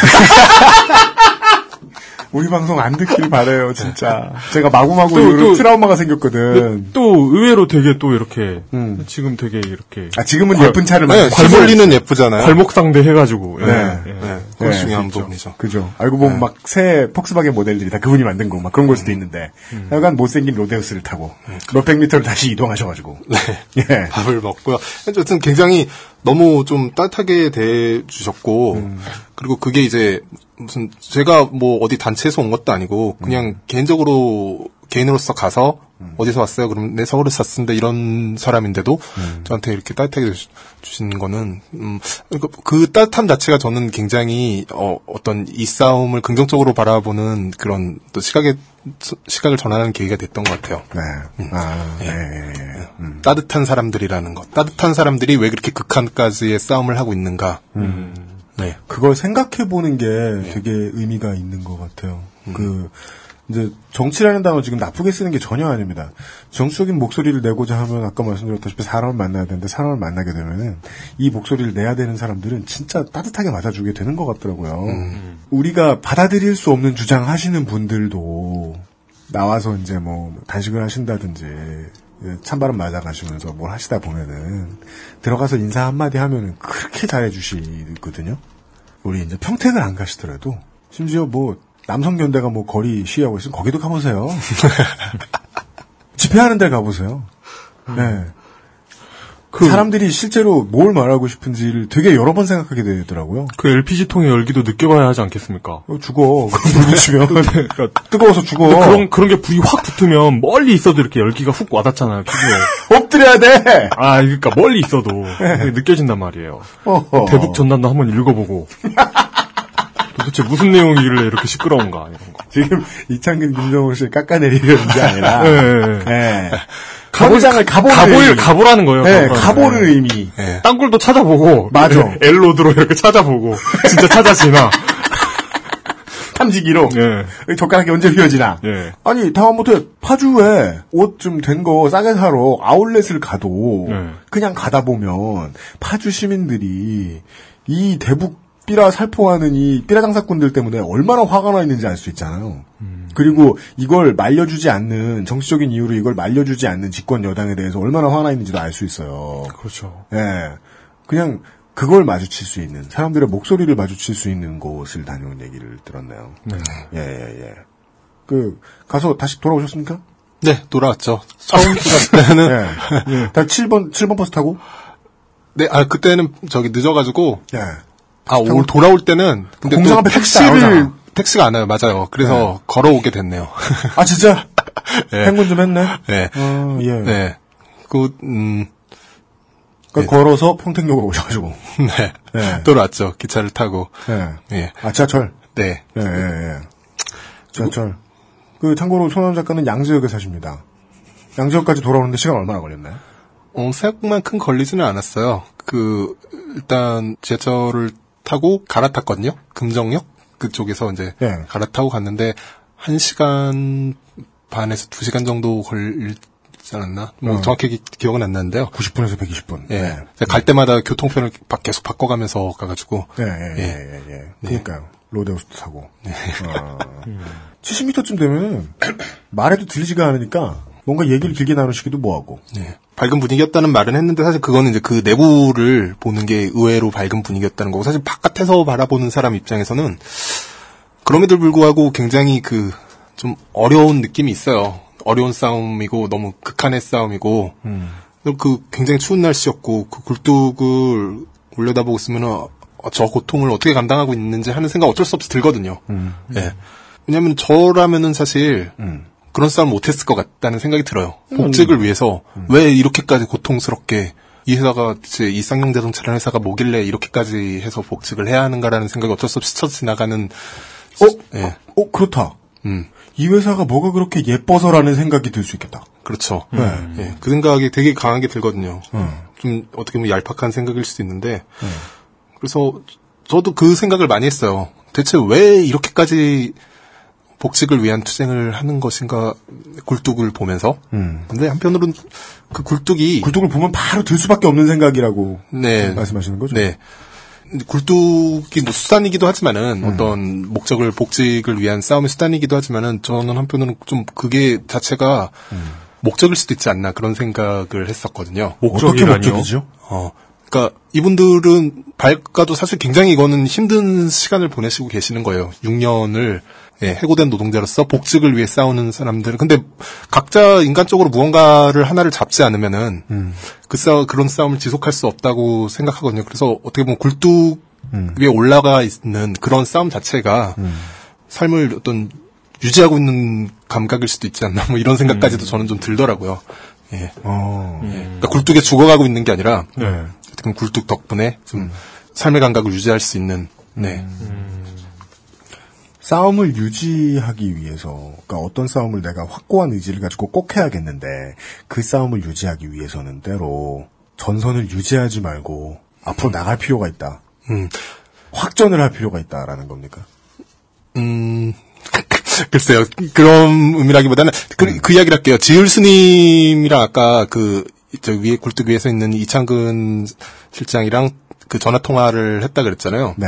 우리 방송 안 듣길 바래요, 진짜. 제가 마구마구 또, 이후로 또- 트라우마가 생겼거든. 또, 의외로 되게 또 이렇게, 음. 지금 되게 이렇게. 아, 지금은 괄- 예쁜 차를 많이 티볼리는 예쁘잖아요. 괄목상대 해가지고. 예. 네. 예. 네, 그건 네, 중요한 그렇죠. 부분이죠. 그죠. 알고 보면 막 새 폭스바겐 모델들이 다 그분이 만든 거, 막 그런 걸 수도 있는데. 약간 못생긴 로데우스를 타고 몇백 미터를 다시 이동하셔가지고. 예. 밥을 먹고요. 어쨌든 굉장히 너무 좀 따뜻하게 대해주셨고, 음. 그리고 그게 이제 무슨 제가 뭐 어디 단체에서 온 것도 아니고 그냥 음. 개인적으로 개인으로서 가서 어디서 왔어요? 그럼 내 서울에서 샀는데 이런 사람인데도 음. 저한테 이렇게 따뜻하게 주- 주시는 거는 음, 그, 그 따뜻함 자체가 저는 굉장히 어, 어떤 이 싸움을 긍정적으로 바라보는 그런 또 시각의 시각을 전하는 계기가 됐던 것 같아요. 네. 아, 예, 예, 예. 음. 따뜻한 사람들이라는 것. 따뜻한 사람들이 왜 그렇게 극한까지의 싸움을 하고 있는가. 음. 네. 그걸 생각해 보는 게 되게 의미가 있는 것 같아요. 그 이제 정치라는 단어 지금 나쁘게 쓰는 게 전혀 아닙니다. 정치적인 목소리를 내고자 하면 아까 말씀드렸다시피 사람을 만나야 되는데 사람을 만나게 되면은 이 목소리를 내야 되는 사람들은 진짜 따뜻하게 맞아주게 되는 것 같더라고요. 우리가 받아들일 수 없는 주장 하시는 분들도 나와서 이제 뭐 단식을 하신다든지 예, 찬바람 맞아가시면서 뭘 하시다 보면은 들어가서 인사 한마디 하면은 그렇게 잘해주시거든요. 우리 이제 평택을 안 가시더라도 심지어 뭐 남성견대가 뭐 거리 시위하고 있으면 거기도 가보세요. 집회하는 데 가보세요. 네. 사람들이 실제로 뭘 말하고 싶은지를 되게 여러 번 생각하게 되더라고요. 그 LPG 통의 열기도 느껴봐야 하지 않겠습니까? 어, 죽어. 붙이면. 그러니까 뜨거워서 죽어. 그런 그런 게 불이 확 붙으면 멀리 있어도 이렇게 열기가 훅 와닿잖아요 피부에. 엎드려야 돼. 아 그러니까 멀리 있어도 그게 느껴진단 말이에요. 어허. 대북 전단도 한번 읽어보고 도대체 무슨 내용이길래 이렇게 시끄러운가 이런 거. 지금 이창근 김정은 씨를 깎아내리려는 게 아니라 네, 네, 네. 네. 가보장을 가보를 의미. 가보 라는 거예요, 네, 가보를. 의미. 땅굴도 찾아보고 맞아. 엘로드로 이렇게 찾아보고 진짜 찾아지나. 탐지기로. 예. 젓가락이 언제 휘어지나. 예. 아니 다음부터 파주에 옷 좀 된 거 싸게 사러 아울렛을 가도 네. 그냥 가다 보면 파주 시민들이 이 대북 삐라 살포하는 이 삐라 장사꾼들 때문에 얼마나 화가 나 있는지 알 수 있잖아요. 그리고 이걸 말려주지 않는 정치적인 이유로 이걸 말려주지 않는 집권 여당에 대해서 얼마나 화나 있는지도 알 수 있어요. 그렇죠. 예. 그냥 그걸 마주칠 수 있는 사람들의 목소리를 마주칠 수 있는 곳을 다녀온 얘기를 들었네요. 네. 예, 예, 예. 그 가서 다시 돌아오셨습니까? 네, 돌아왔죠. 처음 돌아왔을 때는 예. 다 7번 7번 버스 타고? 네, 아 그때는 저기 늦어가지고 예. 아, 올 돌아올 때는 근데 공장 또 앞에 택시를. 택시가 안 와요. 맞아요. 그래서 걸어오게 됐네요. 아 진짜? 네. 행군 좀 했네. 네. 어, 예. 네. 그 음. 그러니까 걸어서 평택역으로 오셔가지고. 네. 네. 돌아왔죠. 기차를 타고. 예. 예. 아 지하철. 네. 예, 예, 예. 지하철. 그 참고로 손원 작가는 양지역에 사십니다. 양지역까지 돌아오는데 시간 얼마나 걸렸나요? 어, 생각만큼 걸리지는 않았어요. 그 일단 지하철을 타고 갈아탔거든요. 금정역 그쪽에서 이제 예. 갈아타고 갔는데 한 시간 반에서 두 시간 정도 걸리지 않았나? 뭐 어. 정확히 기- 기억은 안 나는데요. 90분에서 120분. 예. 네. 갈 때마다 교통편을 바- 계속 바꿔가면서 가가지고. 예, 예, 예, 예, 예. 그러니까요. 로데오스도 타고. 어. 70m쯤 되면 말해도 들리지가 않으니까 뭔가 얘기를 길게 나누시기도 뭐하고. 네. 밝은 분위기였다는 말은 했는데 사실 그거는 이제 그 내부를 보는 게 의외로 밝은 분위기였다는 거고 사실 바깥에서 바라보는 사람 입장에서는 그럼에도 불구하고 굉장히 그 좀 어려운 느낌이 있어요. 어려운 싸움이고 너무 극한의 싸움이고 그 굉장히 추운 날씨였고 그 굴뚝을 올려다보고 있으면 어, 저 고통을 어떻게 감당하고 있는지 하는 생각 어쩔 수 없이 들거든요. 예. 왜냐하면 저라면은 사실 그런 싸움 못했을 것 같다는 생각이 들어요. 복직을 위해서 왜 이렇게까지 고통스럽게 이 회사가 제이 쌍용 자동차라는 회사가 뭐길래 이렇게까지 해서 복직을 해야 하는가라는 생각이 어쩔 수 없이 스쳐 지나가는. 어? 예. 어, 그렇다. 음. 이 회사가 뭐가 그렇게 예뻐서라는 생각이 들 수 있겠다. 그렇죠. 네. 예. 그 생각이 되게 강하게 들거든요. 음. 좀 어떻게 보면 얄팍한 생각일 수도 있는데 그래서 저도 그 생각을 많이 했어요. 대체 왜 이렇게까지 복직을 위한 투쟁을 하는 것인가 굴뚝을 보면서. 근데 한편으로는 그 굴뚝이 굴뚝을 보면 바로 들 수밖에 없는 생각이라고 네. 말씀하시는 거죠? 네. 굴뚝이 뭐 수단이기도 하지만은 음. 어떤 목적을 복직을 위한 싸움의 수단이기도 하지만은 저는 한편으로는 좀 그게 자체가 음. 목적일 수도 있지 않나 그런 생각을 했었거든요. 어떻게 목적이죠? 어. 그러니까 이분들은 발가도 사실 굉장히 이거는 힘든 시간을 보내시고 계시는 거예요. 6년을 예, 해고된 노동자로서 복직을 위해 싸우는 사람들. 근데 각자 인간적으로 무언가를 하나를 잡지 않으면은 그 싸, 그런 싸움을 지속할 수 없다고 생각하거든요. 그래서 어떻게 보면 굴뚝 위에 올라가 있는 그런 싸움 자체가 삶을 어떤 유지하고 있는 감각일 수도 있지 않나 뭐 이런 생각까지도 저는 좀 들더라고요. 예. 어. 예. 그러니까 굴뚝에 죽어가고 있는 게 아니라 네. 어떻게 굴뚝 덕분에 좀 삶의 감각을 유지할 수 있는 네. 싸움을 유지하기 위해서, 그러니까 어떤 싸움을 내가 확고한 의지를 가지고 꼭 해야겠는데, 그 싸움을 유지하기 위해서는 때로 전선을 유지하지 말고 앞으로 나갈 필요가 있다. 음. 확전을 할 필요가 있다라는 겁니까? 음, 글쎄요. 그런 의미라기보다는 그, 그 이야기를 할게요. 지을 스님이랑 아까 그, 저 위에 굴뚝 위에서 있는 이창근 실장이랑 그 전화 통화를 했다 그랬잖아요. 네.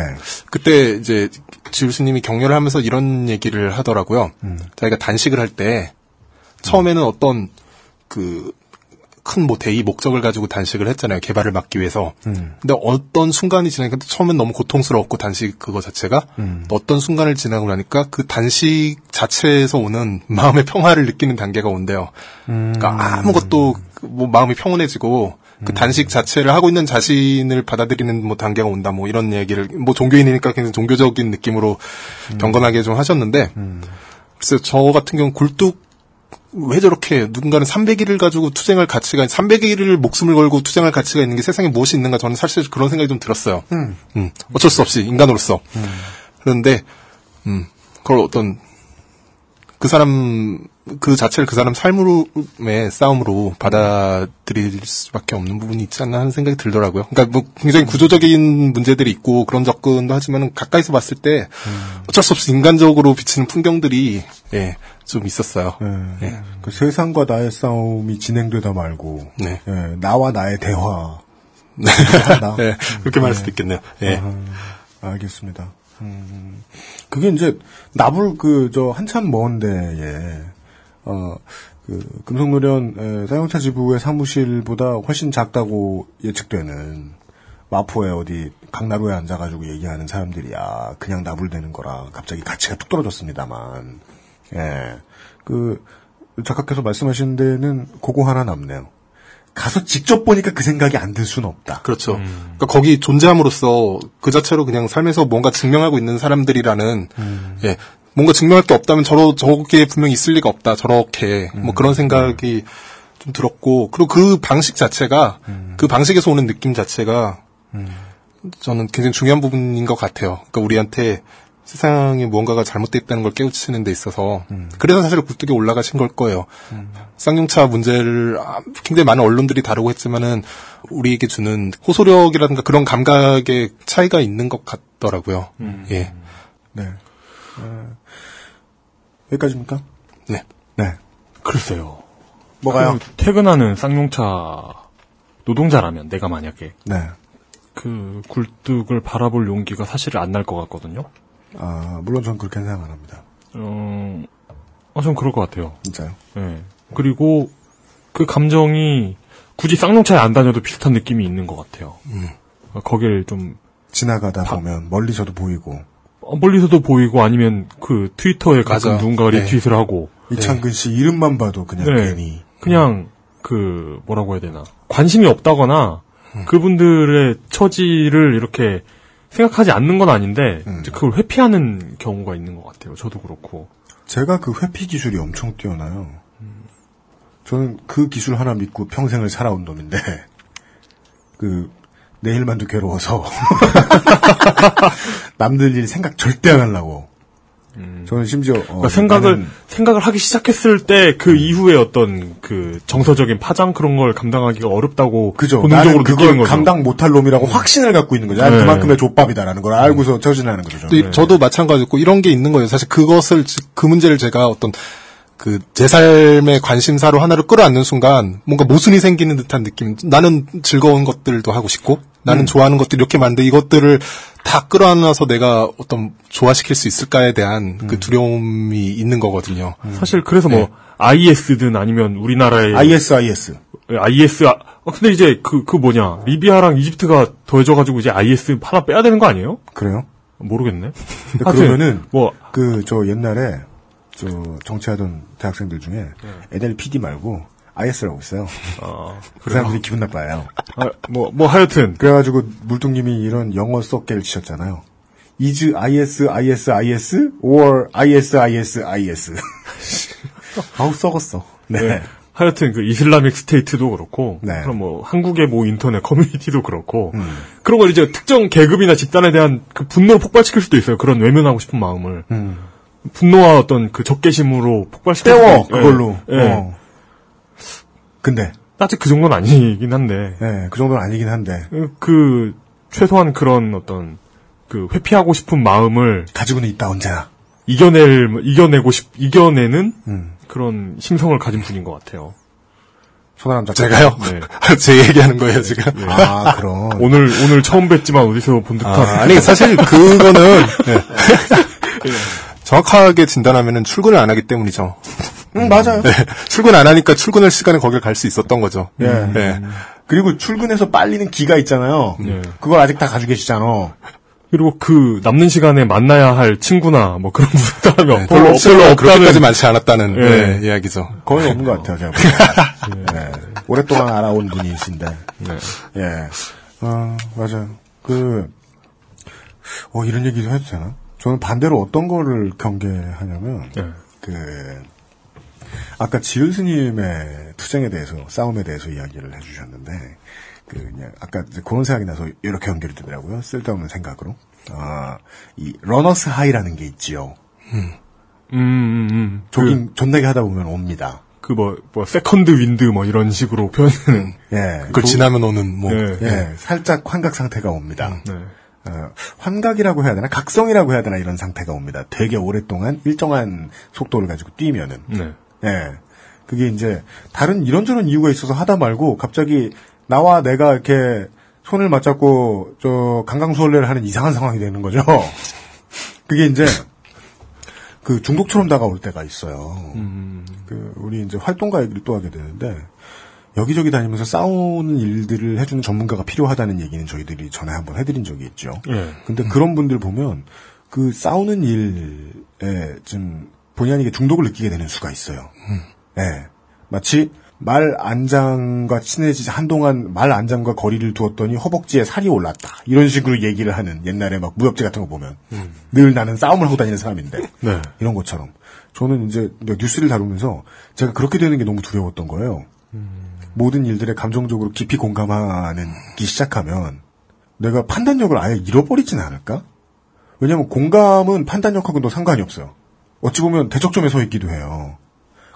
그때 이제 지울 스님이 격려를 하면서 이런 얘기를 하더라고요. 자기가 단식을 할 때 처음에는 어떤 그 큰 뭐 대의 목적을 가지고 단식을 했잖아요. 개발을 막기 위해서. 근데 어떤 순간이 지나니까 처음엔 너무 고통스러웠고 단식 그거 자체가 어떤 순간을 지나고 나니까 그 단식 자체에서 오는 마음의 평화를 느끼는 단계가 온대요. 그러니까 아무것도 뭐 마음이 평온해지고 그 단식 자체를 하고 있는 자신을 받아들이는 뭐 단계가 온다 뭐 이런 얘기를 뭐 종교인이니까 굉장히 종교적인 느낌으로 경건하게 좀 하셨는데 글쎄 저 같은 경우 굴뚝 왜 저렇게 누군가는 300일을 가지고 투쟁할 가치가 300일을 목숨을 걸고 투쟁할 가치가 있는 게 세상에 무엇이 있는가 저는 사실 그런 생각이 좀 들었어요. 음. 음, 어쩔 수 없이 인간으로서. 그런데 음, 그걸 어떤 그 사람 그 자체를 그 사람 삶으로의 싸움으로 받아들일 수밖에 없는 부분이 있지 않나 하는 생각이 들더라고요. 그러니까 뭐 굉장히 구조적인 문제들이 있고 그런 접근도 하지만 가까이서 봤을 때 어쩔 수 없이 인간적으로 비치는 풍경들이 예, 좀 있었어요. 예. 그 세상과 나의 싸움이 진행되다 말고, 네. 예, 나와 나의 대화. 네. 나. 네, 그렇게 말할 수도 있겠네요. 예. 아, 알겠습니다. 음, 그게 이제 나불 그 저 한참 먼 데에 어, 그 금속노련 에, 사용차 지부의 사무실보다 훨씬 작다고 예측되는 마포에 어디 강나루에 앉아가지고 얘기하는 사람들이야 그냥 나불대는 거라 갑자기 가치가 뚝 떨어졌습니다만 예. 그 작가께서 말씀하신 데는 그거 하나 남네요. 가서 직접 보니까 그 생각이 안 들 수는 없다. 그렇죠. 그러니까 거기 존재함으로써 그 자체로 그냥 삶에서 뭔가 증명하고 있는 사람들이라는 예 뭔가 증명할 게 없다면 저러 저게 분명히 있을 리가 없다 저렇게 뭐 그런 생각이 좀 들었고 그리고 그 방식 자체가 그 방식에서 오는 느낌 자체가 저는 굉장히 중요한 부분인 것 같아요. 그러니까 우리한테 세상에 무언가가 잘못되어 있다는 걸 깨우치는 데 있어서 그래서 사실 굴뚝에 올라가신 걸 거예요. 쌍용차 문제를 아, 굉장히 많은 언론들이 다루고 했지만은 우리에게 주는 호소력이라든가 그런 감각의 차이가 있는 것 같더라고요. 예. 네. 어, 여기까지입니까? 네. 네. 글쎄요. 뭐가요? 그 퇴근하는 쌍용차 노동자라면 내가 만약에 네. 그 굴뚝을 바라볼 용기가 사실 안 날 것 같거든요. 아, 물론 전 그렇게 생각 안 합니다. 어, 어, 전 그럴 것 같아요. 진짜요? 예. 그리고 그 감정이 굳이 쌍용차에 안 다녀도 비슷한 느낌이 있는 것 같아요. 어, 거길 좀 지나가다 보면 멀리서도 보이고 어, 멀리서도 보이고 아니면 그 트위터에 가끔 맞아. 누군가가 네. 리트윗을 하고 이창근 씨 이름만 봐도 그냥 네. 괜히 그냥 그 뭐라고 해야 되나 관심이 없다거나 음. 그분들의 처지를 이렇게 생각하지 않는 건 아닌데 음. 그걸 회피하는 경우가 있는 것 같아요. 저도 그렇고 제가 그 회피 기술이 엄청 뛰어나요. 저는 그 기술 하나 믿고 평생을 살아온 놈인데 그 내일만도 괴로워서 남들 일 생각 절대 안 하려고. 저는 심지어 어, 그러니까 생각을 나는 생각을 하기 시작했을 때 그 이후에 어떤 그 정서적인 파장 그런 걸 감당하기가 어렵다고 그죠. 본능적으로 나는 느끼는 그걸 거죠. 감당 못할 놈이라고 확신을 갖고 있는 거죠. 나는 네. 그만큼의 족밥이다라는 걸 알고서 처진하는 거죠. 저는. 근데 저도 마찬가지고 이런 게 있는 거예요. 사실 그것을 지- 그 문제를 제가 어떤 그 제 삶의 관심사로 하나를 끌어안는 순간 뭔가 모순이 생기는 듯한 느낌. 나는 즐거운 것들도 하고 싶고 나는 음. 좋아하는 것들이 이렇게 많은데 이것들을 다 끌어안아서 내가 어떤 조화시킬 수 있을까에 대한 음. 그 두려움이 있는 거거든요. 사실 그래서 네. 뭐 IS든 아니면 우리나라의 ISIS. IS 아, 어, 근데 이제 그그 뭐냐 리비아랑 이집트가 더해져가지고 이제 IS 하나 빼야 되는 거 아니에요? 그래요? 모르겠네. 그러면은 뭐 그 저 옛날에 저 정치하던 대학생들 중에 네. 애들 PD 말고 IS라고 있어요. 아, 그 사람들이 기분 나빠요. 뭐, 뭐 하여튼. 그래가지고 물뚱님이 이런 영어 썩개를 치셨잖아요. is is is is or is is is. 아우 썩었어. 네. 네. 하여튼 그 이슬라믹 스테이트도 그렇고 네. 그럼 뭐 한국의 뭐 인터넷 커뮤니티도 그렇고 음. 그런 걸 이제 특정 계급이나 집단에 대한 그 분노를 폭발시킬 수도 있어요. 그런 외면하고 싶은 마음을 분노와 어떤 그 적개심으로 수도 있- 그걸로. 예. 예. 어. 근데 아직 그 정도는 아니긴 한데 예, 그 정도는 아니긴 한데 그- 그 최소한 그런 어떤 그 회피하고 싶은 마음을 가지고는 있다 언제나 이겨낼 이겨내고 싶 이겨내는 음. 그런 심성을 가진 분인 것 같아요. 손아람 작가 제가요? 네. 제 얘기하는 거예요, 지금? 아 그럼 오늘 오늘 처음 뵀지만 어디서 본 듯한 아, 아니, 사실 그거는, 네. 정확하게 진단하면은 출근을 안 하기 때문이죠. 응 맞아요. 네. 출근 안 하니까 출근할 시간에 거길 갈 수 있었던 거죠. 예. 네. 그리고 출근해서 빨리는 기가 있잖아요. 네. 그걸 아직 다 가지고 계시잖아. 그리고 그 남는 시간에 만나야 할 친구나 뭐 그런 사람이 네, 별로, 별로, 없다는 많지 않았다는 예. 네, 이야기죠. 거의 없는 것 같아요, 제가. 네. 오랫동안 알아온 분이신데. 네. 예. 아, 맞아요. 그, 어, 이런 얘기도 해도 되나? 저는 반대로 어떤 거를 경계하냐면, 네. 그, 아까 지율 스님의 투쟁에 대해서, 싸움에 대해서 이야기를 해주셨는데, 그, 그냥, 아까 이제 그런 생각이 나서 이렇게 연결이 되더라고요. 쓸데없는 생각으로. 아, 이, runner's high라는 게 있지요. 음, 음, 음. 조깅 존나게 하다 보면 옵니다. 그 뭐 뭐 second wind 뭐 이런 식으로 표현하는 예. 그걸 지나면 오는, 뭐. 예. 예, 살짝 환각 상태가 옵니다. 네. 어, 환각이라고 해야 되나? 각성이라고 해야 되나? 이런 상태가 옵니다. 되게 오랫동안 일정한 속도를 가지고 뛰면은. 네. 예. 그게 이제, 다른 이런저런 이유가 있어서 하다 말고, 갑자기, 나와 내가 이렇게, 손을 맞잡고, 저, 강강수월래를 하는 이상한 상황이 되는 거죠. 그게 이제, 그 중독처럼 다가올 때가 있어요. 그, 우리 이제 활동가 얘기를 또 하게 되는데, 여기저기 다니면서 싸우는 일들을 해주는 전문가가 필요하다는 얘기는 저희들이 전에 한번 해드린 적이 있죠. 예. 근데 그런 분들 보면 그 싸우는 일에 좀 본의 아니게 중독을 느끼게 되는 수가 있어요. 예. 마치 말 안장과 친해지자 한동안 말 안장과 거리를 두었더니 허벅지에 살이 올랐다. 이런 식으로 얘기를 하는 옛날에 막 무협지 같은 거 보면 늘 나는 싸움을 하고 다니는 사람인데 네. 이런 것처럼 저는 이제 뉴스를 다루면서 제가 그렇게 되는 게 너무 두려웠던 거예요. 모든 일들에 감정적으로 깊이 공감하기 시작하면 내가 판단력을 아예 잃어버리진 않을까? 왜냐하면 공감은 판단력하고도 상관이 없어요. 어찌 보면 대척점에 서 있기도 해요.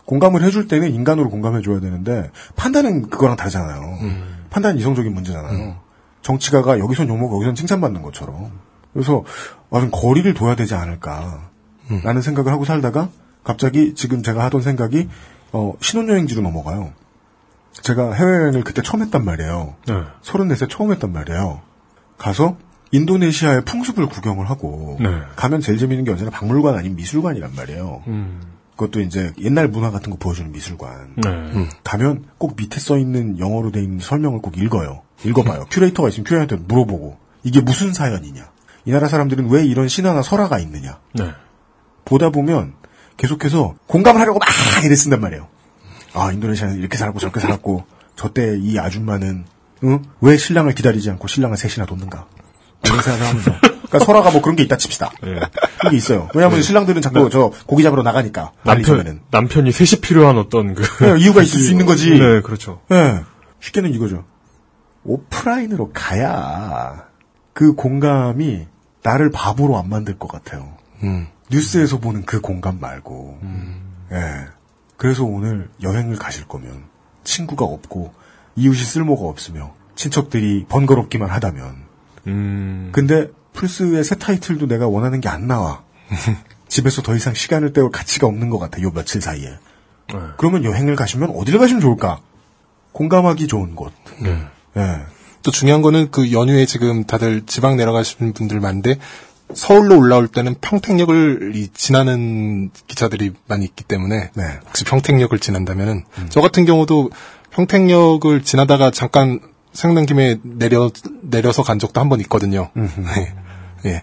공감을 해줄 때는 인간으로 공감해줘야 되는데 판단은 그거랑 다르잖아요. 판단은 이성적인 문제잖아요. 정치가가 여기선 욕먹고 여기선 칭찬받는 것처럼. 그래서 아, 좀 거리를 둬야 되지 않을까 라는 생각을 하고 살다가 갑자기 지금 제가 하던 생각이 어, 신혼여행지로 넘어가요. 제가 해외여행을 그때 처음 했단 말이에요. 네. 34세 처음 했단 말이에요. 가서 인도네시아의 풍습을 구경을 하고 네. 가면 제일 재밌는 게 언제나 박물관 아닌 미술관이란 말이에요. 음. 그것도 이제 옛날 문화 같은 거 보여주는 미술관. 네. 음. 가면 꼭 밑에 써 있는 영어로 돼 있는 설명을 꼭 읽어요. 읽어봐요. 큐레이터가 있으면 큐레이터한테 물어보고 이게 무슨 사연이냐. 이 나라 사람들은 왜 이런 신화나 설화가 있느냐. 네. 보다 보면 계속해서 공감을 하려고 막 이래 쓴단 말이에요. 아 인도네시아는 이렇게 살았고 저렇게 살았고 저때 이 아줌마는 응? 왜 신랑을 기다리지 않고 신랑을 셋이나 뒀는가 이런 생각을 하면서 그러니까 설화가 뭐 그런 게 있다 칩시다. 예. 그런 게 있어요. 왜냐하면 신랑들은 자꾸 저 고기 잡으러 나가니까 남편 남편이 셋이 필요한 어떤 그 네, 이유가 있을 수 있는 거지. 네, 그렇죠. 예. 쉽게는 이거죠. 오프라인으로 가야 그 공감이 나를 바보로 안 만들 것 같아요. 음. 뉴스에서 보는 그 공감 말고. 예. 그래서 오늘 여행을 가실 거면 친구가 없고 이웃이 쓸모가 없으며 친척들이 번거롭기만 하다면. 음. 근데 플스의 새 타이틀도 내가 원하는 게 안 나와. 집에서 더 이상 시간을 때울 가치가 없는 것 같아. 요 며칠 사이에. 네. 그러면 여행을 가시면 어디를 가시면 좋을까? 공감하기 좋은 곳. 네. 예. 또 중요한 거는 그 연휴에 지금 다들 지방 내려가시는 분들 많은데 서울로 올라올 때는 평택역을 이 지나는 기차들이 많이 있기 때문에 네. 혹시 평택역을 지난다면은 저 같은 경우도 평택역을 지나다가 잠깐 생각난 김에 내려 내려서 간 적도 한 번 있거든요. 네. 예.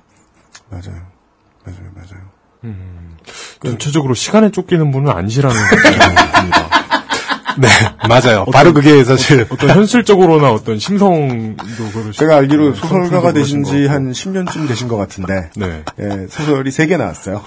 맞아요. 맞아요. 맞아요. 전체적으로 시간에 쫓기는 분은 아니시라는 생각이 듭니다. 네, 맞아요. 바로 그게 사실 어 떤 현실적으로나 어떤 심성도 그러시 제가 알기로 네, 소설가가 되신 지 한 10년쯤 되신 것 같은데 네. 예, 소설이 3개 나왔어요.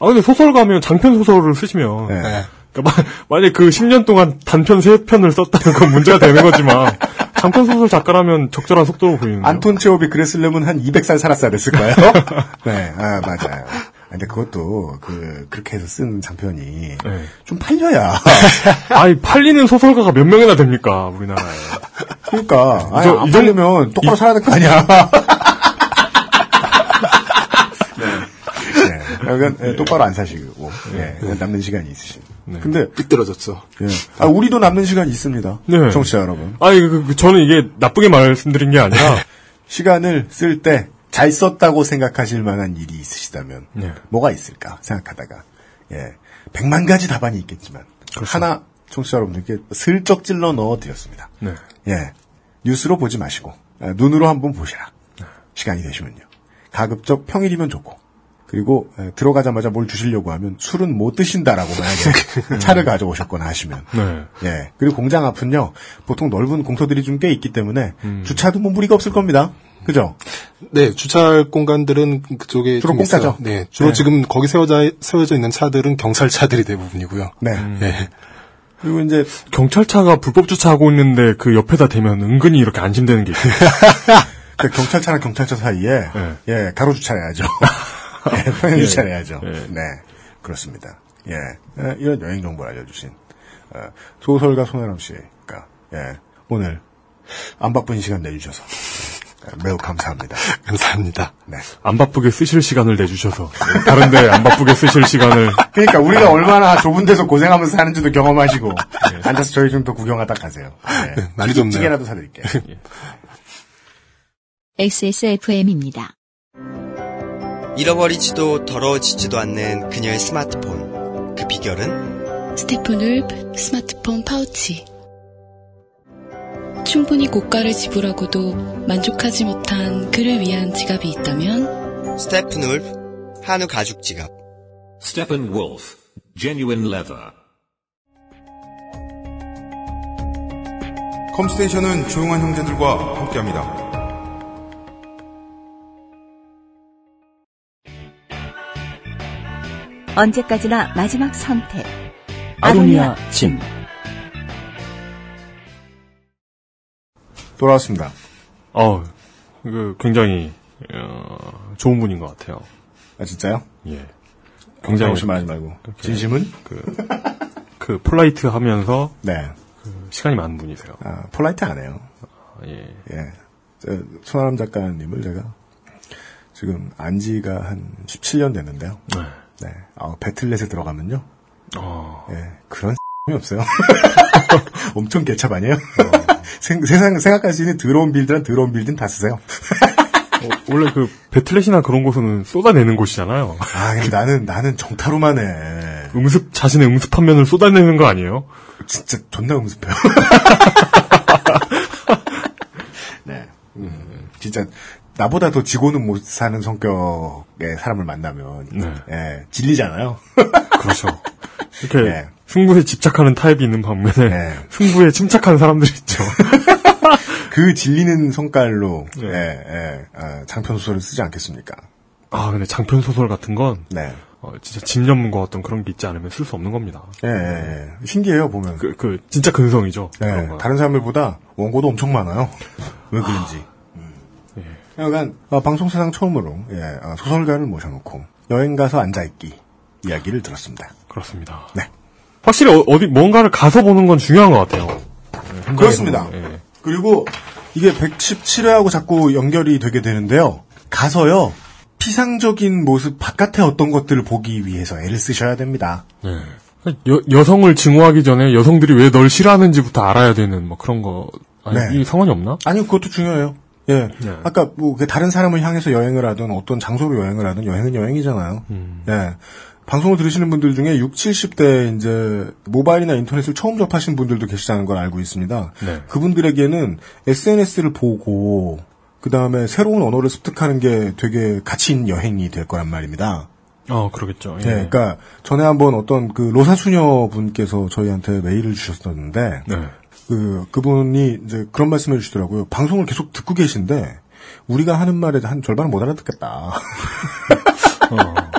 아 근데 소설가면 장편 소설을 쓰시면 네. 그러니까 마- 만약에 그 10년 동안 단편 3편을 썼다면 그건 문제가 되는 거지만 장편 소설 작가라면 적절한 속도로 보이는 안톤 체오비 그랬으려면 한 200살 살았어야 됐을 거예요. 네, 아, 맞아요. 아, 근데 그것도 그 그렇게 해서 쓴 장편이 네. 좀 팔려야. 아니 팔리는 소설가가 몇 명이나 됩니까 우리나라에 그러니까 아니, 저- 안이 정- 팔리면 똑바로 살아야 될 거 아니야. 네. 네. 그러니까 예, 똑바로 안 사시고 예, 남는 시간이 있으신. 근데 삐뚤어졌죠. 예. 아, 우리도 남는 시간이 있습니다. 네. 청취자 여러분. 아니 그, 그, 저는 이게 나쁘게 말씀드린 게 아니라 시간을 쓸 때 잘 썼다고 생각하실 만한 일이 있으시다면 네. 뭐가 있을까 생각하다가 예 백만 가지 답안이 있겠지만 그렇죠. 하나 청취자 여러분들께 슬쩍 찔러 넣어드렸습니다. 네. 예 뉴스로 보지 마시고 예, 눈으로 한번 보시라. 시간이 되시면요. 가급적 평일이면 좋고 그리고 예, 들어가자마자 뭘 주시려고 하면 술은 못 드신다라고 만약에 차를 가져오셨거나 하시면 네. 예. 그리고 공장 앞은요, 보통 넓은 공터들이 좀 꽤 있기 때문에, 음. 주차도 뭐 무리가 없을 겁니다. 그죠? 네, 주차할 공간들은 그쪽에 주로. 공짜죠? 네, 주로 네. 지금 거기 세워져 세워져 있는 차들은 경찰차들이 대부분이고요. 네. 네. 그리고 이제, 경찰차가 불법 주차하고 있는데 그 옆에다 대면 은근히 이렇게 안심되는 게 있어요. 그 경찰차랑 경찰차 사이에, 네. 예, 가로 주차해야죠. 예, 평행 예. 주차해야죠. 예. 네. 그렇습니다. 예. 예, 이런 여행 정보를 알려주신, 어, 소설가 손혜람 씨가, 예, 오늘, 안 바쁜 시간 내주셔서, 예, 매우 감사합니다. 감사합니다. 네. 안 바쁘게 쓰실 시간을 내주셔서 다른데 안 바쁘게 쓰실 시간을 그러니까 우리가 얼마나 좁은 데서 고생하면서 사는지도 경험하시고 앉아서 저희 좀 더 구경하다 가세요. 네. 많이 좁네요. 찌개라도 사드릴게요. XSFM입니다. 잃어버리지도 더러워지지도 않는 그녀의 스마트폰. 그 비결은 스테픈 울프 스마트폰 파우치. 충분히 고가를 지불하고도 만족하지 못한 그를 위한 지갑이 있다면 스테픈 울프 한우 가죽 지갑. Steppenwolf, genuine leather. 컴스테이션은 조용한 형제들과 함께합니다. 언제까지나 마지막 선택. 아로니아 진. 돌아왔습니다. 어, 그 굉장히 어, 좋은 분인 것 같아요. 아 진짜요? 예. 굉장히 오심하지 말고. 진심은? 그, 그 폴라이트 하면서 네. 그 시간이 많은 분이세요. 아, 폴라이트 안 해요. 예. 예. 저, 손아람 작가님을 제가 지금 안지가 한 17년 됐는데요. 네. 네. 아, 배틀넷에 들어가면요. 어, 예. 그런 이 없어요. 엄청 개찹 아니에요? 생, 세상, 생각할 수 있는 더러운 빌드란 더러운 빌드는 다 쓰세요. 어, 원래 그 배틀넷이나 그런 곳은 쏟아내는 곳이잖아요. 아, 근데 나는, 나는 정타로만 해. 음습 자신의 음습한 면을 쏟아내는 거 아니에요? 진짜 존나 음습해요. 네. 음, 진짜, 나보다 더 지고는 못 사는 성격의 사람을 만나면, 네. 예, 질리잖아요. 그렇죠. 이렇게 네. 승부에 집착하는 타입이 있는 반면에 네. 승부에 침착한 사람들이 있죠. 그 질리는 성깔로, 네. 예, 예, 아, 장편 소설을 쓰지 않겠습니까? 아 근데 장편 소설 같은 건 네. 어, 진짜 집념과 어떤 그런 게 있지 않으면 쓸 수 없는 겁니다. 예, 예, 예. 신기해요, 보면. 그, 그 진짜 근성이죠. 거. 다른 사람들보다 원고도 엄청 많아요. 왜 그런지. 예. 약간 어, 방송 세상 처음으로 예, 어, 소설가를 모셔놓고 여행 가서 앉아있기 이야기를 들었습니다. 그렇습니다. 네. 확실히 어, 디 뭔가를 가서 보는 건 중요한 것 같아요. 네, 그렇습니다. 예. 그리고 이게 117회하고 자꾸 연결이 되게 되는데요. 가서요 피상적인 모습 바깥의 어떤 것들을 보기 위해서 애를 쓰셔야 됩니다. 네. 여, 여성을 증오하기 전에 여성들이 왜 널 싫어하는지부터 알아야 되는 뭐 그런 거 아니 네. 이 상관이 없나? 아니요, 그것도 중요해요. 예. 네. 아까 뭐그 다른 사람을 향해서 여행을 하든 어떤 장소로 여행을 하든 여행은 여행이잖아요. 음. 예. 방송을 들으시는 분들 중에 6, 70대 이제 모바일이나 인터넷을 처음 접하신 분들도 계시다는 걸 알고 있습니다. 네. 그분들에게는 SNS를 보고 그 다음에 새로운 언어를 습득하는 게 되게 가치 있는 여행이 될 거란 말입니다. 어, 그러겠죠. 예. 네, 그러니까 전에 한번 어떤 그 로사 수녀 분께서 저희한테 메일을 주셨었는데 네. 그 그분이 이제 그런 말씀을 주시더라고요. 방송을 계속 듣고 계신데 우리가 하는 말에 한 절반은 못 알아듣겠다.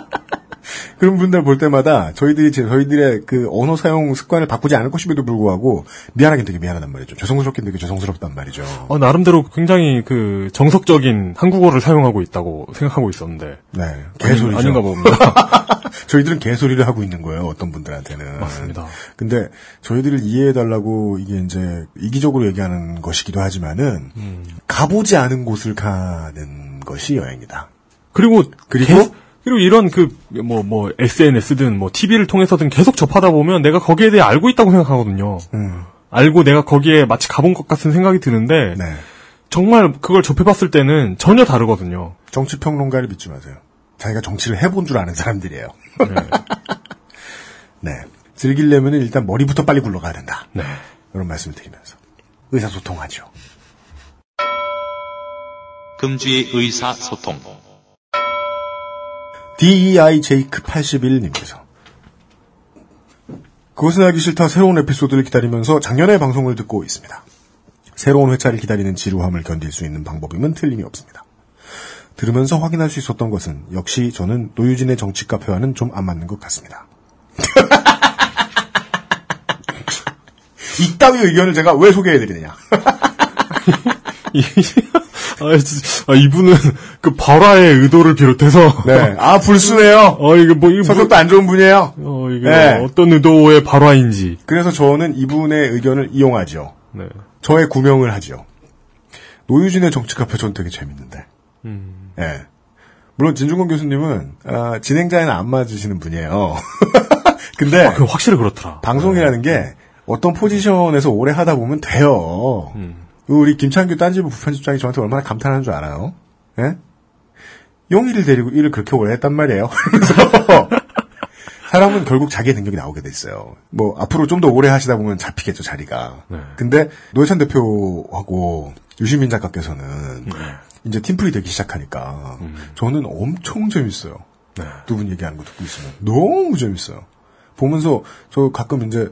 그런 분들 볼 때마다 저희들이 제- 저희들의 그 언어 사용 습관을 바꾸지 않을 것임에도 불구하고 미안하긴 되게 미안하단 말이죠. 죄송스럽긴 되게 죄송스럽단 말이죠. 어, 나름대로 굉장히 그 정석적인 한국어를 사용하고 있다고 생각하고 있었는데. 네, 개소리죠. 아닌 가 봅니다. 저희들은 개소리를 하고 있는 거예요. 어떤 분들한테는. 맞습니다. 근데 저희들을 이해해 달라고 이게 이제 이기적으로 얘기하는 것이기도 하지만은 음. 가보지 않은 곳을 가는 것이 여행이다. 그리고 그리고 계속- 그리고 이런 그 뭐 뭐 SNS든 뭐 TV를 통해서든 계속 접하다 보면 내가 거기에 대해 알고 있다고 생각하거든요. 음. 알고 내가 거기에 마치 가본 것 같은 생각이 드는데 네. 정말 그걸 접해봤을 때는 전혀 다르거든요. 정치 평론가를 믿지 마세요. 자기가 정치를 해본 줄 아는 사람들이에요. 네. 즐기려면 일단 머리부터 빨리 굴러가야 된다. 네. 이런 말씀을 드리면서 의사소통하죠. 금주의 의사소통. DEI 제이크 81님께서 그것은 하기 싫다 새로운 에피소드를 기다리면서 작년에 방송을 듣고 있습니다. 새로운 회차를 기다리는 지루함을 견딜 수 있는 방법임은 틀림이 없습니다. 들으면서 확인할 수 있었던 것은 역시 저는 노유진의 정치 카페와는 좀 안 맞는 것 같습니다. 이따위 의견을 제가 왜 소개해드리느냐. 아, 아, 이분은 그 발화의 의도를 비롯해서 네. 아, 불순해요. 어, 뭐, 이게 성격도 안 좋은 분이에요. 어, 이게 네. 어떤 의도의 발화인지. 그래서 저는 이분의 의견을 이용하죠. 네. 저의 구명을 하죠. 노유진의 정치 카페 전 되게 재밌는데. 음. 예. 물론 진중권 교수님은 아, 진행자에는 안 맞으시는 분이에요. 근데 그 확실히 그렇더라. 방송이라는 게 어떤 포지션에서 오래 하다 보면 돼요. 음. 우리 김창규 딴지부 부편집장이 저한테 얼마나 감탄하는 줄 알아요? 예? 용의를 데리고 일을 그렇게 오래 했단 말이에요. 그래서 사람은 결국 자기의 능력이 나오게 돼 있어요. 뭐 앞으로 좀 더 오래 하시다 보면 잡히겠죠 자리가. 네. 근데 노회찬 대표하고 유시민 작가께서는 네. 이제 팀플이 되기 시작하니까 음. 저는 엄청 재밌어요. 네. 두분 얘기하는 거 듣고 있으면 너무 재밌어요. 보면서 저 가끔 이제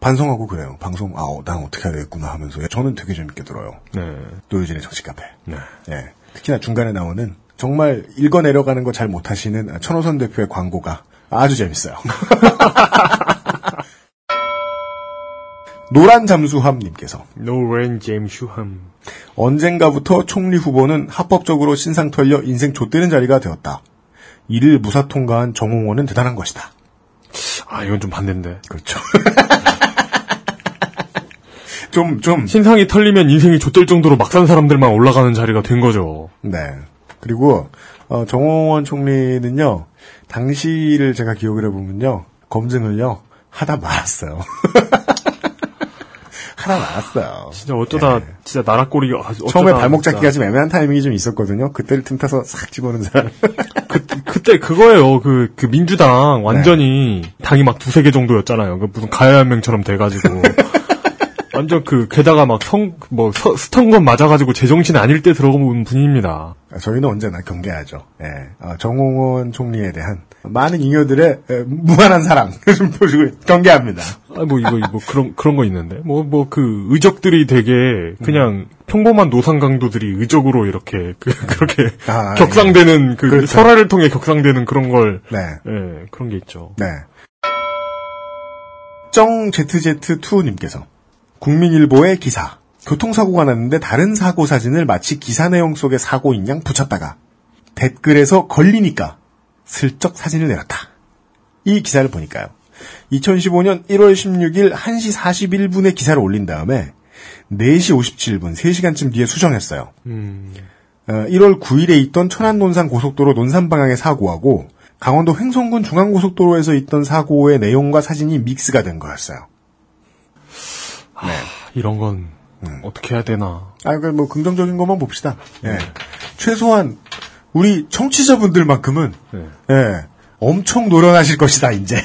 반성하고 그래요. 방송 아, 어, 난 어떻게 해야 되겠구나 하면서 저는 되게 재밌게 들어요. 네. 노유진의 정치 카페. 네. 예. 특히나 중간에 나오는 정말 읽어 내려가는 거 잘 못하시는 천호선 대표의 광고가 아주 재밌어요. 노란 잠수함님께서 제임 슈함. 언젠가부터 총리 후보는 합법적으로 신상 털려 인생 좆되는 자리가 되었다. 이를 무사 통과한 정홍원은 대단한 것이다. 아, 이건 좀 반대인데. 그렇죠. 좀, 좀. 신상이 털리면 인생이 좆될 정도로 막산 사람들만 올라가는 자리가 된 거죠. 네. 그리고, 어, 정홍원 총리는요, 당시를 제가 기억을 해보면요, 검증을요, 하다 말았어요. 하다 말았어요. 진짜 어쩌다, 진짜 나라 꼴이, 아, 처음에 발목 진짜. 잡기가 좀 애매한 타이밍이 좀 있었거든요. 그때를 틈타서 싹 집어넣은 사람. 그때 그거예요. 그, 그 민주당 완전히 당이 막 두세 개 정도였잖아요. 그 무슨 가야명처럼 돼가지고. 완전 그, 게다가 막 성, 뭐, 서- 스턴건 맞아가지고 제정신 아닐 때 들어본 분입니다. 저희는 언제나 경계하죠. 예. 어, 정홍원 총리에 대한 많은 잉여들의 에, 무한한 사랑 좀 보시고 경계합니다. 아, 뭐, 이거, 뭐, 그런, 그런 거 있는데. 뭐, 뭐, 그, 의적들이 되게, 그냥, 평범한 노상 강도들이 의적으로 이렇게, 그, 그렇게, 아, 격상되는, 그, 그렇죠. 설화를 통해 격상되는 그런 걸, 네. 예, 그런 게 있죠. 네. 정ZZ2님께서 국민일보의 기사 교통사고가 났는데 다른 사고 사진을 마치 기사 내용 속의 사고인 양 붙였다가 댓글에서 걸리니까 슬쩍 사진을 내렸다. 이 기사를 보니까요. 2015년 1월 16일 1시 41분에 기사를 올린 다음에 4시 57분, 3시간쯤 뒤에 수정했어요. 음, 어, 1월 9일에 있던 천안 논산 고속도로 논산 방향의 사고하고 강원도 횡성군 중앙고속도로에서 있던 사고의 내용과 사진이 믹스가 된 거였어요. 네. 이런 건, 어떻게 해야 되나. 아, 그, 뭐, 긍정적인 것만 봅시다. 예. 최소한, 우리 청취자분들만큼은, 네. 예, 엄청 노련하실 것이다, 이제.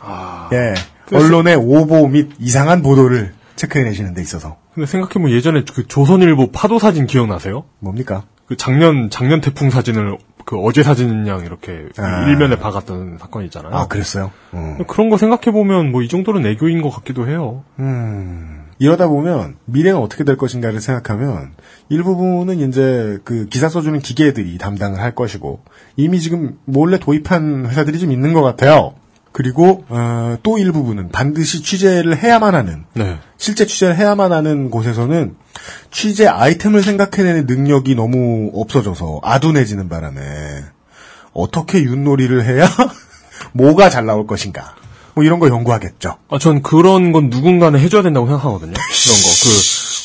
아. 예. 그래서- 언론의 오보 및 이상한 보도를 체크해내시는 데 있어서. 근데 생각해보면 예전에 그 조선일보 파도 사진 기억나세요? 뭡니까? 그 작년, 작년 태풍 사진을 그 어제 사진 양 이렇게 아. 일면에 박았던 사건이 있잖아요. 아, 그랬어요? 음. 그런 거 생각해 보면 뭐 이 정도는 애교인 것 같기도 해요. 음, 이러다 보면 미래는 어떻게 될 것인가를 생각하면 일부분은 이제 그 기사 써주는 기계들이 담당을 할 것이고 이미 지금 몰래 도입한 회사들이 좀 있는 것 같아요. 그리고 어, 또 일부분은 반드시 취재를 해야만 하는 네. 실제 취재를 해야만 하는 곳에서는 취재 아이템을 생각해내는 능력이 너무 없어져서 아둔해지는 바람에 어떻게 윷놀이를 해야 뭐가 잘 나올 것인가 뭐 이런 거 연구하겠죠. 아, 전 그런 건 누군가는 해줘야 된다고 생각하거든요. 그런 거.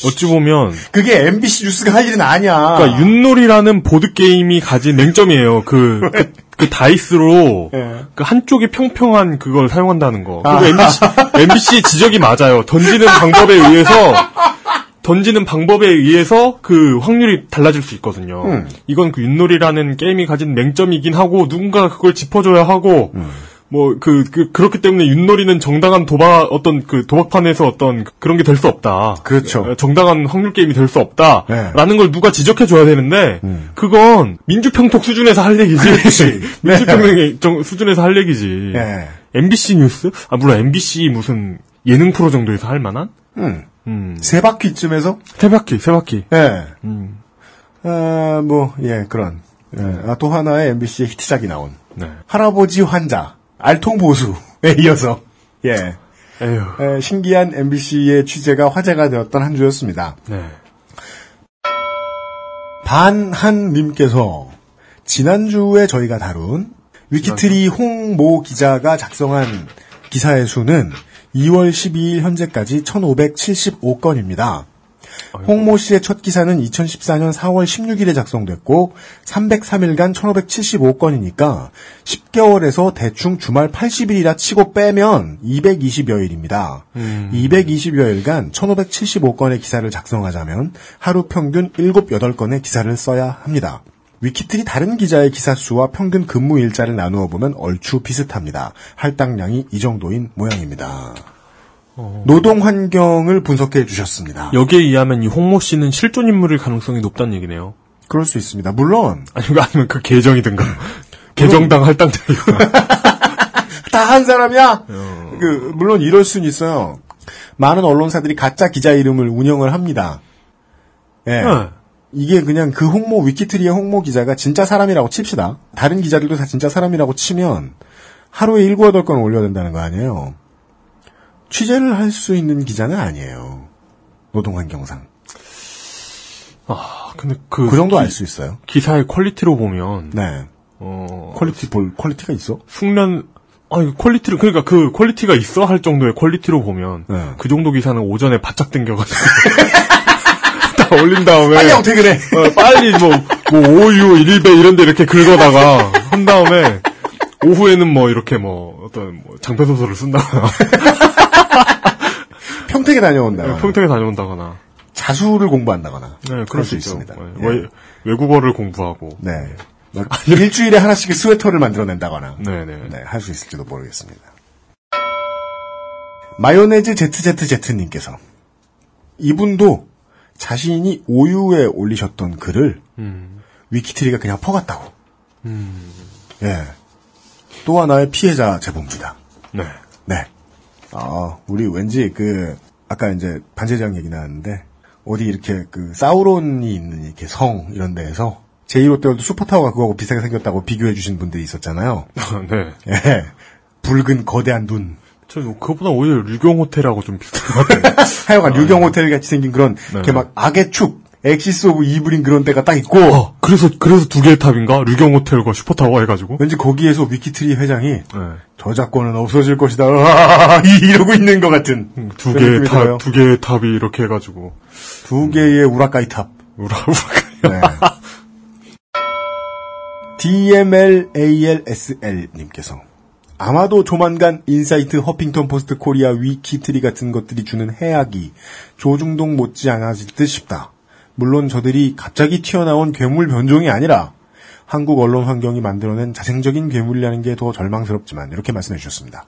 그, 어찌 보면. 그게 MBC 뉴스가 할 일은 아니야. 그러니까 윷놀이라는 보드게임이 가진 맹점이에요. 그, 그, 그 다이스로 예. 그 한쪽이 평평한 그걸 사용한다는 거. 아. 그리고 MBC, MBC 지적이 맞아요. 던지는 방법에 의해서 던지는 방법에 의해서 그 확률이 달라질 수 있거든요. 음. 이건 그 윷놀이라는 게임이 가진 맹점이긴 하고 누군가 그걸 짚어줘야 하고 음. 뭐 그 그, 그렇기 때문에 윷놀이는 정당한 도박 어떤 그 도박판에서 어떤 그런 게 될 수 없다. 그렇죠. 정당한 확률 게임이 될 수 없다라는 네. 걸 누가 지적해 줘야 되는데 음. 그건 민주평통 수준에서 할 얘기지. 민주평통 정- 수준에서 할 얘기지. 예. MBC 뉴스? 아 물론 MBC 무슨 예능 프로 정도에서 할 만한? 음. 음. 세 바퀴쯤에서 세 바퀴, 세 바퀴. 예. 음. 아, 뭐, 예, 그런. 예. 아, 또 하나의 MBC의 히트작이 나온. 네. 할아버지 환자, 알통 보수에 이어서, 예. 에휴. 에, 신기한 MBC의 취재가 화제가 되었던 한 주였습니다. 네. 반한님께서 지난주에 저희가 다룬 위키트리 홍모 기자가 작성한 기사의 수는 2월 12일 현재까지 1575건입니다. 홍모 씨의 첫 기사는 2014년 4월 16일에 작성됐고 303일간 1575건이니까 10개월에서 대충 주말 80일이라 치고 빼면 220여일입니다. 220여일간 1575건의 기사를 작성하자면 하루 평균 7, 8건의 기사를 써야 합니다. 위키트리 다른 기자의 기사 수와 평균 근무 일자를 나누어 보면 얼추 비슷합니다. 할당량이 이 정도인 모양입니다. 노동 환경을 분석해 주셨습니다. 여기에 의하면 이 홍모 씨는 실존 인물일 가능성이 높다는 얘기네요. 그럴 수 있습니다. 물론 아니면 아니면 그 계정이든가 계정당 할당자이거나. 다 한 사람이야. 그 물론 이럴 수는 있어요. 많은 언론사들이 가짜 기자 이름을 운영을 합니다. 예. 네. 이게 그냥 그 홍모 위키트리의 홍모 기자가 진짜 사람이라고 칩시다. 다른 기자들도 다 진짜 사람이라고 치면 하루에 7, 8건 올려야 된다는 거 아니에요. 취재를 할 수 있는 기자는 아니에요. 노동환경상. 아 근데 그, 그 정도 기- 알수 있어요. 기사의 quality로 보면 네. 어 quality 볼 quality가 있어? 숙련 아 이거 quality를 그러니까 그 quality가 있어 할 정도의 quality로 보면 네. 그 정도 기사는 오전에 바짝 당겨가지고 다 올린 다음에 빨리 퇴근해. 어, 빨리 뭐, 뭐, 오유, 일배 이런데 이렇게 긁어다가 한 다음에 오후에는 뭐 이렇게 뭐 어떤 뭐 장편소설을 쓴다거나 평택에 다녀온다거나 평택에 다녀온다거나 자수를 공부한다거나 네, 그럴 수. 있습니다. 네, 예. 외, 외국어를 공부하고 네. 일주일에 하나씩 스웨터를 만들어낸다거나 네네 네, 할 수 있을지도 모르겠습니다. 마요네즈 ZZZ님께서 이분도 자신이 오유에 올리셨던 글을 음, 위키트리가 그냥 퍼갔다고. 음, 예. 또 하나의 피해자 제보입니다. 네. 네. 아, 우리 왠지 그 아까 이제 반제장 얘기 나왔는데 어디 이렇게 그 사우론이 있는 이렇게 성 이런 데에서 제2롯데월드 슈퍼타워가 그거하고 비슷하게 생겼다고 비교해 주신 분들이 있었잖아요. 네. 예. 붉은 거대한 눈. 저 그것보다 오히려 류경 호텔하고 좀 비슷한 것 같아요. 하여간 류경 호텔 같이 생긴 그런 이렇게 막 악의 축, axis of evil인 그런 데가 딱 있고 어, 그래서 그래서 두 개의 탑인가? 류경 호텔과 슈퍼타워 해가지고. 왠지 거기에서 위키트리 회장이 네. 저작권은 없어질 것이다 아, 이러고 있는 것 같은 두 그런 개의 탑. 두 개의 탑이 이렇게 해가지고. 두 개의 우라카이 탑. 우라, 우라. 네. DMLALSL님께서 아마도 조만간 인사이트 허핑턴 포스트 코리아 위키트리 같은 것들이 주는 해악이 조중동 못지않아질 듯 싶다. 물론 저들이 갑자기 튀어나온 괴물 변종이 아니라 한국 언론 환경이 만들어낸 자생적인 괴물이라는 게 더 절망스럽지만 이렇게 말씀해 주셨습니다.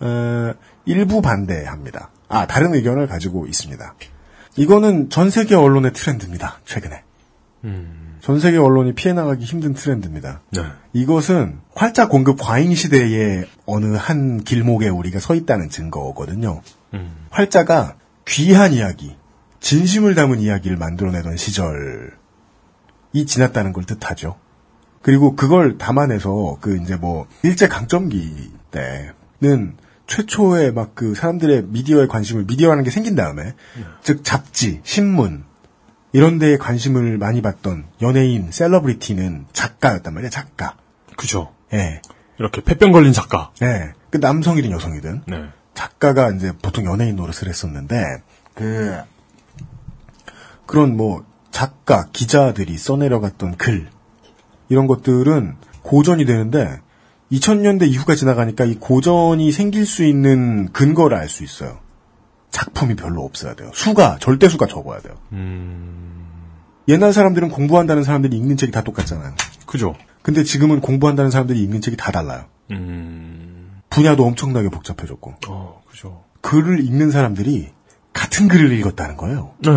어, 일부 반대합니다. 아 다른 의견을 가지고 있습니다. 이거는 전 세계 언론의 트렌드입니다. 최근에. 전 세계 언론이 피해 나가기 힘든 트렌드입니다. 네. 이것은 활자 공급 과잉 시대에 어느 한 길목에 우리가 서 있다는 증거거든요. 음. 활자가 귀한 이야기, 진심을 담은 이야기를 만들어내던 시절이 지났다는 걸 뜻하죠. 그리고 그걸 담아내서 그 이제 뭐 일제 강점기 때는 최초의 막 그 사람들의 미디어에 관심을 미디어라는 게 생긴 다음에 즉 잡지, 신문 이런 데에 관심을 많이 받던 연예인, 셀러브리티는 작가였단 말이야, 작가. 그죠. 예. 이렇게 폐병 걸린 작가. 예. 그 남성이든 여성이든 네. 작가가 이제 보통 연예인 노릇을 했었는데 그 그런 뭐 작가, 기자들이 써내려갔던 글 이런 것들은 고전이 되는데 2000년대 이후가 지나가니까 이 고전이 생길 수 있는 근거를 알 수 있어요. 작품이 별로 없어야 돼요. 수가 절대 수가 적어야 돼요. 옛날 사람들은 공부한다는 사람들이 읽는 책이 다 똑같잖아요. 그죠. 근데 지금은 공부한다는 사람들이 읽는 책이 다 달라요. 음. 분야도 엄청나게 복잡해졌고. 어, 그죠. 글을 읽는 사람들이 같은 글을 읽었다는 거예요. 네.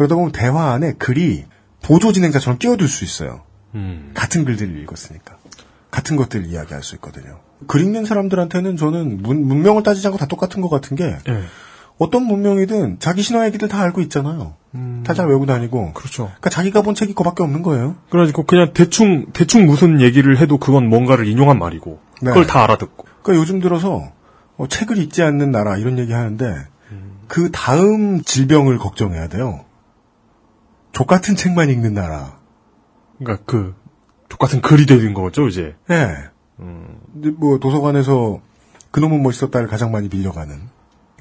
그러다 보면 대화 안에 글이 보조 진행자처럼 끼어들 수 있어요. 음. 같은 글들을 읽었으니까. 같은 것들을 이야기할 수 있거든요. 글 읽는 사람들한테는 저는 문, 문명을 따지지 않고 다 똑같은 것 같은 게 네. 어떤 문명이든 자기 신화 얘기들 다 알고 있잖아요. 다잘 외우고 다니고. 그렇죠. 그러니까 자기가 본 책이 그거밖에 없는 거예요. 그래가지고 그냥 대충 대충 무슨 얘기를 해도 그건 뭔가를 인용한 말이고 네. 그걸 다 알아듣고. 그러니까 요즘 들어서 어, 책을 읽지 않는 나라 이런 얘기 하는데 그 다음 질병을 걱정해야 돼요. 족 같은 책만 읽는 나라. 그러니까 그 똑같은 글이 되는 거죠 이제. 예. 근데 뭐 도서관에서 그놈은 멋있었다를 가장 많이 빌려가는.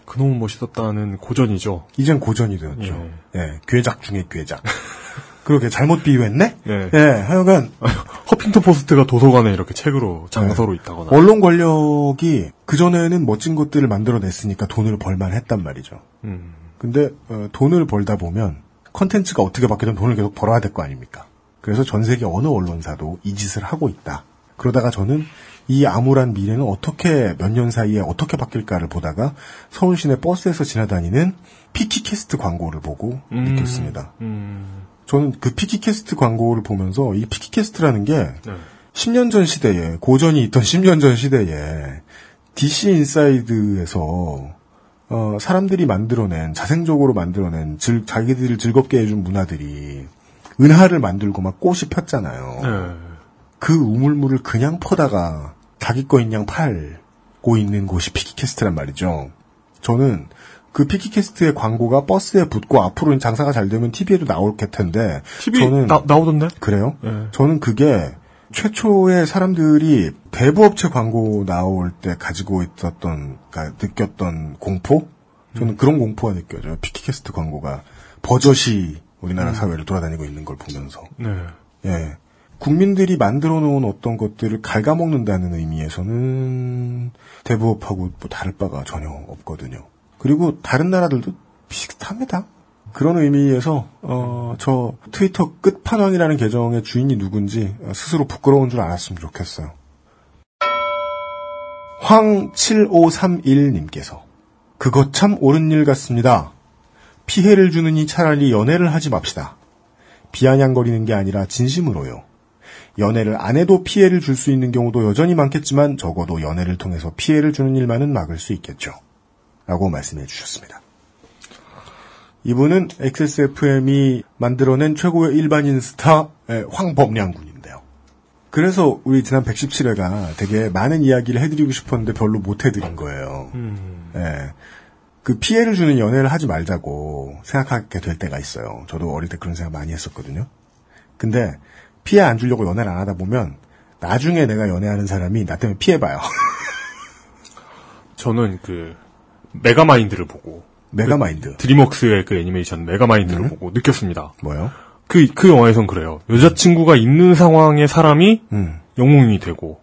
그놈은 멋있었다는 고전이죠. 이젠 고전이 되었죠. 예. 괴작 중에 괴작. 그렇게 잘못 비유했네? 예. 예, 하여간 허핑턴 포스트가 도서관에 이렇게 책으로 장서로 있다거나. 언론 권력이 그전에는 멋진 것들을 만들어냈으니까 돈을 벌만 했단 말이죠. 음. 근데 어, 돈을 벌다 보면 컨텐츠가 어떻게 바뀌든 돈을 계속 벌어야 될 거 아닙니까? 그래서 전 세계 어느 언론사도 이 짓을 하고 있다. 그러다가 저는 이 암울한 미래는 어떻게 몇 년 사이에 어떻게 바뀔까를 보다가 서울 시내 버스에서 지나다니는 피키캐스트 광고를 보고 음. 느꼈습니다. 음. 저는 그 피키캐스트 광고를 보면서 이 피키캐스트라는 게 네. 10년 전 시대에 고전이 있던 10년 전 시대에 DC 인사이드에서 어, 사람들이 만들어낸 자생적으로 만들어낸 즐, 자기들을 즐겁게 해준 문화들이 은하를 만들고 막 꽃이 폈잖아요. 네. 그 우물물을 그냥 퍼다가 자기 거인 양 팔고 있는 곳이 피키캐스트란 말이죠. 저는 그 피키캐스트의 광고가 버스에 붙고 앞으로는 장사가 잘 되면 TV에도 나올 텐데 TV 저는 나, 나오던데? 그래요? 네. 저는 그게 최초의 사람들이 대부업체 광고 나올 때 가지고 있었던, 그러니까 느꼈던 공포? 저는 그런 공포가 느껴져요. 피키캐스트 광고가 버젓이 우리나라 음. 사회를 돌아다니고 있는 걸 보면서. 네. 예. 국민들이 만들어 놓은 어떤 것들을 갉아먹는다는 의미에서는 대부업하고 뭐 다를 바가 전혀 없거든요. 그리고 다른 나라들도 비슷합니다. 그런 의미에서 어, 저 트위터 끝판왕이라는 계정의 주인이 누군지 어, 스스로 부끄러운 줄 알았으면 좋겠어요. 황7531님께서 그것 참 옳은 일 같습니다. 피해를 주느니 차라리 연애를 하지 맙시다. 비아냥거리는 게 아니라 진심으로요. 연애를 안 해도 피해를 줄 수 있는 경우도 여전히 많겠지만 적어도 연애를 통해서 피해를 주는 일만은 막을 수 있겠죠. 라고 말씀해 주셨습니다. 이분은 XSFM이 만들어낸 최고의 일반인 스타 의 황범량 군인데요. 그래서 우리 지난 117회가 되게 많은 이야기를 해드리고 싶었는데 별로 못 해드린 거예요. 예. 그 피해를 주는 연애를 하지 말자고 생각하게 될 때가 있어요. 저도 어릴 때 그런 생각 많이 했었거든요. 근데 피해 안 주려고 연애를 안 하다 보면 나중에 내가 연애하는 사람이 나 때문에 피해봐요. 저는 그 메가마인드를 보고 메가마인드. 그 드림웍스의 그 애니메이션 메가마인드를 보고 느꼈습니다. 뭐요? 그, 그 영화에선 그래요. 여자친구가 있는 상황에 사람이 음. 영웅이 되고,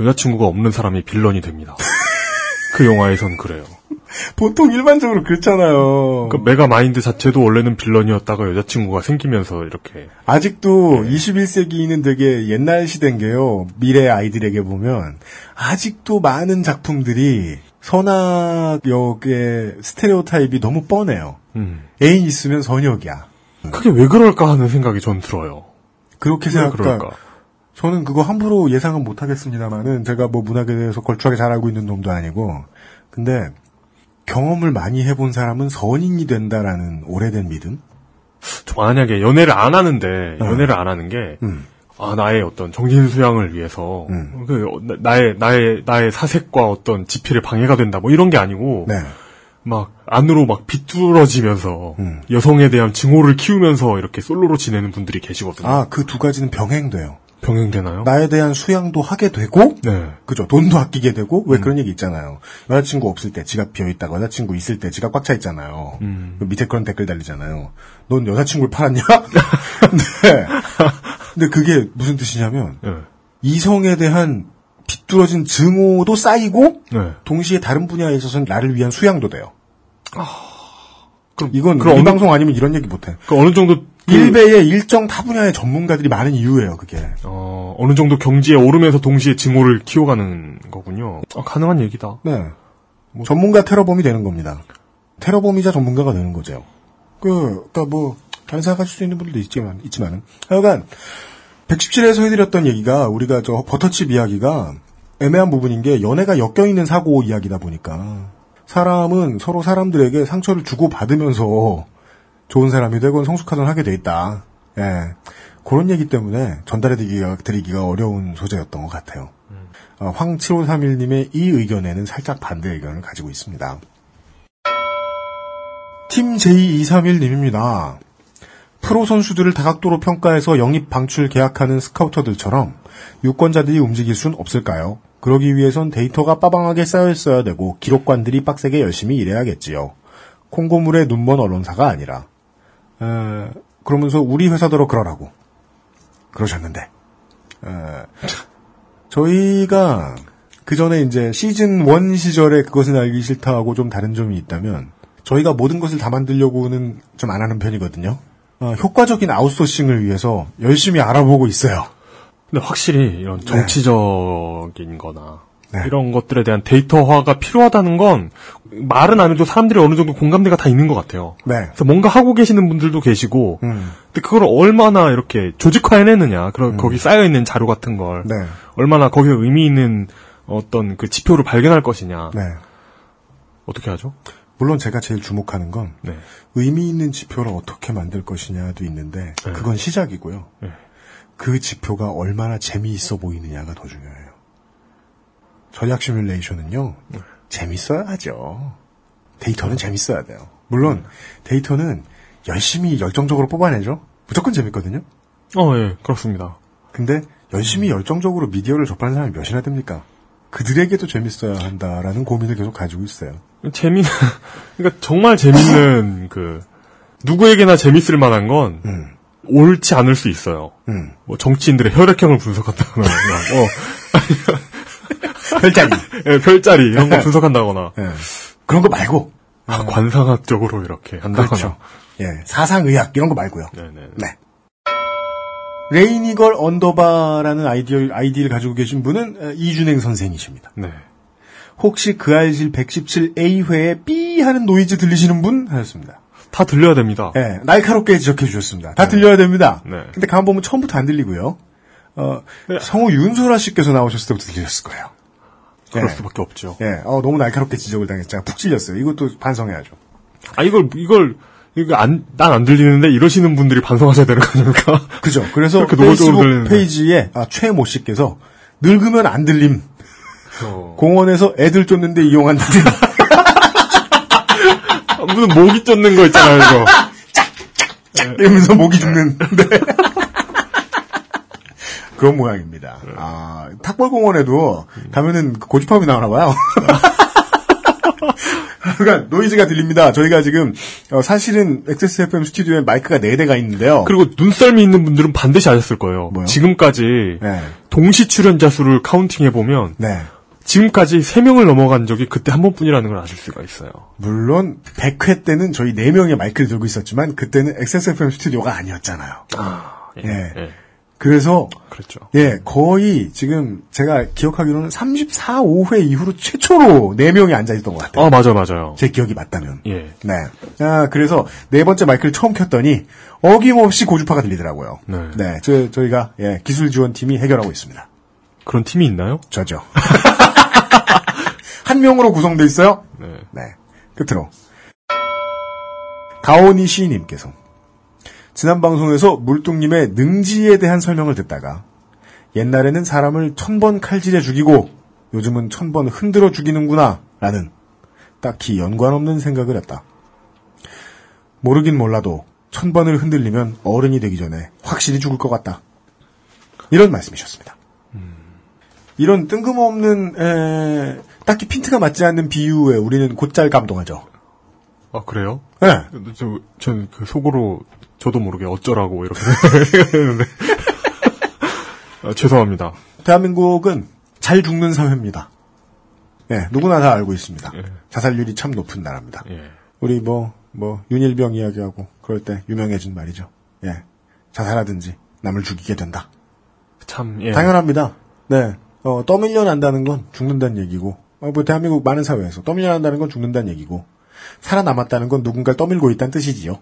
여자친구가 없는 사람이 villain이 됩니다. 그 영화에선 그래요. 보통 일반적으로 그렇잖아요. 그 메가마인드 자체도 원래는 villain이었다가 여자친구가 생기면서 이렇게. 아직도 네. 21세기는 되게 옛날 시대인 게요. 미래 아이들에게 보면 아직도 많은 작품들이 선악 역의 스테레오타입이 너무 뻔해요. 음. 애인 있으면 선역이야. 그게 왜 그럴까 하는 생각이 전 들어요. 그렇게 왜 생각할까? 그럴까? 저는 그거 함부로 예상은 못 하겠습니다만은 제가 뭐 문학에 대해서 걸쭉하게 잘 알고 있는 놈도 아니고 근데 경험을 많이 해본 사람은 선인이 된다라는 오래된 믿음? 저 만약에 연애를 안 하는데 어. 연애를 안 하는 게 음. 아, 나의 어떤 정신 수양을 위해서 그 나- 나의 나의 나의 사색과 어떤 지피를 방해가 된다 뭐 이런 게 아니고 네. 막 안으로 막 비뚤어지면서 음. 여성에 대한 증오를 키우면서 이렇게 솔로로 지내는 분들이 계시거든요. 아, 그 두 가지는 병행돼요. 병행되나요? 나에 대한 수양도 하게 되고, 네. 그죠. 돈도 아끼게 되고, 왜 그런 얘기 있잖아요. 여자친구 없을 때 지갑 비어있다가 여자친구 있을 때 지갑 꽉 차 있잖아요. 음. 그 밑에 그런 댓글 달리잖아요. 넌 여자친구를 팔았냐? 근데, 근데 그게 무슨 뜻이냐면, 네. 이성에 대한 비뚤어진 증오도 쌓이고, 네. 동시에 다른 분야에 있어서는 나를 위한 수양도 돼요. 그럼 이건 그럼 우리 어느- 방송 아니면 이런 얘기 못해. 그 어느 정도 그- 일베에 일정 타 분야의 전문가들이 많은 이유예요, 그게. 어, 어느 정도 경지에 오르면서 동시에 증오를 키워가는 거군요. 아, 가능한 얘기다. 네. 전문가 테러범이 되는 겁니다. 테러범이자 전문가가 되는 거죠. 그, 그니까 뭐, 다른 생각하실 수 있는 분들도 있지만, 있지만은. 하여간, 117에서 해드렸던 얘기가, 우리가 저 버터칩 이야기가 애매한 부분인 게 연애가 엮여있는 사고 이야기다 보니까, 사람은 서로 사람들에게 상처를 주고받으면서 좋은 사람이 되건 성숙하든 하게 돼 있다. 예. 그런 얘기 때문에 전달해드리기가 드리기가 어려운 소재였던 것 같아요. 어, 황7531님의 이 의견에는 살짝 반대 의견을 가지고 있습니다. 팀 J231님입니다. 프로 선수들을 다각도로 평가해서 영입 방출 계약하는 스카우터들처럼 유권자들이 움직일 순 없을까요? 그러기 위해선 데이터가 빠방하게 쌓여 있어야 되고 기록관들이 빡세게 열심히 일해야겠지요. 콩고물에 눈먼 언론사가 아니라. 에, 그러면서 우리 회사대로 그러라고 그러셨는데 에, 저희가 그 전에 이제 시즌 1 시절에 그것은 알기 싫다하고 좀 다른 점이 있다면 저희가 모든 것을 다 만들려고는 좀 안 하는 편이거든요. 어, 효과적인 아웃소싱을 위해서 열심히 알아보고 있어요. 근데 확실히 이런 네. 정치적인 거나 이런 것들에 대한 데이터화가 필요하다는 건 말은 안 해도 사람들이 어느 정도 공감대가 다 있는 것 같아요. 네. 그래서 뭔가 하고 계시는 분들도 계시고, 음. 근데 그걸 얼마나 이렇게 조직화해내느냐, 그런 거기 쌓여 있는 자료 같은 걸 네. 얼마나 거기에 의미 있는 어떤 그 지표를 발견할 것이냐. 네. 어떻게 하죠? 물론 제가 제일 주목하는 건 네. 의미 있는 지표를 어떻게 만들 것이냐도 있는데 그건 시작이고요. 네. 그 지표가 얼마나 재미있어 보이느냐가 더 중요해요. 전략 시뮬레이션은요. 재밌어야 하죠. 데이터는 재밌어야 돼요. 물론 데이터는 열심히 열정적으로 뽑아내죠. 무조건 재밌거든요. 어, 예, 그렇습니다. 근데 열심히 열정적으로 미디어를 접하는 사람이 몇이나 됩니까? 그들에게도 재밌어야 한다라는 고민을 계속 가지고 있어요. 재미는, 그러니까 정말 재밌는 그, 누구에게나 재밌을 만한 건, 음. 옳지 않을 수 있어요. 뭐 정치인들의 혈액형을 분석한다거나, 어, 별자리. 예, 별자리, 이런 거 분석한다거나. 그런 거 말고. 아, 관상학적으로 이렇게 한다거나. 그렇죠. 예, 사상의학 이런 거 말고요. 네네. 네. rainygirl underbar라는 아이디, 아이디를 가지고 계신 분은 어, 이준행 선생이십니다. 네. 혹시 그 알실 117A회에 삐 하는 노이즈 들리시는 분? 하셨습니다. 다 들려야 됩니다. 예, 날카롭게 지적해 주셨습니다. 다 들려야 됩니다. 네. 근데 가만 보면 처음부터 안 들리고요. 어, 성우 윤소라 씨께서 나오셨을 때부터 들렸을 거예요. 그럴 예. 수밖에 없죠. 예, 어, 너무 날카롭게 지적을 당했잖아. 푹 찔렸어요. 이것도 반성해야죠. 아, 이걸, 이걸, 이거 안, 난 안 들리는데 이러시는 분들이 반성하셔야 되는 거 아닙니까? 그죠. 그래서 페이스북. 페이지에 아, 최모 씨께서 늙으면 안 들림. 어. 공원에서 애들 쫓는데 이용한다. 아, 무슨 모기 쫓는 거 있잖아요, 이거. 이러면서 목이 죽는. 네. 그런 모양입니다. 아, 탁월공원에도 가면은 그 고집함이 나오나 봐요. 그러니까 노이즈가 들립니다. 저희가 지금 어, 사실은 XSFM 스튜디오에 마이크가 4대가 있는데요. 그리고 눈썰미 있는 분들은 반드시 아셨을 거예요. 지금까지 네. 동시 출연자 수를 카운팅해 보면 네. 지금까지 3명을 넘어간 적이 그때 한 번뿐이라는 걸 아실 수가 있어요. 물론 100회 때는 저희 4명의 마이크를 들고 있었지만 그때는 XSFM 스튜디오가 아니었잖아요. 아, 예. 예. 그래서 그렇죠. 예, 거의 지금 제가 기억하기로는 34, 5회 이후로 최초로 4명이 앉아있던 것 같아요. 아, 맞아요, 맞아요. 제 기억이 맞다면. 예. 네. 아, 그래서 네 번째 마이크를 처음 켰더니 어김없이 고주파가 들리더라고요. 네. 저, 저희가 예, 기술 지원팀이 해결하고 있습니다. 그런 팀이 있나요? 저죠. 한 명으로 구성돼 있어요? 네. 네. 끝으로. 가오니 시인님께서 지난 방송에서 물뚱님의 능지에 대한 설명을 듣다가 옛날에는 사람을 천 번 칼질해 죽이고 요즘은 천 번 흔들어 죽이는구나 라는 딱히 연관없는 생각을 했다. 모르긴 몰라도 천 번을 흔들리면 어른이 되기 전에 확실히 죽을 것 같다. 이런 말씀이셨습니다. 이런 뜬금없는 에, 딱히 핀트가 맞지 않는 비유에 우리는 곧잘 감동하죠. 아, 그래요? 네. 저, 저는 그 속으로 저도 모르게 어쩌라고 이렇게 생각했는데. 아, 죄송합니다. 대한민국은 잘 죽는 사회입니다. 예, 누구나 다 알고 있습니다. 자살률이 참 높은 나라입니다. 예. 우리 뭐, 뭐, 윤일병 이야기하고 그럴 때 유명해진 말이죠. 예. 자살하든지 남을 죽이게 된다. 참, 예. 당연합니다. 네. 어, 떠밀려 난다는 건 죽는다는 얘기고, 어, 뭐, 대한민국 많은 사회에서 떠밀려 난다는 건 죽는다는 얘기고, 살아남았다는 건 누군가를 떠밀고 있다는 뜻이지요.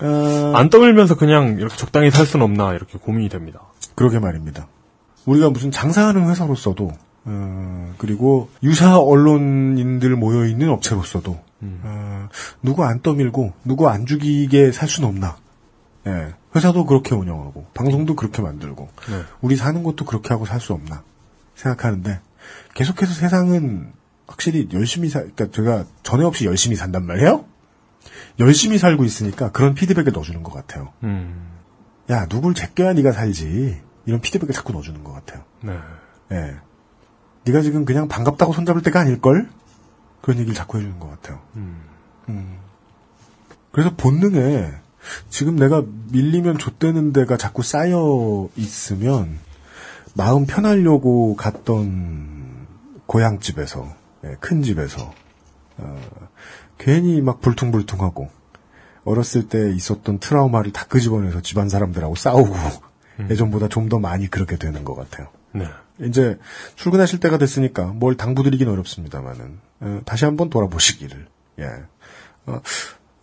어, 안 떠밀면서 그냥 이렇게 적당히 살 수는 없나 이렇게 고민이 됩니다. 그러게 말입니다. 우리가 무슨 장사하는 회사로서도, 어, 그리고 유사 언론인들 모여 있는 업체로서도, 어, 누구 안 떠밀고, 누구 안 죽이게 살 수는 없나. 예. 회사도 그렇게 운영하고, 방송도 그렇게 만들고, 네. 우리 사는 것도 그렇게 하고 살 수 없나 생각하는데, 계속해서 세상은 확실히 열심히 사, 그러니까 제가 전에 없이 열심히 산단 말이에요? 열심히 살고 있으니까 그런 피드백을 넣어주는 것 같아요. 음. 야, 누굴 제껴야 네가 살지. 이런 피드백을 자꾸 넣어주는 것 같아요. 네. 예. 네가 지금 그냥 반갑다고 손잡을 때가 아닐 걸? 그런 얘기를 자꾸 해주는 것 같아요. 음. 그래서 본능에 지금 내가 밀리면 좆되는 데가 자꾸 쌓여 있으면 마음 편하려고 갔던 고향집에서, 예, 큰 집에서, 어, 괜히 막 불퉁불퉁하고, 어렸을 때 있었던 트라우마를 다 끄집어내서 집안 사람들하고 싸우고, 예전보다 좀 더 많이 그렇게 되는 것 같아요. 네. 이제 출근하실 때가 됐으니까 뭘 당부드리긴 어렵습니다만은 어, 다시 한번 돌아보시기를. 예. 어,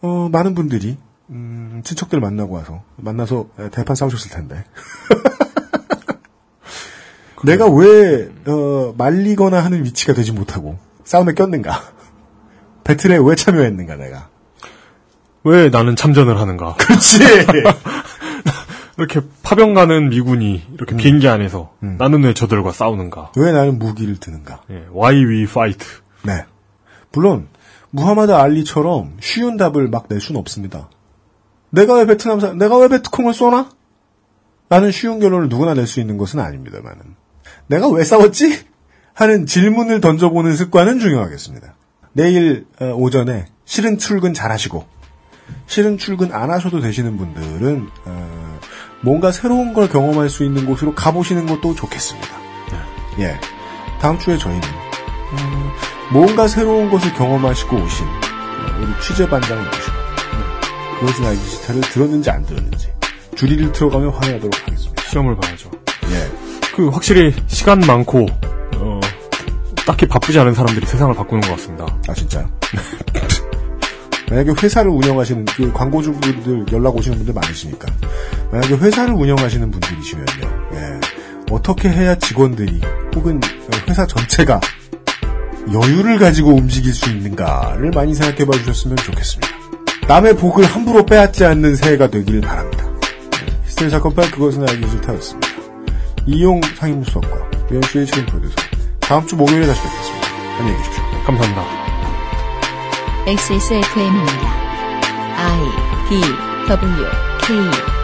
어, 많은 분들이 음, 친척들 만나고 와서 만나서 에, 대판 싸우셨을 텐데. 내가 왜 어, 말리거나 하는 위치가 되지 못하고 싸움에 꼈는가? 배틀에 왜 참여했는가 내가? 왜 나는 참전을 하는가? 그렇지. 이렇게 파병 가는 미군이 이렇게 비행기 안에서 나는 왜 저들과 싸우는가? 왜 나는 무기를 드는가? 예, why we fight? 네. 물론 무하마드 알리처럼 쉬운 답을 막 낼 수는 없습니다. 내가 왜 베트남 사, 내가 왜 베트콩을 쏘나? 라는 쉬운 결론을 누구나 낼 수 있는 것은 아닙니다만은 내가 왜 싸웠지? 하는 질문을 던져보는 습관은 중요하겠습니다. 내일 어, 오전에 실은 출근 잘 하시고 실은 출근 안 하셔도 되시는 분들은 어, 뭔가 새로운 걸 경험할 수 있는 곳으로 가보시는 것도 좋겠습니다. 예, 다음 주에 저희는 어, 뭔가 새로운 것을 경험하시고 오신 어, 우리 취재반장을 모시고 네, 그것은 알기 싫다를 들었는지 안 들었는지 주리를 틀어가며 확인하도록 하겠습니다. 시험을 봐야죠. 예. 그 확실히 시간 많고 어, 딱히 바쁘지 않은 사람들이 세상을 바꾸는 것 같습니다. 아 진짜요? 만약에 회사를 운영하시는 그 광고주분들 연락 오시는 분들 많으시니까 만약에 회사를 운영하시는 분들이시면요, 예, 어떻게 해야 직원들이 혹은 회사 전체가 여유를 가지고 움직일 수 있는가를 많이 생각해 봐 주셨으면 좋겠습니다. 남의 복을 함부로 빼앗지 않는 새해가 되길 바랍니다. 히스테리 사건 파일 그것은 알기 싫다였습니다. 이용 상임수석과 유현수의 지금 프로듀서 다음 주 목요일에 다시 뵙겠습니다. 안녕히 계십시오. 감사합니다. XSFM입니다. I D W K